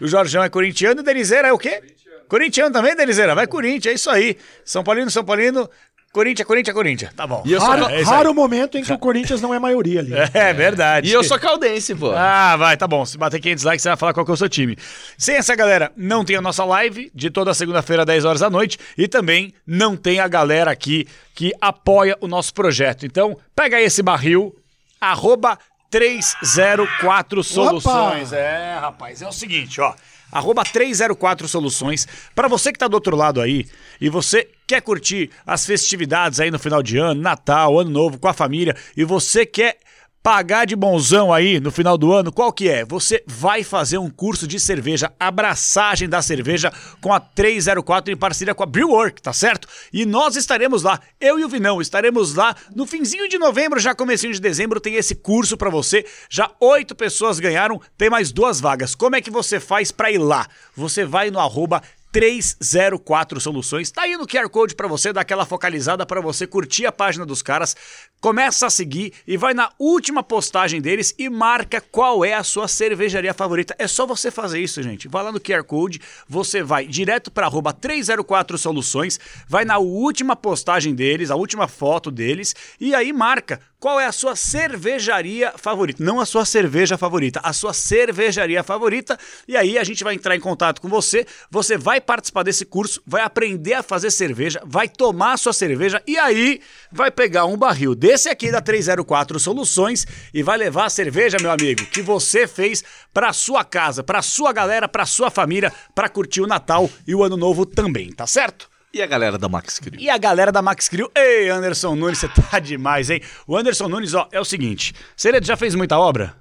O Jorjão é corintiano e o Denizeira é o quê? Corintiano também, Denizeira? Vai Corinthians, é isso aí. São Paulino, São Paulino, Corinthians, Corinthians, Corinthians. Tá bom. E eu sou Raro, É raro momento em que o Corinthians não é maioria ali. É verdade. E eu sou caldense, pô. Ah, vai, tá bom. Se bater 500 likes, você vai falar qual que é o seu time. Sem essa galera, não tem a nossa live de toda segunda-feira, 10 horas da noite. E também não tem a galera aqui que apoia o nosso projeto. Então, pega aí esse barril, arroba 304 Soluções. É, rapaz, é o seguinte, ó. Arroba 304 Soluções. Pra você que tá do outro lado aí e você quer curtir as festividades aí no final de ano, Natal, Ano Novo com a família e você quer pagar de bonzão aí no final do ano, qual que é? Você vai fazer um curso de cerveja, abraçagem da cerveja com a 304 em parceria com a Brewwork, tá certo? E nós estaremos lá, eu e o Vinão, estaremos lá no finzinho de novembro, já comecinho de dezembro, tem esse curso para você. Já oito pessoas ganharam, tem mais duas vagas. Como é que você faz para ir lá? Você vai no arroba 304 Soluções. Tá aí no QR Code para você dar aquela focalizada para você curtir a página dos caras. Começa a seguir e vai na última postagem deles e marca qual é a sua cervejaria favorita. É só você fazer isso, gente. Vai lá no QR Code, você vai direto para 304 Soluções, vai na última postagem deles, a última foto deles e aí marca qual é a sua cervejaria favorita. Não a sua cerveja favorita, a sua cervejaria favorita. E aí a gente vai entrar em contato com você, você vai participar desse curso, vai aprender a fazer cerveja, vai tomar a sua cerveja e aí vai pegar um barril desse aqui da 304 Soluções e vai levar a cerveja, meu amigo, que você fez para sua casa, para sua galera, para sua família, para curtir o Natal e o Ano Novo também, tá certo? E a galera da Max Crew? E a galera da Max Crew? Ei, Anderson Nunes, você tá demais, hein? O Anderson Nunes, ó, é o seguinte: Seredo já fez muita obra?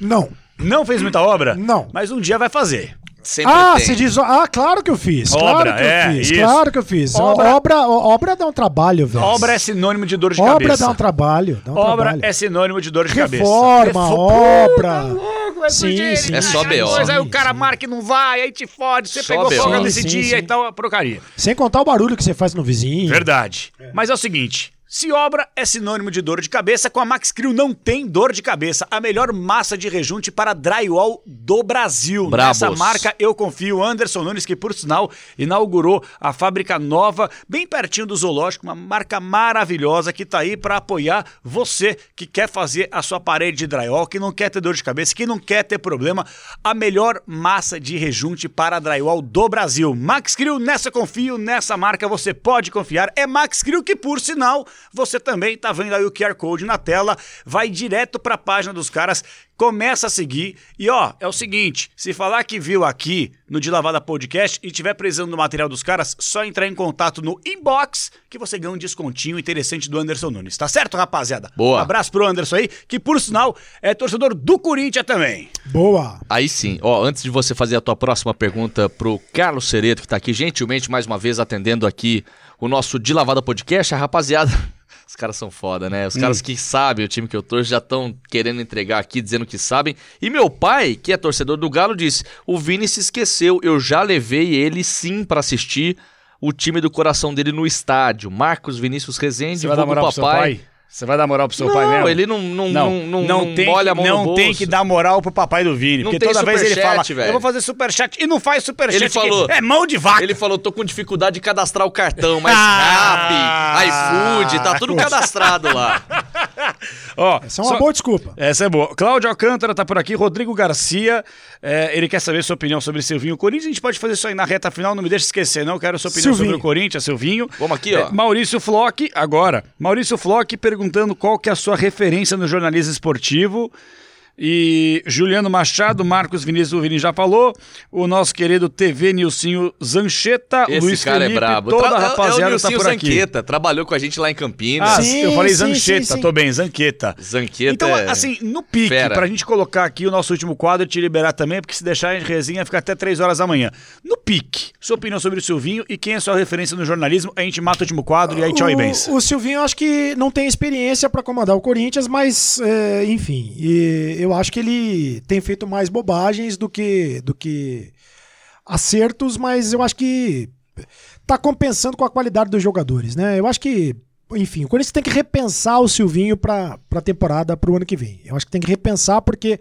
Não. Não fez muita obra? Não. Mas um dia vai fazer. Sempre ah, tem. se diz. Ah, claro que eu fiz. Obra, claro que é, eu fiz. Isso. Claro que eu fiz. Obra, obra, obra dá um trabalho, velho. Obra é sinônimo de dor de obra cabeça. Obra dá um trabalho. Dá um obra trabalho. é sinônimo de dor de Reforma, cabeça. Reforma, obra. Puta, sim, sim, é só B.O. Aí o cara marca e não vai, aí te fode, você só pegou folga nesse sim, dia sim. e tal, a porcaria. Sem contar o barulho que você faz no vizinho. Verdade. É. Mas é o seguinte, se obra é sinônimo de dor de cabeça, com a Max Crew não tem dor de cabeça. A melhor massa de rejunte para drywall do Brasil. Brabos. Nessa marca eu confio. Anderson Nunes, que por sinal inaugurou a fábrica nova, bem pertinho do Zoológico, uma marca maravilhosa que está aí para apoiar você que quer fazer a sua parede de drywall, que não quer ter dor de cabeça, que não quer ter problema. A melhor massa de rejunte para drywall do Brasil. Max Crew, nessa confio, nessa marca você pode confiar. É Max Crew que, por sinal, você também tá vendo aí o QR Code na tela, vai direto para a página dos caras, começa a seguir. E ó, é o seguinte, se falar que viu aqui no De Lavada Podcast e tiver precisando do material dos caras, só entrar em contato no inbox que você ganha um descontinho interessante do Anderson Nunes. Tá certo, rapaziada? Boa. Um abraço pro Anderson aí, que por sinal é torcedor do Corinthians também. Boa. Aí sim. Ó, antes de você fazer a tua próxima pergunta pro Carlos Cereto, que tá aqui gentilmente mais uma vez atendendo aqui o nosso De Lavada Podcast, a rapaziada os caras são foda, né? Os hum. caras que sabem o time que eu torço já estão querendo entregar aqui, dizendo que sabem. E meu pai, que é torcedor do Galo, disse: o Vini se esqueceu, eu já levei ele sim para assistir o time do coração dele no estádio. Marcos Vinícius Rezende, Você vai dar papai. Você vai dar moral pro seu não, pai mesmo? ele não, não, não, não, não, não tem molha a mão Não tem que dar moral pro papai do Vini. Não porque toda vez ele fala, véio. eu vou fazer superchat e não faz superchat. Ele falou, é mão de vaca. Ele falou, tô com dificuldade de cadastrar o cartão, mas ah, Rap, iFood, tá tudo cadastrado lá. Ó, essa é uma só... boa desculpa. Essa é boa. Cláudio Alcântara tá por aqui, Rodrigo Garcia, é, ele quer saber sua opinião sobre Silvinho Corinthians. A gente pode fazer isso aí na reta final, não me deixa esquecer, não. Quero sua opinião Silvinho. sobre o Corinthians, Silvinho. Vamos aqui, ó. É, Maurício Flock, agora. Maurício Flock perguntando qual que é a sua referência no jornalismo esportivo. E Juliano Machado, Marcos Vinícius, o Vini já falou. O nosso querido TV Nilcinho Zancheta, Esse Luiz cara Felipe, é brabo. toda Tra a rapaziada é o tá por Zanqueta, aqui. trabalhou com a gente lá em Campinas. Ah, sim, eu falei Zancheta, tô bem, Zanqueta. Zanqueta Então, é assim, no pique, fera. pra gente colocar aqui o nosso último quadro e te liberar também, porque se deixar a resenha fica até 3 horas da manhã. No pique, sua opinião sobre o Silvinho e quem é sua referência no jornalismo, a gente mata o último quadro e aí tchau o, e benção. O Silvinho acho que não tem experiência para comandar o Corinthians, mas é, enfim, eu acho que ele tem feito mais bobagens do que do que acertos, mas eu acho que tá compensando com a qualidade dos jogadores, né? Eu acho que, enfim, o Corinthians tem que repensar o Silvinho para a temporada para o ano que vem. Eu acho que tem que repensar porque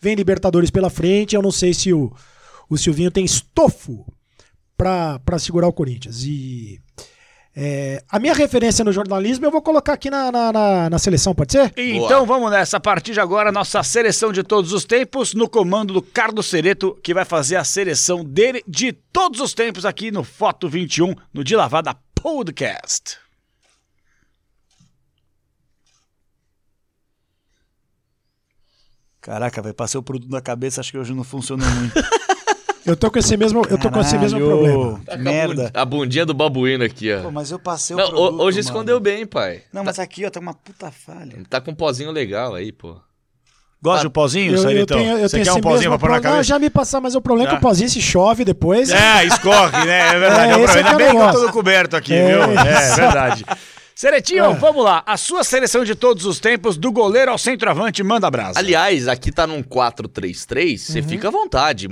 vem Libertadores pela frente, eu não sei se o, o Silvinho tem estofo para segurar o Corinthians. E é, a minha referência no jornalismo eu vou colocar aqui na, na, na, na seleção, pode ser? Então vamos nessa. A partir de agora, nossa seleção de todos os tempos, no comando do Carlos Cereto, que vai fazer a seleção dele de todos os tempos aqui no Foto 21, no De Lavada Podcast. Caraca, vai passei o produto na cabeça, acho que hoje não funcionou muito. Eu tô com esse mesmo, eu tô com esse mesmo problema. Tá merda. A bundinha do babuíno aqui, ó. Pô, mas eu passei Não, o produto, Hoje mano. escondeu bem, pai. Não, mas aqui, ó, tá uma puta falha. Tá com um pozinho legal aí, pô. Gosta de um pozinho, Eu, eu Sairito? tenho, eu Você tenho quer um pozinho pra pôr na problema. Não, cabeça? já me passar, mas o problema é que o pozinho se chove depois. É, escorre, né? É verdade. É, É, um problema. é Ainda bem que eu tô coberto aqui, É, viu? É, exato. verdade. Seretinho, É. vamos lá. A sua seleção de todos os tempos, do goleiro ao centroavante, manda brasa. Aliás, aqui tá num 4-3-3, você Uhum. fica à vontade.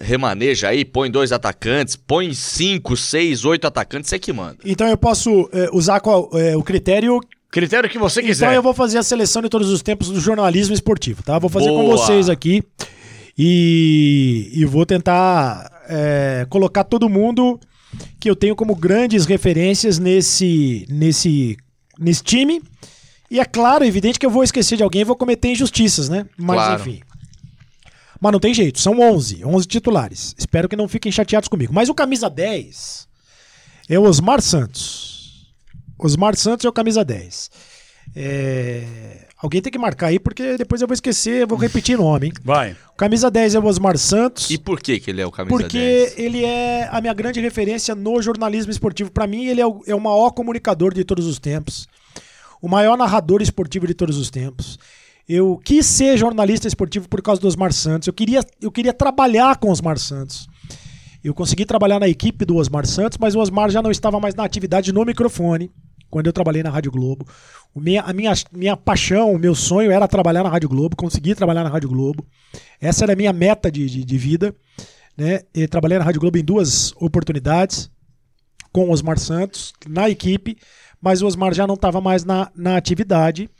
Remaneja aí, põe dois atacantes, põe cinco, seis, oito atacantes, você que manda. Então eu posso é, usar qual- é, o critério. Critério que você quiser. Então eu vou fazer a seleção de todos os tempos do jornalismo esportivo, tá? Vou fazer com Boa. vocês aqui e, e vou tentar é, colocar todo mundo que eu tenho como grandes referências nesse, nesse, nesse time. E é claro, evidente que eu vou esquecer de alguém e vou cometer injustiças, né? Mas Claro. enfim. Mas não tem jeito, são 11, 11 titulares. Espero que não fiquem chateados comigo. Mas o camisa 10 é o Osmar Santos. Osmar Santos é o camisa 10. É, Alguém tem que marcar aí, porque depois eu vou esquecer, eu vou repetir o nome, hein? Vai. O camisa 10 é o Osmar Santos. E por que que ele é o camisa Porque 10? ele é a minha grande referência no jornalismo esportivo. Pra mim, ele é o, é o maior comunicador de todos os tempos. O maior narrador esportivo de todos os tempos. Eu quis ser jornalista esportivo por causa do Osmar Santos. Eu queria, eu queria trabalhar com o Osmar Santos. Eu consegui trabalhar na equipe do Osmar Santos, mas o Osmar já não estava mais na atividade no microfone, quando eu trabalhei na Rádio Globo. O minha, a minha, minha paixão, o meu sonho era trabalhar na Rádio Globo, consegui trabalhar na Rádio Globo. Essa era a minha meta de, de, de vida. Né? E trabalhei na Rádio Globo em duas oportunidades com o Osmar Santos, na equipe, mas o Osmar já não estava mais na, na atividade.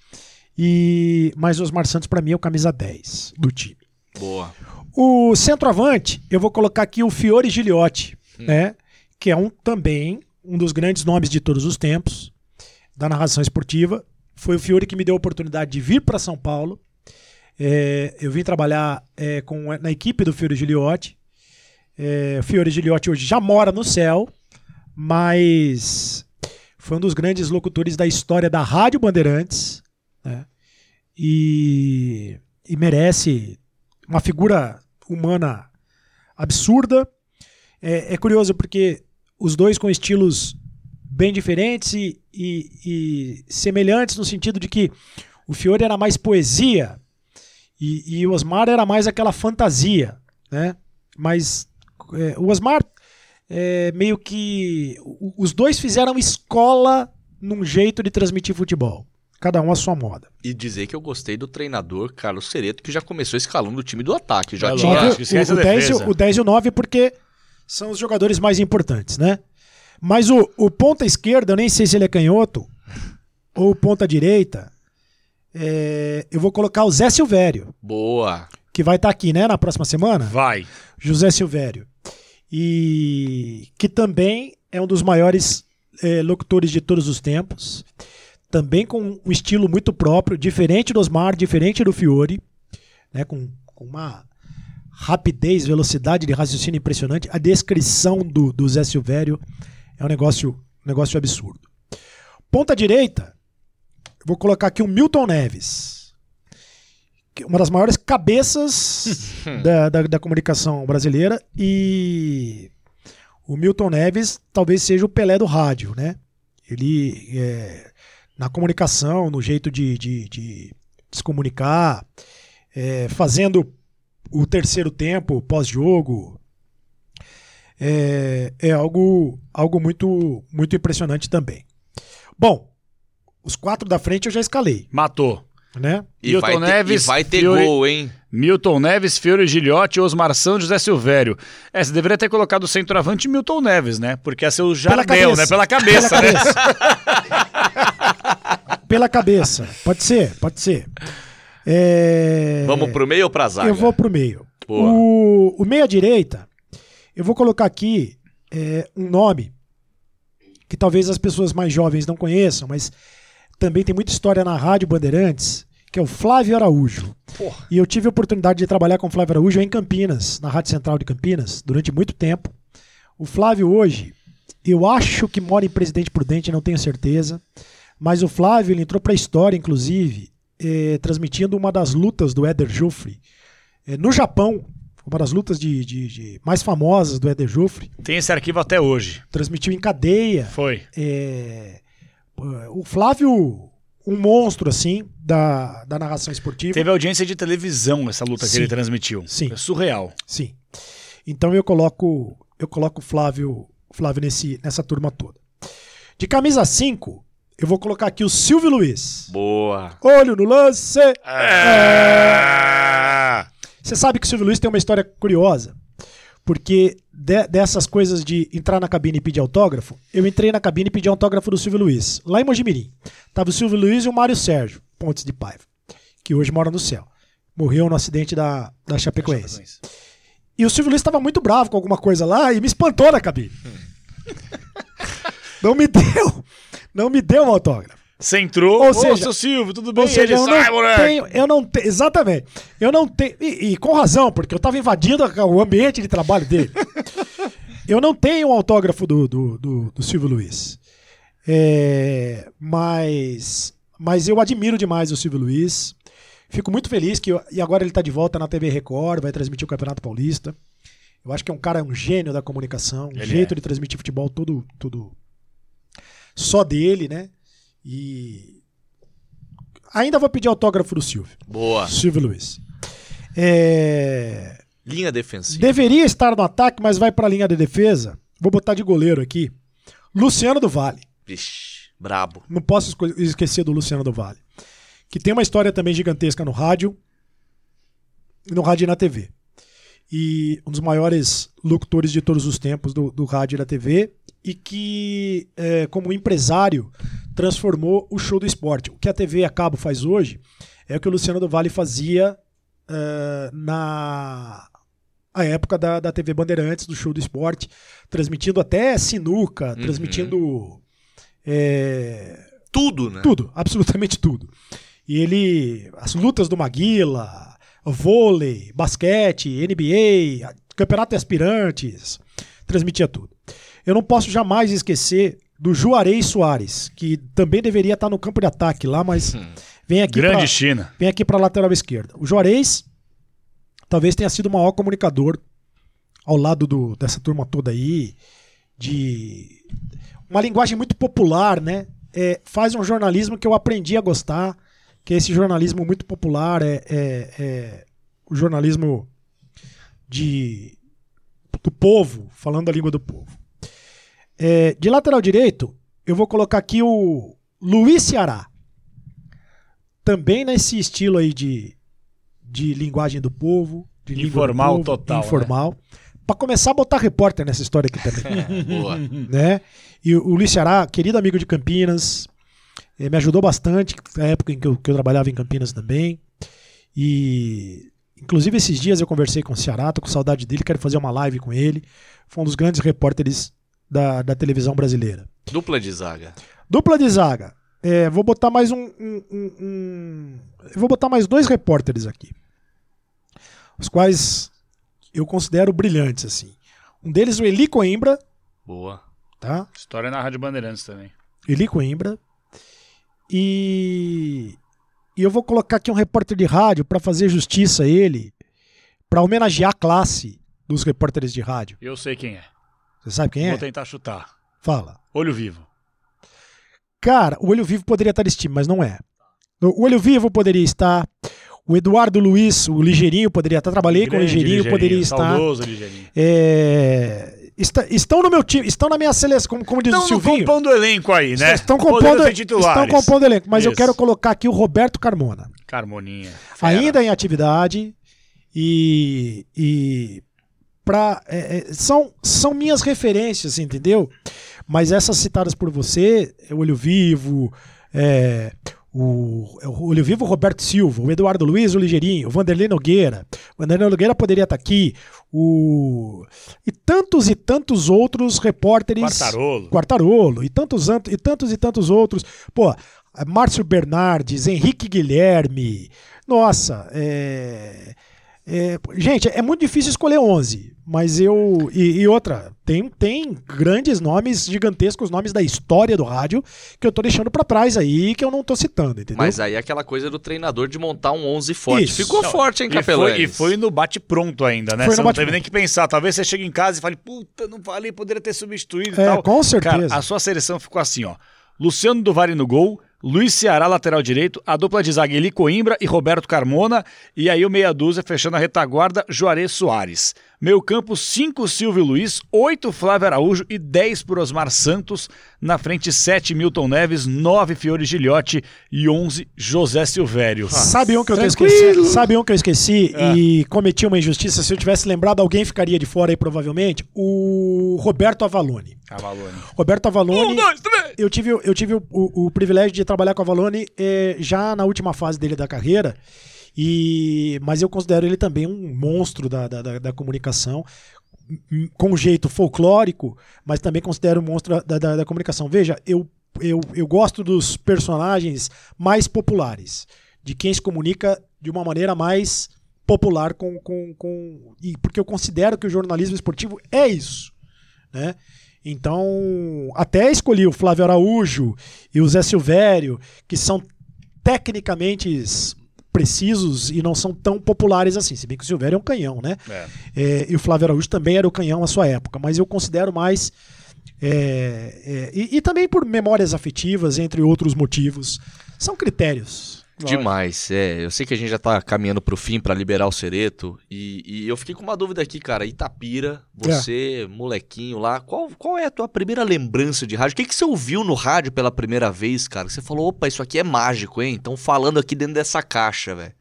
E Mas o Osmar Santos, para mim, é o camisa 10 do time. Boa. O centroavante, eu vou colocar aqui o Fiore Giliotti, né? Que é um também um dos grandes nomes de todos os tempos da narração esportiva. Foi o Fiore que me deu a oportunidade de vir para São Paulo. É, eu vim trabalhar é, com, na equipe do Fiore Giliotti. É, o Fiore Giliotti hoje já mora no céu, mas foi um dos grandes locutores da história da Rádio Bandeirantes. né? E, e merece uma figura humana absurda. É, é curioso porque os dois com estilos bem diferentes e, e- e semelhantes no sentido de que o Fiore era mais poesia e, e o Osmar era mais aquela fantasia, né? Mas é, o Osmar é, meio que os dois fizeram escola num jeito de transmitir futebol, cada um à sua moda. E dizer que eu gostei do treinador Carlos Cereto, que já começou escalando o time do ataque. Já É tinha... o, a o 10, e defesa. o- o 10 e o 9 porque são os jogadores mais importantes, né? Mas o, o ponta esquerda, eu nem sei se ele é canhoto ou ponta direita. é, eu vou colocar o Zé Silvério, Boa. que vai estar aqui, né, na próxima semana. Vai. José Silvério. E que também é um dos maiores eh, locutores de todos os tempos. Também com um estilo muito próprio, diferente do Osmar, diferente do Fiore, né, com, com uma rapidez, velocidade de raciocínio impressionante. A descrição do, do Zé Silvério é um negócio, um negócio absurdo. Ponta direita, vou colocar aqui o Milton Neves. que é Uma das maiores cabeças da, da, da comunicação brasileira e o Milton Neves talvez seja o Pelé do rádio, né? Ele é, na comunicação, no jeito de, de, de se comunicar, é, fazendo o terceiro tempo pós-jogo, é, é algo, algo muito, muito impressionante também. Bom, os quatro da frente eu já escalei, Matou. né? E Milton vai, ter, Neves, e vai ter Fiore- gol, hein? Milton Neves, Fiore Gilhote, Osmar Santos, José Silvério. É, você deveria ter colocado o centroavante Milton Neves, né? Porque ia ser o Jardel, cabeça. né? Pela cabeça, Pela né? Pela cabeça. Pode ser, pode ser. É, Vamos pro meio ou pra zaga? Eu vou pro meio. Boa. O, o meia-direita, eu vou colocar aqui é, um nome que talvez as pessoas mais jovens não conheçam, mas também tem muita história na Rádio Bandeirantes, que é o Flávio Araújo. E eu tive a oportunidade de trabalhar com o Flávio Araújo em Campinas, na Rádio Central de Campinas, durante muito tempo. O Flávio hoje, eu acho que mora em Presidente Prudente, não tenho certeza. Mas o Flávio ele entrou para a história, inclusive, eh, transmitindo uma das lutas do Éder Joffre eh, no Japão. Uma das lutas de, de- de mais famosas do Éder Joffre. Tem esse arquivo até hoje. Transmitiu em cadeia. Foi. É, o Flávio, um monstro, assim, da, da narração esportiva. Teve audiência de televisão essa luta Sim. que ele transmitiu. Sim. É surreal. Sim. Então eu coloco eu coloco o Flávio, Flávio nesse, nessa turma toda. De camisa 5, eu vou colocar aqui o Silvio Luiz. Boa. Olho no lance. É. Você sabe que o Silvio Luiz tem uma história curiosa. Porque de- dessas coisas de entrar na cabine e pedir autógrafo, eu entrei na cabine e pedi autógrafo do Silvio Luiz, lá em Mojimirim. Tava o Silvio Luiz e o Mário Sérgio, Pontes de Paiva, que hoje mora no céu. Morreu no acidente da, da Chapecoense. E o Silvio Luiz estava muito bravo com alguma coisa lá e me espantou na cabine. não me deu, não me deu um autógrafo. Você entrou. Ou Ô, seja- seu Silvio, tudo bem? Ou seja, ele eu sai, não moleque. tenho, eu não tenho, exatamente, eu não tenho, e, e com razão, porque eu estava invadindo o ambiente de trabalho dele. eu não tenho um autógrafo do, do, do, do Silvio Luiz. É, mas, mas eu admiro demais o Silvio Luiz. Fico muito feliz que eu- e agora ele está de volta na TV Record, vai transmitir o Campeonato Paulista. Eu acho que é um cara, um gênio da comunicação, um Ele jeito é. de transmitir futebol tudo, tudo só dele, né? E ainda vou pedir autógrafo do Silvio, Boa. Silvio Luiz. É, Linha defensiva. Deveria estar no ataque, mas vai para a linha de defesa. Vou botar de goleiro aqui. Luciano do Vale. Vixe, brabo. Não posso esquecer do Luciano do Vale. Que tem uma história também gigantesca no rádio, no rádio e na TV. E um dos maiores locutores de todos os tempos do, do rádio e da TV. E que, é, como empresário, transformou o show do esporte. O que a TV a cabo faz hoje é o que o Luciano do Vale fazia é, na a época da, da TV Bandeirantes, do show do esporte, transmitindo até sinuca, transmitindo é, Tudo, né? tudo, absolutamente tudo. E ele. As lutas do Maguila, vôlei, basquete, NBA, campeonato de aspirantes, transmitia tudo. Eu não posso jamais esquecer do Juarez Soares, que também deveria estar no campo de ataque lá, mas vem aqui Grande pra, China. vem aqui para lateral esquerda. O Juarez talvez tenha sido o maior comunicador ao lado do- dessa turma toda aí, de uma linguagem muito popular, né? É, faz um jornalismo que eu aprendi a gostar, que é esse jornalismo muito popular, é, é- é o jornalismo de do povo, falando a língua do povo. É, de lateral direito, eu vou colocar aqui o Luiz Ceará. Também nesse estilo aí de, de linguagem do povo, de do Informal povo, total, né? Informal. Pra começar a botar repórter nessa história aqui também Boa. né? E o o Luiz Ceará, querido amigo de Campinas, eh, me ajudou bastante na época em que eu, que eu trabalhava em Campinas também. E inclusive esses dias eu conversei com o Ceará, tô com saudade dele, quero fazer uma live com ele. Foi um dos grandes repórteres da, da televisão brasileira. Dupla de zaga. Dupla de zaga. É, vou botar mais um, um- um- um- vou botar mais dois repórteres aqui. Os quais eu considero brilhantes, assim. Um deles, o Eli Coimbra, Boa. tá? História na Rádio Bandeirantes também. Eli Coimbra. E, e eu vou colocar aqui um repórter de rádio para fazer justiça a ele, para homenagear a classe dos repórteres de rádio. Eu sei quem é. Você sabe quem é? Vou tentar chutar. Fala. Olho vivo. Cara, o Olho Vivo poderia estar nesse time, mas não é. O Olho Vivo poderia estar. O Eduardo Luiz, o Ligeirinho, poderia estar. Trabalhei com o Grande Ligeirinho, poderia estar. Ligeirinho. É, está- estão no meu time, estão na minha seleção, como, como diz o Estão no Silvinho. compondo elenco aí, né? Estão compondo, estão compondo elenco, mas eu Isso. quero colocar aqui o Roberto Carmona. Carmoninha. Fera. ainda em atividade e, e pra, é, é, são, são minhas referências, entendeu? Mas essas citadas por você, é o Olho Vivo, é, o, é o Olho Vivo Roberto Silva, o Eduardo Luiz, o Ligeirinho, o Vanderlei Nogueira, o Vanderlei Nogueira poderia estar aqui, o e tantos e tantos outros repórteres Quartarolo. Quartarolo e tantos, ant- e tantos e tantos outros. Pô, Márcio Bernardes, Henrique Guilherme. Nossa, é, é, gente, é muito difícil escolher 11, mas eu. E, e outra, tem, tem grandes nomes, gigantescos nomes da história do rádio que eu tô deixando pra trás aí, que eu não tô citando, entendeu? Mas aí é aquela coisa do treinador de montar um 11 forte. Isso. Ficou Não, forte, hein, E Capelanes? e foi no bate-pronto ainda, né? Foi Você não teve nem que pensar. Talvez você chegue em casa e fale, puta, não falei, poderia ter substituído e É, tal. com certeza. Cara, a sua seleção ficou assim, ó. Luciano do Vale no gol, Luiz Ceará, lateral direito, a dupla de zaga Eli Coimbra e Roberto Carmona, e aí o meia dúzia fechando a retaguarda, Juarez Soares. Meio campo, 5 Silvio Luiz, 8 Flávio Araújo e 10 por Osmar Santos. Na frente, 7 Milton Neves, 9 Fiore Gilhote e 11 José Silvério. Sabe um que eu esqueci? Sabe um que eu esqueci é. e cometi uma injustiça? Se eu tivesse lembrado, alguém ficaria de fora aí provavelmente. O Roberto Avalone. Avalone. Roberto Avalone. Um, dois, três. Eu tive, eu tive o, o, o privilégio de trabalhar com o Avalone eh, já na última fase dele da carreira. E, mas eu considero ele também um monstro da, da, da, da comunicação, com um jeito folclórico, mas também considero um monstro da, da, da comunicação. Veja, eu, eu, eu gosto dos personagens mais populares, de quem se comunica de uma maneira mais popular com, com, com e porque eu considero que o jornalismo esportivo é isso, né? Então, até escolhi o Flávio Araújo e o Zé Silvério, que são tecnicamente precisos e não são tão populares assim. Se bem que o Silvério é um canhão, né? É. É, e o Flávio Araújo também era o canhão à sua época, mas eu considero mais. É, é e, e, também por memórias afetivas, entre outros motivos. São critérios. Demais, é. Eu sei que a gente já tá caminhando pro fim para liberar o Cereto. E, e, eu fiquei com uma dúvida aqui, cara. Itapira, você, é. molequinho lá, qual, qual é a tua primeira lembrança de rádio? O que, que você ouviu no rádio pela primeira vez, cara? Você falou, opa, isso aqui é mágico, hein? Então falando aqui dentro dessa caixa, velho.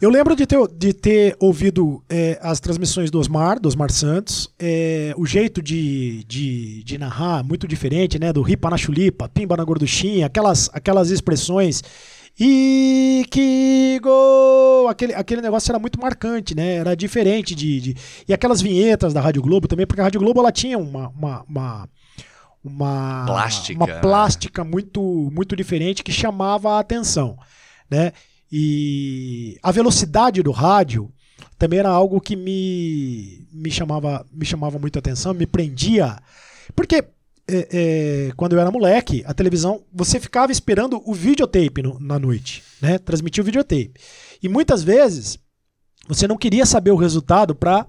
Eu lembro de ter, de ter ouvido é, as transmissões do Osmar, do Osmar Santos, é, o jeito de, de, de, narrar muito diferente, né? Do ripa na chulipa, pimba na gorduchinha, aquelas, aquelas expressões e que gol! Aquele, aquele negócio era muito marcante, né? Era diferente de, de, E aquelas vinhetas da Rádio Globo também, porque a Rádio Globo ela tinha uma. uma, uma uma plástica, uma plástica muito muito diferente que chamava a atenção, né? E a velocidade do rádio também era algo que me, me chamava me chamava muito a atenção, me prendia, porque é, é, quando eu era moleque, a televisão, você ficava esperando o videotape no, na noite, né? Transmitir o videotape. E muitas vezes você não queria saber o resultado para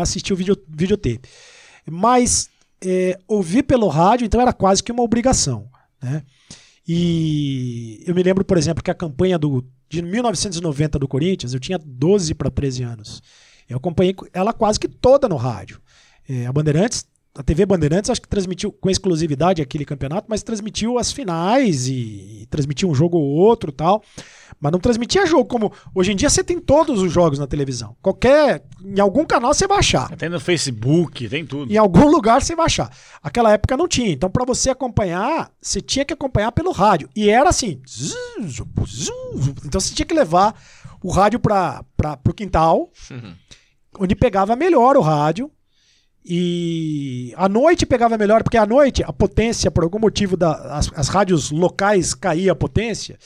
assistir o video, videotape. Mas é, ouvir pelo rádio, então, era quase que uma obrigação, né? E eu me lembro, por exemplo, que a campanha do, de 1990 do Corinthians, eu tinha 12 para 13 anos. Eu acompanhei ela quase que toda no rádio. É, a Bandeirantes a TV Bandeirantes acho que transmitiu com exclusividade aquele campeonato, mas transmitiu as finais e, e transmitiu um jogo ou outro tal. Mas não transmitia jogo como. Hoje em dia você tem todos os jogos na televisão. Qualquer. Em algum canal você vai achar. Tem no Facebook, tem tudo. Em algum lugar você vai achar. Aquela época não tinha. Então, para você acompanhar, você tinha que acompanhar pelo rádio. E era assim. Então você tinha que levar o rádio para o quintal, uhum. onde pegava melhor o rádio e à noite pegava melhor, porque à noite a potência, por algum motivo, da, as, as rádios locais caía a potência,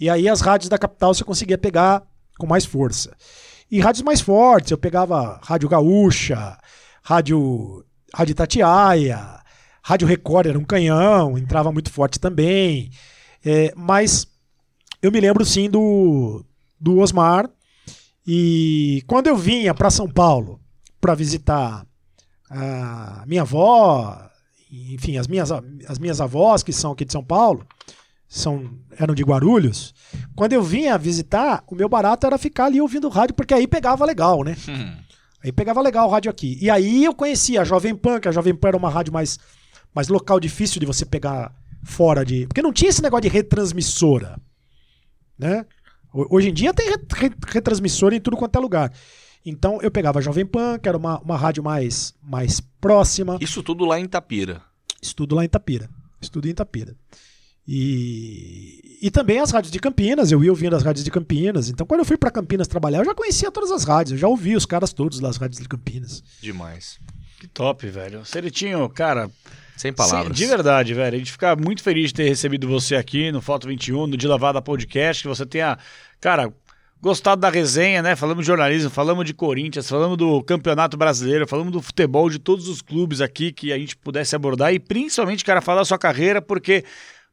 e aí as rádios da capital você conseguia pegar com mais força. E rádios mais fortes, eu pegava Rádio Gaúcha, Rádio, rádio Tatiaia, Rádio Record era um canhão, entrava muito forte também. É, mas eu me lembro sim do, do Osmar. E quando eu vinha para São Paulo para visitar a minha avó, enfim, as minhas, as minhas avós, que são aqui de São Paulo, são, eram de Guarulhos. Quando eu vinha visitar, o meu barato era ficar ali ouvindo rádio, porque aí pegava legal, né? Hum. Aí pegava legal o rádio aqui. E aí eu conhecia a Jovem Pan, que a Jovem Pan era uma rádio mais, mais local, difícil de você pegar fora de. Porque não tinha esse negócio de retransmissora. Né? Hoje em dia tem retransmissora em tudo quanto é lugar. Então eu pegava a Jovem Pan, que era uma, uma rádio mais, mais próxima. Isso tudo lá em Itapira. Isso tudo lá em Itapira. Estudo em Itapira. E, e também as rádios de Campinas, eu ia ouvindo as rádios de Campinas. Então, quando eu fui para Campinas trabalhar, eu já conhecia todas as rádios, eu já ouvi os caras todos das rádios de Campinas. Demais. Que top, velho. Seritinho, cara. Sem palavras. de verdade, velho. A gente fica muito feliz de ter recebido você aqui no Foto 21, no De Lavada Podcast, que você tenha, cara, gostado da resenha, né? Falamos de jornalismo, falamos de Corinthians, falamos do Campeonato Brasileiro, falamos do futebol de todos os clubes aqui que a gente pudesse abordar e principalmente, cara, falar da sua carreira, porque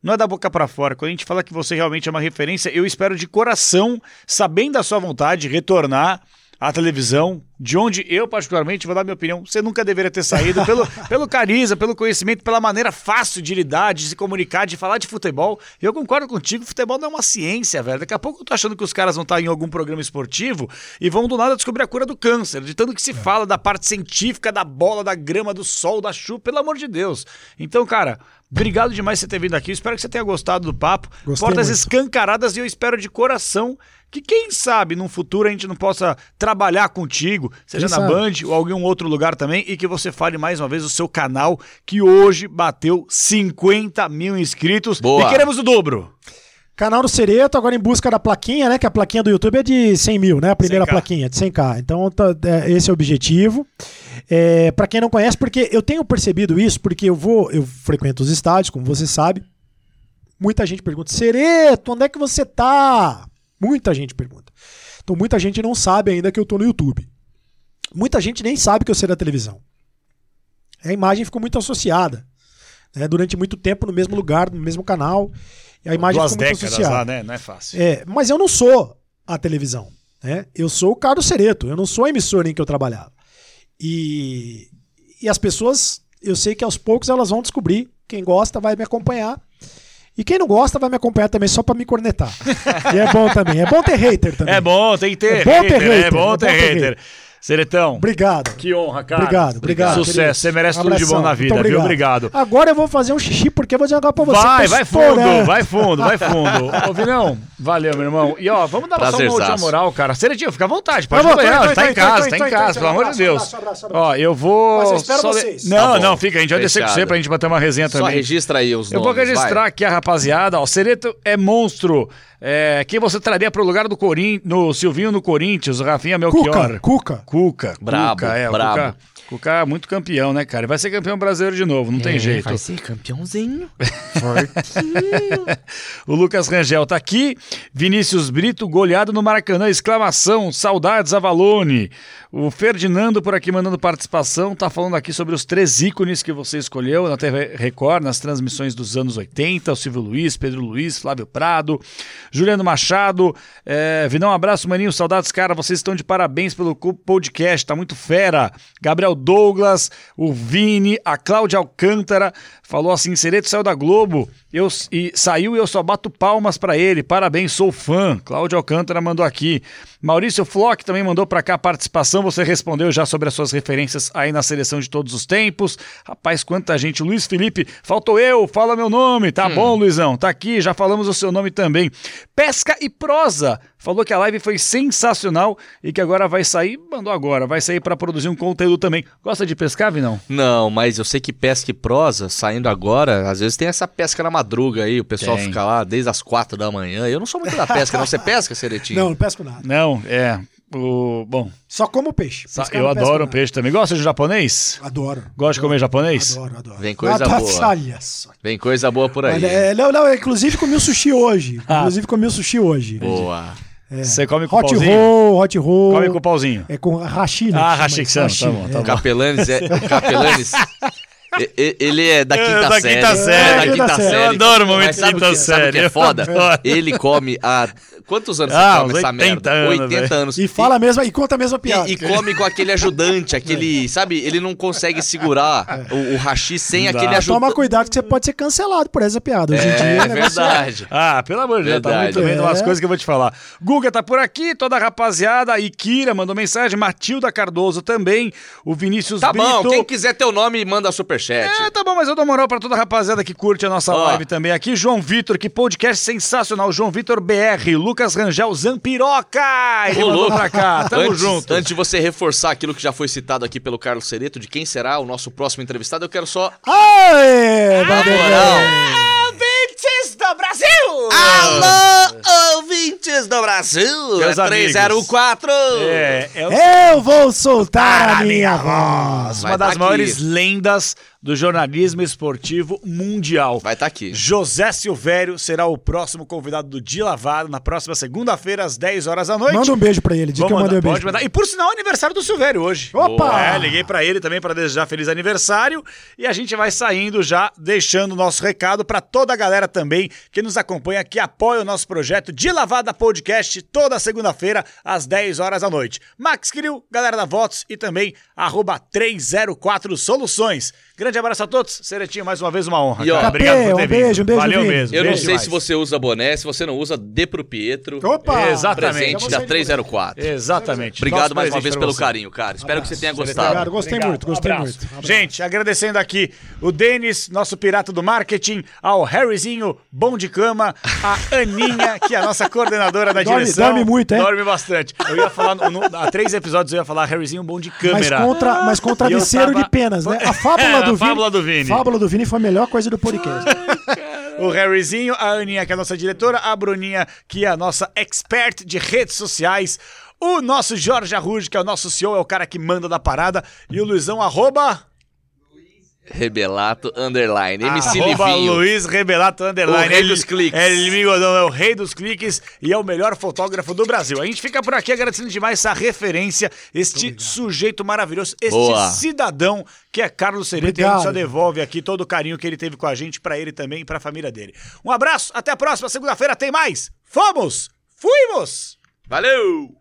não é da boca para fora. Quando a gente fala que você realmente é uma referência, eu espero de coração, sabendo da sua vontade, retornar à televisão, de onde eu, particularmente, vou dar minha opinião, você nunca deveria ter saído, pelo, pelo carisma, pelo conhecimento, pela maneira fácil de lidar, de se comunicar, de falar de futebol. Eu concordo contigo, futebol não é uma ciência, velho. Daqui a pouco eu tô achando que os caras vão estar em algum programa esportivo e vão do nada descobrir a cura do câncer, de tanto que se fala da parte científica, da bola, da grama, do sol, da chuva, pelo amor de Deus. Então, cara, Obrigado demais por você ter vindo aqui. Espero que você tenha gostado do papo. Gostei Portas muito. escancaradas e eu espero de coração que, quem sabe, num futuro a gente não possa trabalhar contigo, seja Quem na sabe? Band ou algum outro lugar também, e que você fale mais uma vez o seu canal, que hoje bateu 50 mil inscritos. Boa. E queremos o dobro. Canal do Sereto, agora em busca da plaquinha, né? Que a plaquinha do YouTube é de 100 mil, né? A primeira 100K. plaquinha, de 100k. Então, tá- é, esse é o objetivo. É, para quem não conhece, porque eu tenho percebido isso, porque eu vou, eu frequento os estádios, como você sabe. Muita gente pergunta, Sereto, onde é que você tá? Muita gente pergunta. Então, muita gente não sabe ainda que eu tô no YouTube. Muita gente nem sabe que eu sei da televisão. A imagem ficou muito associada. né? Durante muito tempo no mesmo lugar, no mesmo canal. E a imagem Duas ficou muito décadas associada. lá, né? Não é fácil. É, mas eu não sou a televisão. Né? Eu sou o Carlos Sereto, eu não sou a emissora em que eu trabalhava. E, e as pessoas, eu sei que aos poucos elas vão descobrir. Quem gosta vai me acompanhar. E quem não gosta vai me acompanhar também só pra me cornetar. e é bom também. É bom ter hater também. É bom, tem que ter É bom ter hater, É hater, bom é ter bom ter hater. hater. Seretão, Obrigado. que honra, cara. Obrigado, obrigado. Sucesso, querido. você merece tudo de bom na vida, Muito viu? Obrigado. Agora eu vou fazer um xixi porque eu vou jogar pra você. Vai, que tá vai fundo, vai fundo, vai fundo. Ô, Vinão, valeu, meu irmão. E ó, vamos dar só uma última moral, cara. Seretinho, fica à vontade, pode Tá tô, tá tô, em casa, tá em casa, pelo amor de Deus. abraço, abraço, abraço. Ó, eu vou... Mas eu espero só vocês. Não, Tá não, fica, a gente vai descer com você pra gente bater uma resenha Só também. registra aí os Eu nomes. vou registrar vai. aqui a rapaziada. Ó, Sereto é monstro. É, quem você traria pro lugar do Corin... no Silvinho no Corinthians, o Rafinha Melchior. Cuca, Cuca. Cuca. Brabo, Cuca, é, o brabo. Cuca, Cuca é muito campeão, né, cara? Ele vai ser campeão brasileiro de novo, não tem jeito. Vai ser campeãozinho. O Lucas Rangel tá aqui. Vinícius Brito, goleado no Maracanã, exclamação, saudades Avalone. O Ferdinando por aqui mandando participação, tá falando aqui sobre os três ícones que você escolheu na TV Record, nas transmissões dos anos 80, o Silvio Luiz, Pedro Luiz, Flávio Prado, Juliano Machado, é, Vinão, um abraço, maninho, saudades, cara, vocês estão de parabéns pelo cu- podcast, tá muito fera. Gabriel Douglas, o Vini, a Cláudia Alcântara, falou assim, Sereto saiu da Globo, eu, e saiu e eu só bato palmas pra ele, parabéns, sou fã. Cláudia Alcântara mandou aqui. Maurício Flock também mandou pra cá a participação, você respondeu já sobre as suas referências aí na seleção de todos os tempos. Rapaz, quanta gente. Luiz Felipe, faltou eu, fala meu nome. Tá bom, Luizão, tá aqui, já falamos o seu nome também. Pesca e prosa, falou que a live foi sensacional e que agora vai sair, mandou agora, vai sair pra produzir um conteúdo também. Gosta de pescar, Vinão? Não, mas eu sei que pesca e prosa, saindo agora, às vezes tem essa pesca na madruga aí, o pessoal Tem. fica lá desde as quatro da manhã. Eu não sou muito da pesca, não. Você pesca, Seretinho? Não, não pesco nada. Não, é. O, bom, Só como peixe. Pescar eu adoro peixe também. Gosta de japonês? Adoro. Gosta de comer japonês? Adoro, adoro. Vem coisa boa. Olha só. Vem coisa boa por aí. Olha, é, não, não, inclusive comi o sushi hoje. Ah. Inclusive comi o sushi hoje. Boa. Você come com Hot pauzinho? roll, hot roll. Come com pauzinho. É com né? Ah, hashi que hashi, tá bom, tá é. O Capelanes é. Capelanes. e- e- ele é da É, quinta da série. quinta série. É, da Quinta quinta série. série. Eu adoro muito Mas sabe quinta o que, sabe o que série. é foda? Ele come há. Quantos anos Ah, você come essa 80 merda? anos, 80 velho. anos. E fala a mesma, e conta a mesma piada. E, e come com aquele ajudante, aquele. Sabe, ele não consegue segurar o, o hashi sem dá. aquele Toma ajudante. cuidado que você pode ser cancelado por essa piada. Hoje em dia É, o negócio verdade. Ah, pelo amor de Deus, tá muito bem umas É. coisas que eu vou te falar. Guga tá por aqui, toda a rapaziada. Ikira mandou mensagem, Matilda Cardoso também, o Vinícius Tá Brito. bom, quem quiser teu nome, manda superchat. É, tá bom, mas eu dou moral pra toda a rapaziada que curte a nossa Ó. live também aqui. João Vitor, que podcast sensacional. João Vitor BR, Lucas Rangel, Zampiroca. Ele Ô, mandou louco. pra cá, tamo antes, junto. Antes de você reforçar aquilo que já foi citado aqui pelo Carlos Cereto, de quem será o nosso próximo entrevistado, eu quero só. Aê, moral. Ouvintes do Brasil! Alô, ouvintes do Brasil! Meus é amigos. 304! É, é o Eu vou soltar a minha voz. Vai uma das tá maiores aqui. lendas do jornalismo esportivo mundial. Vai estar tá aqui. José Silvério será o próximo convidado do Dia Lavado na próxima segunda-feira, às 10 horas da noite. Manda um beijo pra ele. Diz Vou que eu mandar, mandei um beijo. mandar. E por sinal, é aniversário do Silvério hoje. Opa! É, liguei pra ele também pra desejar feliz aniversário e a gente vai saindo já, deixando o nosso recado pra toda a galera também que nos acompanha, que apoia o nosso projeto de Lavada Podcast toda segunda-feira às 10 horas da noite. Max Grill, galera da Votos e também arroba 304 Soluções. Grande abraço a todos. Seretinho, mais uma vez uma honra. E, ó, Obrigado por ter um vindo. beijo, um beijo, Valeu Vini. mesmo. Eu não beijo sei demais. se você usa boné, se você não usa, dê pro Pietro. Opa! Exatamente. Presente Já da vou sair de 304. Exatamente. Obrigado Nosso mais uma vez pelo você. carinho, cara. Espero que você tenha gostado. Obrigado, gostei Obrigado. muito, gostei Abraço. muito. Abraço. Gente, agradecendo aqui o Denis, nosso pirata do marketing, ao Harryzinho, bom de cama, a Aninha, que é a nossa coordenadora da Dorme- direção. dorme muito, é? Dorme bastante. Eu ia falar, no- no- há três episódios eu ia falar Harryzinho, bom de Mas câmera. contra, mas com E eu travesseiro tava- de penas, né? A fábula É, do Vini. fábula do Vini. Fábula do Vini foi a melhor coisa do podcast. O Harryzinho, a Aninha, que é a nossa diretora, a Bruninha, que é a nossa expert de redes sociais, o nosso Jorge Arruge, que é o nosso CEO, é o cara que manda da parada, e o Luizão, arroba... Rebelato Underline. MC Arroba Livinho. Luiz Rebelato Underline. O rei Ele- dos cliques. Ele me Godão é o rei dos cliques e é o melhor fotógrafo do Brasil. A gente fica por aqui agradecendo demais essa referência, este sujeito maravilhoso, este Boa. cidadão que é Carlos Sereta. E a gente só devolve aqui todo o carinho que ele teve com a gente, pra ele também e pra família dele. Um abraço, até a próxima segunda-feira tem mais. Fomos! Fuimos! Valeu!